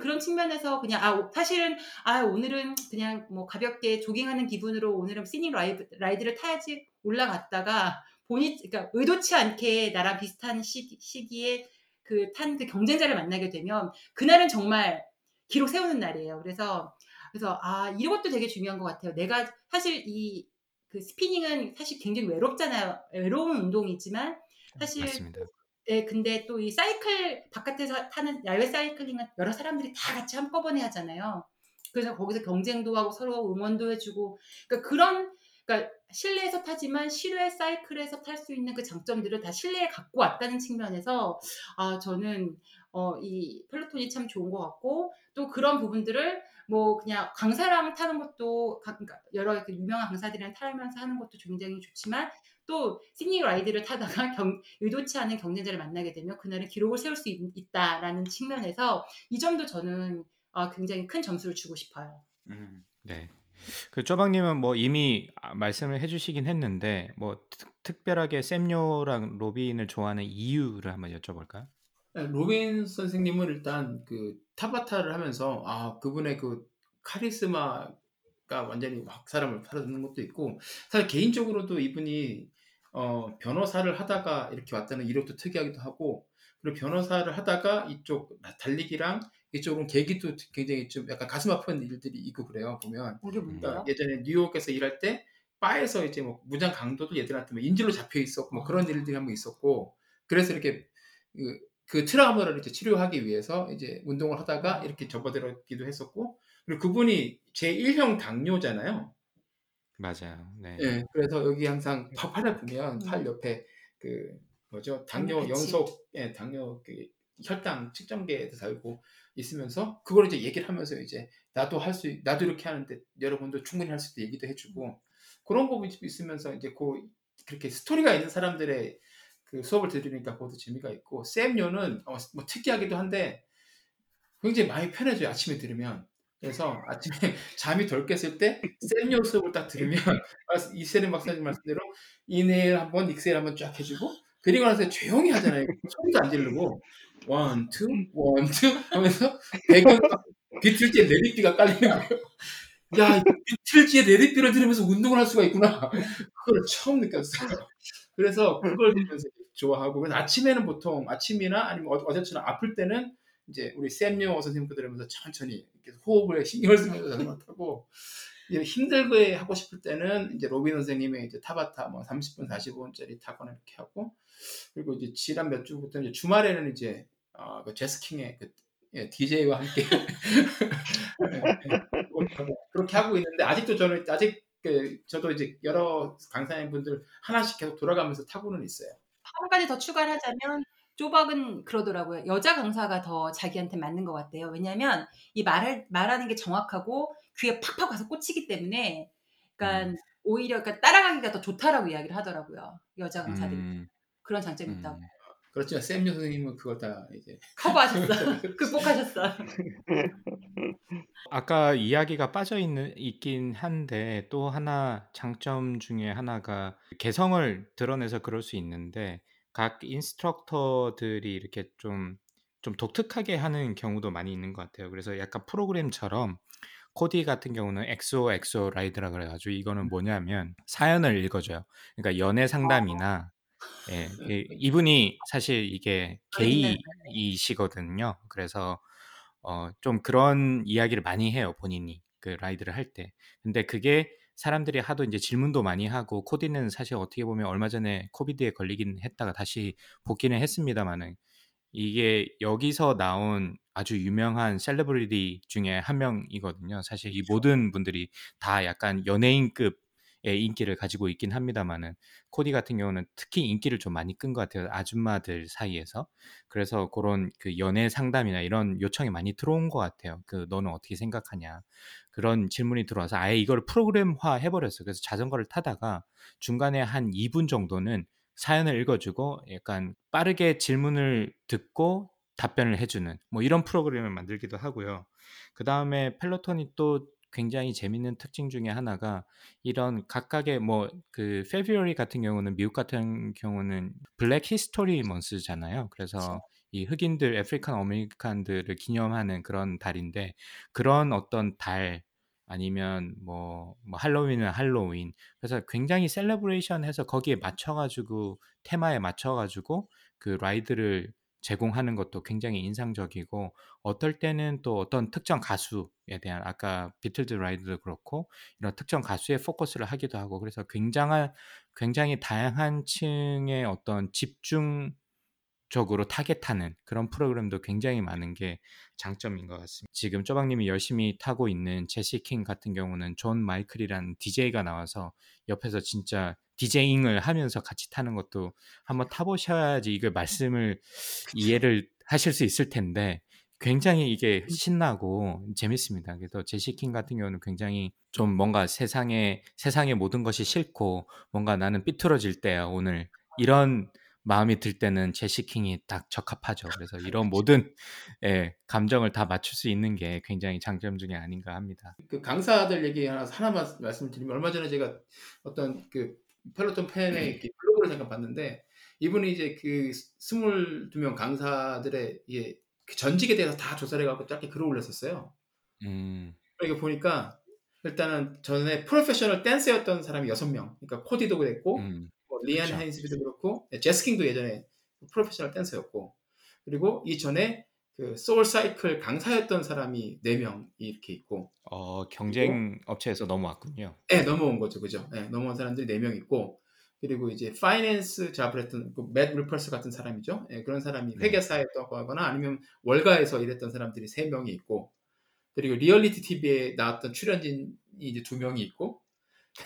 그런 측면에서 그냥 아 사실은 아 오늘은 그냥 뭐 가볍게 조깅하는 기분으로 오늘은 scenic ride, ride를 타야지 올라갔다가 본인 그러니까 의도치 않게 나랑 비슷한 시기, 시기에 그 탄 그 경쟁자를 만나게 되면 그날은 정말 기록 세우는 날이에요. 그래서 그래서 아 이것도 되게 중요한 것 같아요. 내가 사실 이 그 스피닝은 사실 굉장히 외롭잖아요. 외로운 운동이지만 사실 맞습니다. 예, 근데 또 이 사이클 바깥에서 타는 야외 사이클링은 여러 사람들이 다 같이 한꺼번에 하잖아요. 그래서 거기서 경쟁도 하고 서로 응원도 해주고 그러니까 그런 그러니까 실내에서 타지만 실외 사이클에서 탈 수 있는 그 장점들을 다 실내에 갖고 왔다는 측면에서 아 저는 어, 이 펠로톤이 참 좋은 것 같고 또 그런 부분들을 뭐 그냥 강사랑 타는 것도 가- 그러니까 여러 그 유명한 강사들이랑 타면서 하는 것도 굉장히 좋지만 또 시니 라이드를 타다가 경, 의도치 않은 경쟁자를 만나게 되면 그날은 기록을 세울 수 있, 있다라는 측면에서 이 점도 저는 아, 굉장히 큰 점수를 주고 싶어요. 음. 네. 그 쪼박님은 뭐 이미 아, 말씀을 해주시긴 했는데 뭐 특, 특별하게 샘요랑 로빈을 좋아하는 이유를 한번 여쭤볼까요? 네, 로빈 선생님은 일단 그 타바타를 하면서 아 그분의 그 카리스마가 완전히 확 사람을 빨아들이는 것도 있고 사실 개인적으로도 이분이 어, 변호사를 하다가 이렇게 왔다는 이력도 특이하기도 하고 그리고 변호사를 하다가 이쪽 달리기랑 이쪽은 계기도 굉장히 좀 약간 가슴 아픈 일들이 있고 그래요 보면 그러니까? 예전에 뉴욕에서 일할 때 바에서 이제 뭐 무장 강도들 얘들한테 뭐 인질로 잡혀 있었고 뭐 그런 일들이 한번 있었고 그래서 이렇게 그, 그 트라우마를 이제 치료하기 위해서 이제 운동을 하다가 이렇게 접어들었기도 했었고 그리고 그분이 제 1형 당뇨잖아요. 맞아요. 네. 예, 그래서 여기 항상 파- 팔을 보면 팔 옆에 그 뭐죠 당뇨 같이. 연속 예, 당뇨 그 혈당 측정기에도 달고 있으면서 그걸 이제 얘기를 하면서 이제 나도 할 수 나도 이렇게 하는데 여러분도 충분히 할 수 있다 얘기도 해주고 그런 거 있으면서 이제 그 그렇게 스토리가 있는 사람들의 그 수업을 들으니까 그것도 재미가 있고 쌤요는 어, 뭐 특이하기도 한데 굉장히 많이 편해져요 아침에 들으면 그래서 아침에 잠이 덜 깼을 때 쌤요 수업을 딱 들으면 이세림 박사님 말씀대로 inhale 한번 exhale 한번 쫙 해주고 그리고 나서 조용히 하잖아요 소리도 안 지르고 one, two, one, two 하면서 배경 비틀즈의 Let It Be가 깔리는 거예요. 야, 이 비틀즈의 Let It Be를 들으면서 운동을 할 수가 있구나. 그걸 처음 느꼈어요. 그래서 그걸 들으면서 좋아하고 그래서 아침에는 보통 아침이나 아니면 어- 어제처럼 아플 때는 이제 우리 샘요 선생님 거 들으면서 천천히 호흡을 신경을 쓰면서 이제 힘들게 하고 싶을 때는 이제 로빈 선생님의 이제 타바타 뭐 30분 45분짜리 타거나 이렇게 하고 그리고 이제 지난 몇 주부터 이제 주말에는 이제 어, 그 제스 킹의 그 예, DJ와 함께 예, 예, 그렇게 하고 있는데 아직도 저는 아직 그 저도 이제 여러 강사님 분들 하나씩 계속 돌아가면서 타고는 있어요. 한 가지 더 추가를 하자면 쪼박은 그러더라고요. 여자 강사가 더 자기한테 맞는 것 같대요. 왜냐하면 이 말할, 말하는 게 정확하고 귀에 팍팍 가서 꽂히기 때문에 그러니까 오히려 그러니까 따라가기가 더 좋다라고 이야기를 하더라고요. 여자 강사들이 음, 그런 장점이 있다고 음. 그렇지만 샘요 선생님은 그걸 다 이제 커버하셨어, 극복하셨어. 아까 이야기가 빠져 있는 있긴 한데 또 하나 장점 중에 하나가 개성을 드러내서 그럴 수 있는데 각 instructor들이 이렇게 좀좀 독특하게 하는 경우도 많이 있는 것 같아요. 그래서 약간 프로그램처럼 코디 같은 경우는 엑소 엑소 라이드라 그래가지고 이거는 뭐냐면 사연을 읽어줘요. 그러니까 연애 상담이나 예, 이- 이분이 사실 이게 게이이시거든요. 그래서 어, 좀 그런 이야기를 많이 해요, 본인이. 그 라이드를 할 때. 근데 그게 사람들이 하도 이제 질문도 많이 하고 코디는 사실 어떻게 보면 얼마 전에 코비드에 걸리긴 했다가 다시 복귀는 했습니다만은 이게 여기서 나온 아주 유명한 셀레브리티 중에 한 명이거든요. 사실 이 모든 분들이 다 약간 연예인급의 인기를 가지고 있긴 합니다만은 코디 같은 경우는 특히 인기를 좀 많이 끈 것 같아요. 아줌마들 사이에서. 그래서 그런 그 연애 상담이나 이런 요청이 많이 들어온 것 같아요. 그 너는 어떻게 생각하냐 그런 질문이 들어와서 아예 이걸 프로그램화 해버렸어요. 그래서 자전거를 타다가 중간에 한 2분 정도는 사연을 읽어주고 약간 빠르게 질문을 듣고 답변을 해주는 뭐 이런 프로그램을 만들기도 하고요. 그 다음에 펠로톤이 또 굉장히 재밌는 특징 중에 하나가 이런 각각의 뭐 그 February 같은 경우는 미국 같은 경우는 Black History Month잖아요. 그래서 이 흑인들 African American들을 기념하는 그런 달인데 그런 어떤 달 아니면 뭐, 뭐 할로윈은 할로윈 그래서 굉장히 celebration해서 거기에 맞춰가지고 테마에 맞춰가지고 그 ride를 제공하는 것도 굉장히 인상적이고 어떨 때는 또 어떤 특정 가수에 대한 아까 비틀즈 ride도 그렇고 이런 특정 가수에 포커스를 하기도 하고 그래서 굉장한 굉장히 다양한 층의 어떤 집중 적으로 타겟하는 그런 프로그램도 굉장히 많은 게 장점인 것 같습니다. 지금 쪼박님이 열심히 타고 있는 제시 킹 같은 경우는 존 마이클이라는 DJ가 나와서 옆에서 진짜 디제잉을 하면서 같이 타는 것도 한번 타보셔야지 이걸 말씀을 이해를 하실 수 있을 텐데 굉장히 이게 신나고 재밌습니다. 그래서 제시킹 같은 경우는 굉장히 좀 뭔가 세상에 세상의 모든 것이 싫고 뭔가 나는 삐뚤어질 때야 오늘 이런 마음이 들 때는 제시킹이 딱 적합하죠. 그래서 이런 모든 예, 감정을 다 맞출 수 있는 게 굉장히 장점 중에 아닌가 합니다. 그 강사들 얘기 하나 하나만 말씀을 드리면 얼마 전에 제가 어떤 그 펠로톤 팬의 이렇게 블로그를 잠깐 봤는데 이분이 이제 그 22명 강사들의 이게 그 전직에 대해서 다 조사를 해갖고 짧게 글을 올렸었어요. 음, 그러니까 보니까 일단은 전에 프로페셔널 댄서였던 사람이 6명. 그러니까 코디도 그랬고 음, 뭐 리안 그쵸. 하인스비도 그렇고 네, 제스킹도 예전에 프로페셔널 댄서였고 그리고 이전에 그 소울 사이클 강사였던 사람이 4명 이렇게 있고 어, 경쟁 업체에서 넘어왔군요. 네, 넘어온 거죠. 그죠? 네, 넘어온 사람들이 4명 있고 그리고 이제 finance job을 했던 그 맷 윌퍼스 같은 사람이죠. 네, 그런 사람이 네. 회계사였다고 하거나 아니면 월가에서 일했던 사람들이 3명이 있고 그리고 리얼리티 TV에 나왔던 출연진이 이제 2명이 있고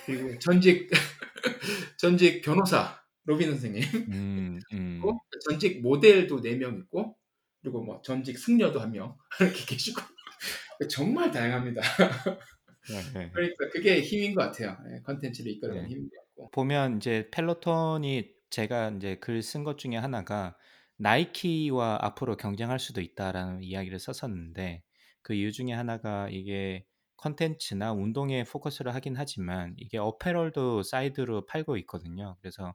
그리고 전직 전직 변호사 로빈 선생님 음, 음. 전직 모델도 4명 있고 그리고 뭐 전직 승려도 한 명 이렇게 계시고 정말 다양합니다. 네. 그러니까 그게 힘인 것 같아요. 예, 컨텐츠를 이끌어가는 네. 힘인 것 같고. 보면 이제 펠로톤이 제가 이제 글 쓴 것 중에 하나가 나이키와 앞으로 경쟁할 수도 있다라는 이야기를 썼었는데 그 이유 중에 하나가 이게 컨텐츠나 운동에 포커스를 하긴 하지만 이게 apparel도 사이드로 팔고 있거든요. 그래서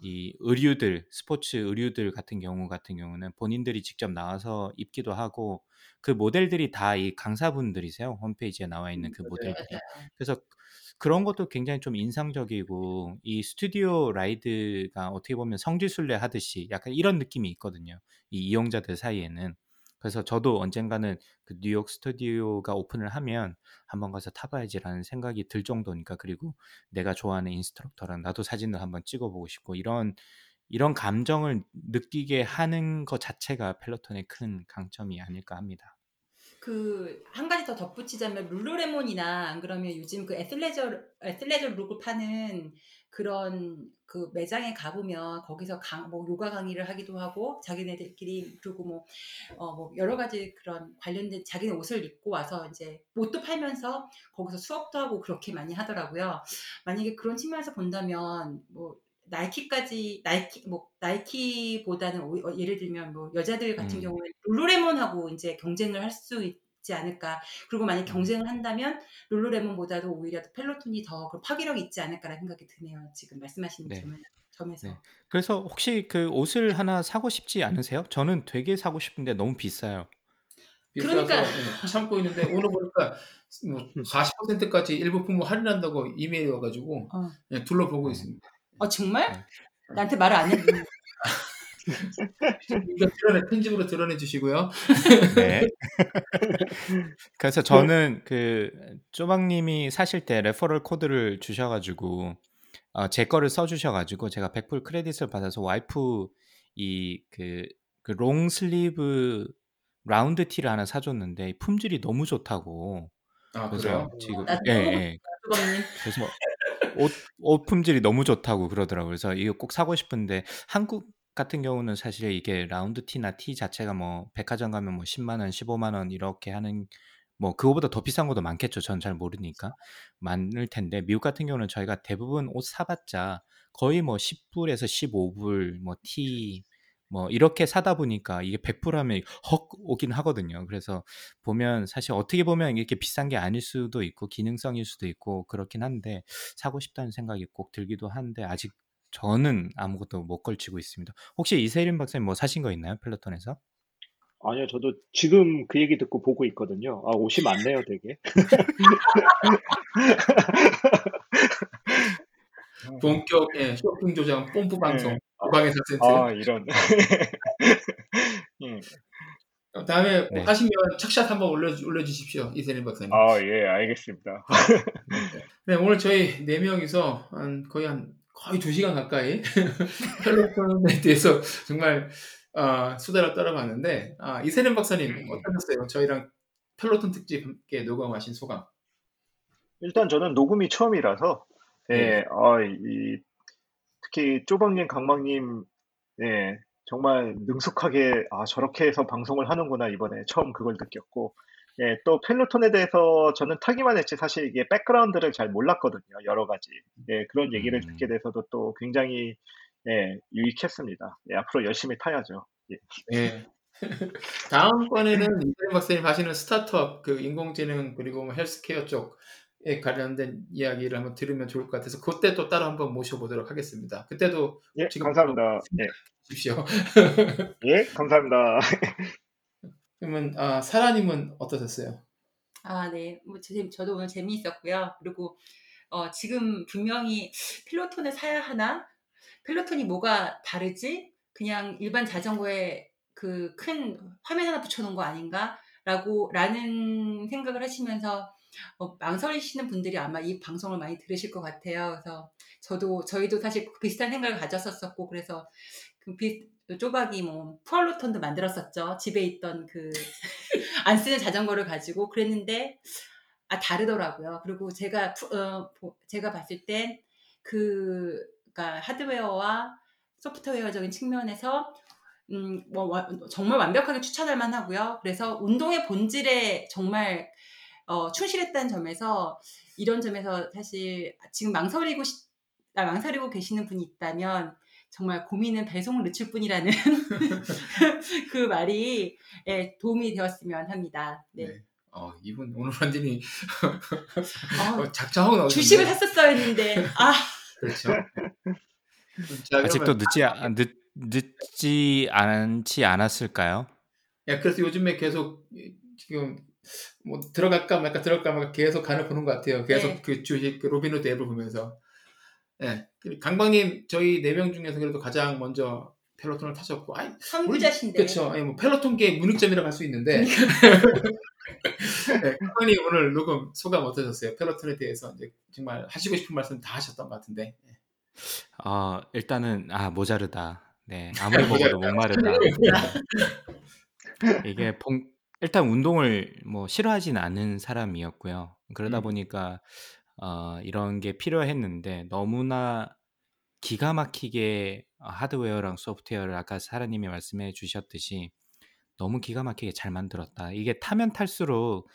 이 의류들, 스포츠 의류들 같은 경우 같은 경우는 본인들이 직접 나와서 입기도 하고 그 모델들이 다 이 강사분들이세요. 홈페이지에 나와 있는 그 모델들이. 그래서 그런 것도 굉장히 좀 인상적이고 이 스튜디오 ride가 어떻게 보면 성지순례 하듯이 약간 이런 느낌이 있거든요. 이 이용자들 사이에는. 그래서 저도 언젠가는 그 뉴욕 스튜디오가 오픈을 하면 한번 가서 타봐야지라는 생각이 들 정도니까 그리고 내가 좋아하는 instructor랑 나도 사진을 한번 찍어보고 싶고 이런 이런 감정을 느끼게 하는 것 자체가 펠로톤의 큰 강점이 아닐까 합니다. 그 한 가지 더 덧붙이자면 룰루레몬이나 안 그러면 요즘 그 athleisure athleisure look을 파는 그런 그 매장에 가보면 거기서 강, 뭐 요가 강의를 하기도 하고 자기네들끼리 그리고 뭐, 어, 뭐 여러 가지 그런 관련된 자기네 옷을 입고 와서 이제 옷도 팔면서 거기서 수업도 하고 그렇게 많이 하더라고요. 만약에 그런 측면에서 본다면 뭐 나이키까지 나이키 뭐 나이키보다는 오- 어, 예를 들면 뭐 여자들 같은 음. 경우는 룰루레몬하고 이제 경쟁을 할 수 있지 않을까. 그리고 만약 경쟁을 한다면 룰루레몬보다도 오히려 펠로톤이 더그 파괴력이 있지 않을까라는 생각이 드네요. 지금 말씀하신 네. 점에, 점에서. 네. 그래서 혹시 그 옷을 하나 사고 싶지 않으세요? 저는 되게 사고 싶은데 너무 비싸요. 그러니까. 예, 참고 있는데 오늘 보니까 뭐 40%까지 일부 품목 할인한다고 이메일이 와가지고 어. 예, 둘러보고 있습니다. 어 정말? 네. 나한테 말을 안 해주는. 이거 드러내 편집으로 드러내 주시고요. 네. 그래서 저는 그 쪼박님이 사실 때 referral code를 주셔가지고 어, 제 거를 써주셔가지고 제가 100불 credit을 받아서 와이프 이그 그 long sleeve 라운드 티를 하나 사줬는데 이 품질이 너무 좋다고. 아 그래서 그래요? 지금 나 예, 또 예. 그래서 옷, 옷 품질이 너무 좋다고 그러더라고요. 그래서 이거 꼭 사고 싶은데 한국 같은 경우는 사실 이게 라운드 티나 티 자체가 뭐 백화점 가면 뭐 10만 원, 15만 원 이렇게 하는 뭐 그거보다 더 비싼 것도 많겠죠. 전 잘 모르니까 많을 텐데 미국 같은 경우는 저희가 대부분 옷 사봤자 거의 뭐 10불에서 15불 뭐 티 뭐 이렇게 사다 보니까 이게 100불 하면 헉 오긴 하거든요. 그래서 보면 사실 어떻게 보면 이렇게 비싼 게 아닐 수도 있고 기능성일 수도 있고 그렇긴 한데 사고 싶다는 생각이 꼭 들기도 한데 아직 저는 아무것도 못 걸치고 있습니다. 혹시 이세림 박사님 뭐 사신 거 있나요? 펠로톤에서? 아니요, 저도 지금 그 얘기 듣고 보고 있거든요. 아, 옷이 많네요, 되게. 본격 예, 쇼핑 조장 뽐뿌 방송 네. 오방의 4센트. 아, 이런. 음. 어, 다음에 네. 하시면 착샷 한번 올려 올려주십시오 이세림 박사님. 아, 예, 알겠습니다. 네 오늘 저희 네 명이서 한 거의 한 거의 두 시간 가까이 펠로톤에 대해서 정말 아, 수다를 떨어봤는데 아, 이세림 박사님 어떠셨어요? 저희랑 펠로톤 특집 함께 녹음하신 소감. 일단 저는 녹음이 처음이라서, 예, 네. 아, 이, 특히 쪼박님, 강박님, 예, 정말 능숙하게, 아, 저렇게 해서 방송을 하는구나, 이번에 처음 그걸 느꼈고, 예, 또 펠로톤에 대해서 저는 타기만 했지, 사실 이게 background를 잘 몰랐거든요, 여러 가지. 예, 그런 얘기를 음. 듣게 돼서도 또 굉장히, 예, 유익했습니다. 예, 앞으로 열심히 타야죠. 예. 예. 다음 번에는 이세림 박사님 하시는 스타트업 그 인공지능 그리고 뭐 헬스케어 쪽 에 관련된 이야기를 한번 들으면 좋을 것 같아서 그때 또 따로 한번 모셔보도록 하겠습니다. 그때도 예, 지금 감사합니다. 예, 주십시오. 예, 감사합니다. 그러면 아, 사라님은 어떠셨어요? 아, 네. 뭐 제- 저도 오늘 재미있었고요. 그리고 어, 지금 분명히 펠로톤을 사야 하나? 펠로톤이 뭐가 다르지? 그냥 일반 자전거에 그 큰 화면 하나 붙여놓은 거 아닌가 라고 라는 생각을 하시면서 어, 망설이시는 분들이 아마 이 방송을 많이 들으실 것 같아요. 그래서 저도 저희도 사실 비슷한 생각을 가졌었었고 그래서 그 비, 쪼박이 뭐 푸알로톤도 만들었었죠. 집에 있던 그 안 쓰는 자전거를 가지고 그랬는데 아 다르더라고요. 그리고 제가 푸- 어, 보- 제가 봤을 땐그 그러니까 하드웨어와 소프트웨어적인 측면에서 음, 뭐 와- 정말 완벽하게 추천할 만하고요. 그래서 운동의 본질에 정말 어, 충실했다는 점에서 이런 점에서 사실 지금 망설이고 싶, 아, 망설이고 계시는 분이 있다면 정말 고민은 배송을 늦출 뿐이라는 그 말이 예, 도움이 되었으면 합니다. 네. 네. 어, 이분 오늘 완전히 어, 어, 작정하고 나오셨네. 주식을 샀었어야 했는데 아 그렇죠. 자, 아직도 늦지 아- 늦, 늦지 않지 않았을까요? 야, 그래서 요즘에 계속 지금 뭐 들어갈까 말까 들어갈까 말까 계속 간을 보는 것 같아요. 계속 네. 그 주식 그 로비노드 앱을 보면서. 예. 그리고 강광님 저희 네 명 중에서 그래도 가장 먼저 펠로톤을 타셨고, 아이 선구자신데 그렇죠. 아니, 뭐 펠로톤계 문익점이라고 할 수 있는데. 네, 강광님 오늘 녹음 소감 어떠셨어요? 펠로톤에 대해서 이제 정말 하시고 싶은 말씀 다 하셨던 것 같은데. 어, 일단은 아 모자르다. 네, 아무리 먹어도 목마르다. 네. 이게 봉- 일단 운동을 뭐 싫어하진 않은 사람이었고요. 그러다 음. 보니까 어, 이런 게 필요했는데 너무나 기가 막히게 어, 하드웨어랑 소프트웨어를 아까 사라님이 말씀해 주셨듯이 너무 기가 막히게 잘 만들었다. 이게 타면 탈수록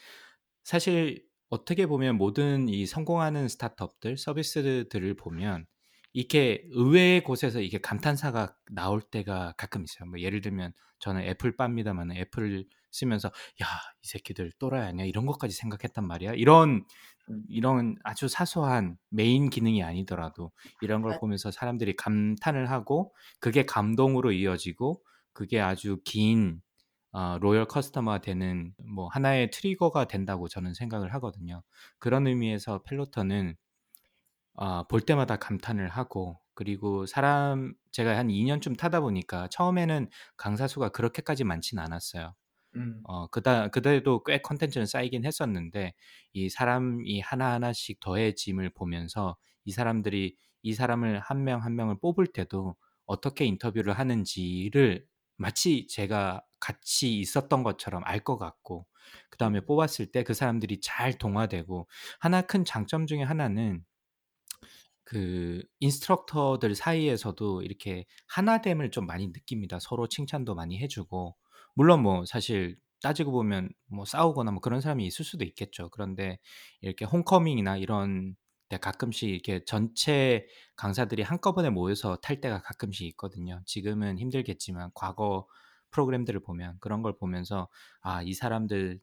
사실 어떻게 보면 모든 이 성공하는 스타트업들, 서비스들을 보면 이렇게 의외의 곳에서 이게 감탄사가 나올 때가 가끔 있어요. 뭐 예를 들면 저는 애플 빱니다만 애플을 쓰면서 야, 이 새끼들 또라이 아니야? 이런 것까지 생각했단 말이야. 이런 음. 이런 아주 사소한 메인 기능이 아니더라도 이런 걸 맞- 보면서 사람들이 감탄을 하고 그게 감동으로 이어지고 그게 아주 긴 어, loyal customer가 되는 뭐 하나의 trigger가 된다고 저는 생각을 하거든요. 그런 의미에서 펠로톤은 아, 볼 때마다 감탄을 하고 그리고 사람 제가 한 2년쯤 타다 보니까 처음에는 강사 수가 그렇게까지 많진 않았어요. 음. 어, 그다 그때도 꽤 컨텐츠는 쌓이긴 했었는데 이 사람이 하나하나씩 더해짐을 보면서 이 사람들이 이 사람을 한 명 한 명을 뽑을 때도 어떻게 인터뷰를 하는지를 마치 제가 같이 있었던 것처럼 알 것 같고 그 다음에 뽑았을 때 그 사람들이 잘 동화되고 하나 큰 장점 중에 하나는 그 인스트럭터들 사이에서도 이렇게 하나됨을 좀 많이 느낍니다. 서로 칭찬도 많이 해주고 물론 뭐 사실 따지고 보면 뭐 싸우거나 뭐 그런 사람이 있을 수도 있겠죠. 그런데 이렇게 홈커밍이나 이런 때 가끔씩 이렇게 전체 강사들이 한꺼번에 모여서 탈 때가 가끔씩 있거든요. 지금은 힘들겠지만 과거 프로그램들을 보면 그런 걸 보면서 아, 이 사람들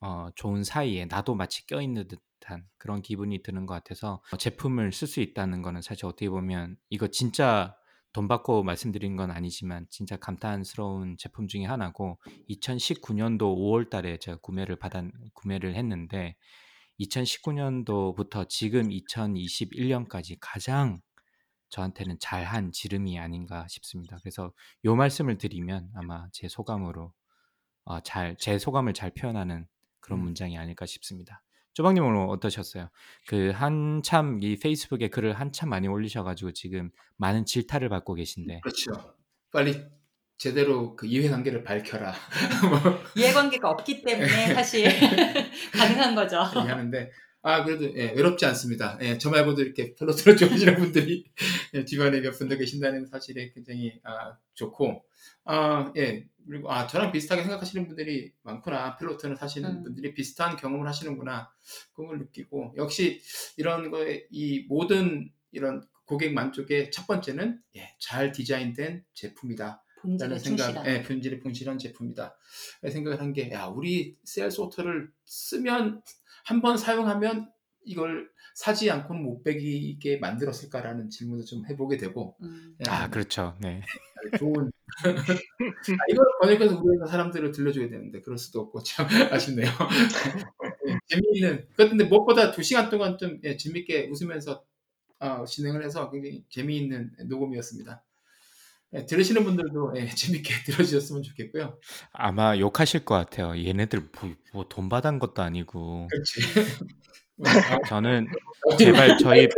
어, 좋은 사이에 나도 마치 껴있는 듯한 그런 기분이 드는 것 같아서 어, 제품을 쓸 수 있다는 거는 사실 어떻게 보면 이거 진짜 돈 받고 말씀드린 건 아니지만 진짜 감탄스러운 제품 중에 하나고 2019년도 5월 달에 제가 구매를 받아 구매를 했는데 2019년도부터 지금 2021년까지 가장 저한테는 잘한 지름이 아닌가 싶습니다. 그래서 요 말씀을 드리면 아마 제 소감으로 어, 잘제 소감을 잘 표현하는 그런 음. 문장이 아닐까 싶습니다. 조박님 오늘 어떠셨어요? 그 한참 이 페이스북에 글을 한참 많이 올리셔가지고 지금 많은 질타를 받고 계신데 그렇죠. 빨리 제대로 그 이해관계를 밝혀라. 뭐 이해관계가 없기 때문에 사실 가능한 거죠. 얘기하는데 아 그래도 예, 외롭지 않습니다. 예, 저 말고도 이렇게 펠로톤을 좋아하시는 분들이 예, 주변에 몇 분도 계신다는 사실에 굉장히 아, 좋고 아 예. 그리고 아 저랑 비슷하게 생각하시는 분들이 많구나 펠로톤을 사시는 음. 분들이 비슷한 경험을 하시는구나 그걸 느끼고 역시 이런 거에 이 모든 이런 고객 만족의 첫 번째는 예, 잘 디자인된 제품이다. 본질에 생각. 예, 본질에 풍실한 제품이다. 생각을 한 게, 야, 우리 셀스 오토를 쓰면, 한 번 사용하면 이걸 사지 않고는 못 배기게 만들었을까라는 질문을 좀 해보게 되고, 음. 예, 아 그렇죠. 네. 좋은. 아, 이걸 번역해서 우리가 사람들을 들려줘야 되는데, 그럴 수도 없고, 참 아쉽네요. 예, 재미있는, 그런데 무엇보다 두 시간 동안 좀 예, 재밌게 웃으면서 어, 진행을 해서 굉장히 재미있는 녹음이었습니다. 예, 들으시는 분들도 예, 재밌게 들어주셨으면 좋겠고요. 아마 욕하실 것 같아요. 얘네들 뭐 돈 받은 것도 아니고. 그렇지. 저는 제발 저희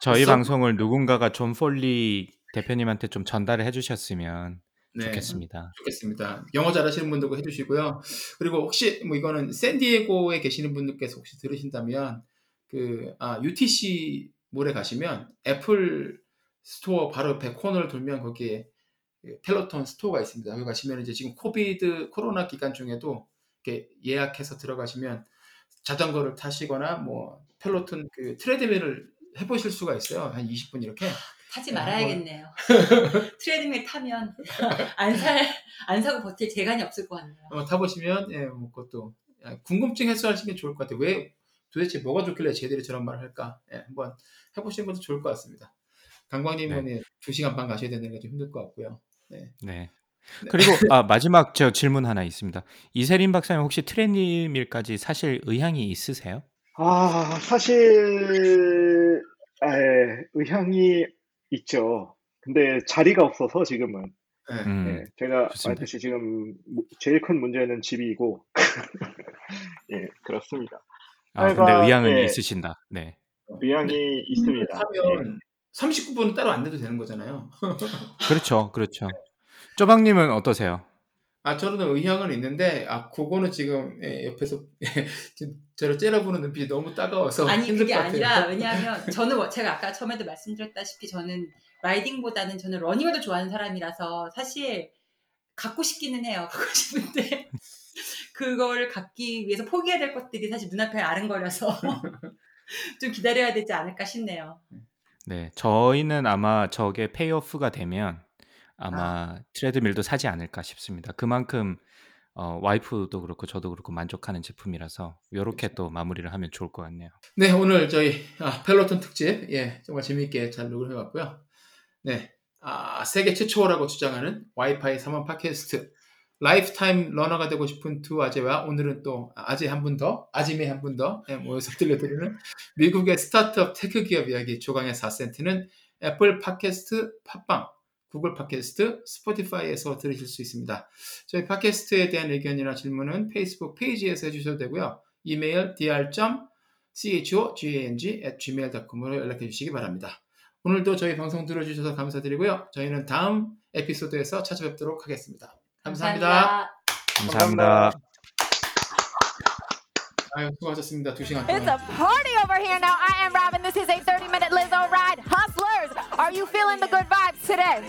저희 써- 방송을 누군가가 존 폴리 대표님한테 좀 전달을 해주셨으면 네. 좋겠습니다. 좋겠습니다. 영어 잘하시는 분들도 해주시고요. 그리고 혹시 뭐 이거는 샌디에고에 계시는 분들께서 혹시 들으신다면 그 아, UTC 몰에 가시면 애플 스토어 바로 옆에 코너를 돌면 거기에 그 펠로톤 스토어가 있습니다. 거기 가시면 이제 지금 COVID 코로나 기간 중에도 예약해서 들어가시면 자전거를 타시거나 뭐 펠로톤 그 트레드밀을 해보실 수가 있어요. 한 20분 이렇게. 타지 네, 말아야겠네요. 트레드밀 타면 안 살, 안 사고 버틸 재간이 없을 것 같네요. 한번 타보시면 예, 뭐 그것도 예, 궁금증 해소하시는 게 좋을 것 같아요. 왜 도대체 뭐가 좋길래 쟤들이 저런 말을 할까? 예, 한번 해보시는 것도 좋을 것 같습니다. 강광님은 예, 2시간 반 가셔야 되는 게 좀 힘들 것 같고요. 네. 네. 그리고 아, 마지막 저 질문 하나 있습니다. 이세린 박사님 혹시 트레드밀까지 사실 의향이 있으세요? 아, 사실, 아, 예, 의향이 있죠. 근데 자리가 없어서 지금은. 네. 음, 예, 제가. 말했듯이 지금 무- 제일 큰 문제는 집이고, 예, 그렇습니다. 아, 근데 의향은 예, 있으신다. 네. 의향이 있습니다. 예. 하면 39분은 따로 안 내도 되는 거잖아요. 그렇죠. 그렇죠. 쪼박님은 어떠세요? 아, 저는 의향은 있는데, 아, 그거는 지금 예, 옆에서 지금 저를 째려보는 눈빛이 너무 따가워서 아니 힘들 그게 것 같아요. 아니라 왜냐하면 저는 뭐- 제가 아까 처음에도 말씀드렸다시피 저는 라이딩보다는 저는 러닝을 더 좋아하는 사람이라서 사실 갖고 싶기는 해요. 갖고 싶은데 그걸 갖기 위해서 포기해야 될 것들이 사실 눈앞에 아른거려서 좀 기다려야 되지 않을까 싶네요. 네. 저희는 아마 저게 pay off가 되면 아마 아. 트레드밀도 사지 않을까 싶습니다. 그만큼 어, 와이프도 그렇고 저도 그렇고 만족하는 제품이라서 요렇게 또 마무리를 하면 좋을 것 같네요. 네, 오늘 저희 아, 펠로톤 특집 예 정말 재미있게 잘 녹음해 봤고요. 네, 아, 세계 최초라고 주장하는 와이파이 3원 팟캐스트 lifetime runner가 되고 싶은 두 아재와 오늘은 또 아재 한 분 더, 아지매 한 분더 예, 모여서 들려드리는 미국의 스타트업 테크 기업 이야기 조강의 4센트는 애플 팟캐스트, 팟빵, 구글 팟캐스트, 스포티파이에서 들으실 수 있습니다. 저희 팟캐스트에 대한 의견이나 질문은 페이스북 페이지에서 해주셔도 되고요. 이메일 dr.chogang@gmail.com으로 연락해 주시기 바랍니다. 오늘도 저희 방송 들어주셔서 감사드리고요. 저희는 다음 에피소드에서 찾아뵙도록 하겠습니다. 감사합니다. 감사합니다. 아유, 수고하셨습니다. 두 시간 It's a 동안. party over here now. I am Robin. This is a 30 minute Lizzo ride. Hustlers, are you feeling the good vibes today?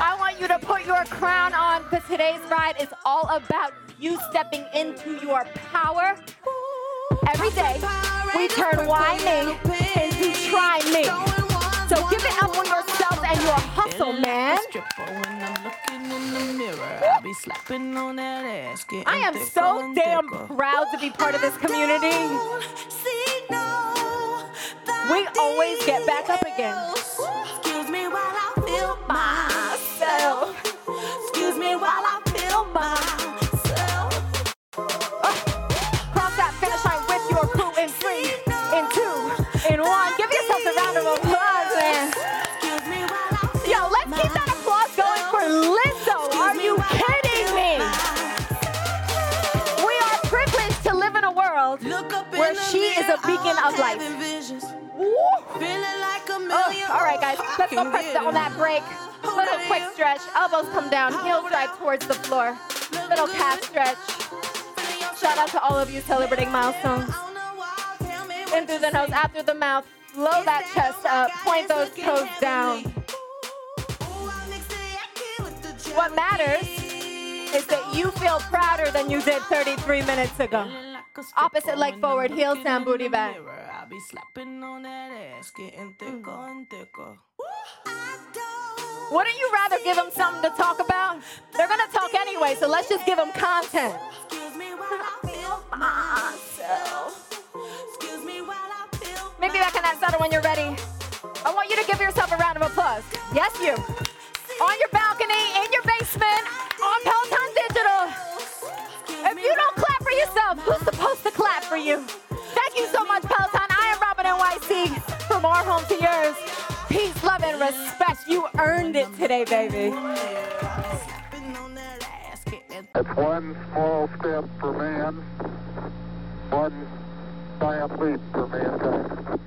I want you to put your crown on because today's ride is all about you stepping into your power. Every day, we turn why me into try me. So give it up for yourself and your hustle, man. I am so damn proud to be part of this community. We always get back up again. Excuse me while I feel myself. Excuse me while I beacon of light. Oh, all right, guys, let's go press on that break. Little quick stretch. Elbows come down, heels side towards the floor. Little calf stretch. Shout out to all of you celebrating milestones. In through the nose, out through the mouth. Blow that chest up. Point those toes down. What matters is that you feel prouder than you did 33 minutes ago. Opposite leg forward, heels down, booty back. Wouldn't you rather give them something to talk about? They're gonna talk anyway, so let's just give them content. Maybe back in that saddle when you're ready. I want you to give yourself a round of applause. Yes, you. On your balcony, in your basement, on Peloton Digital. If you don't clap for yourself. Who's supposed to clap for you? Thank you so much, Peloton. I am Robin NYC from our home to yours. Peace, love, and respect. You earned it today, baby. It's one small step for man, one giant leap for mankind.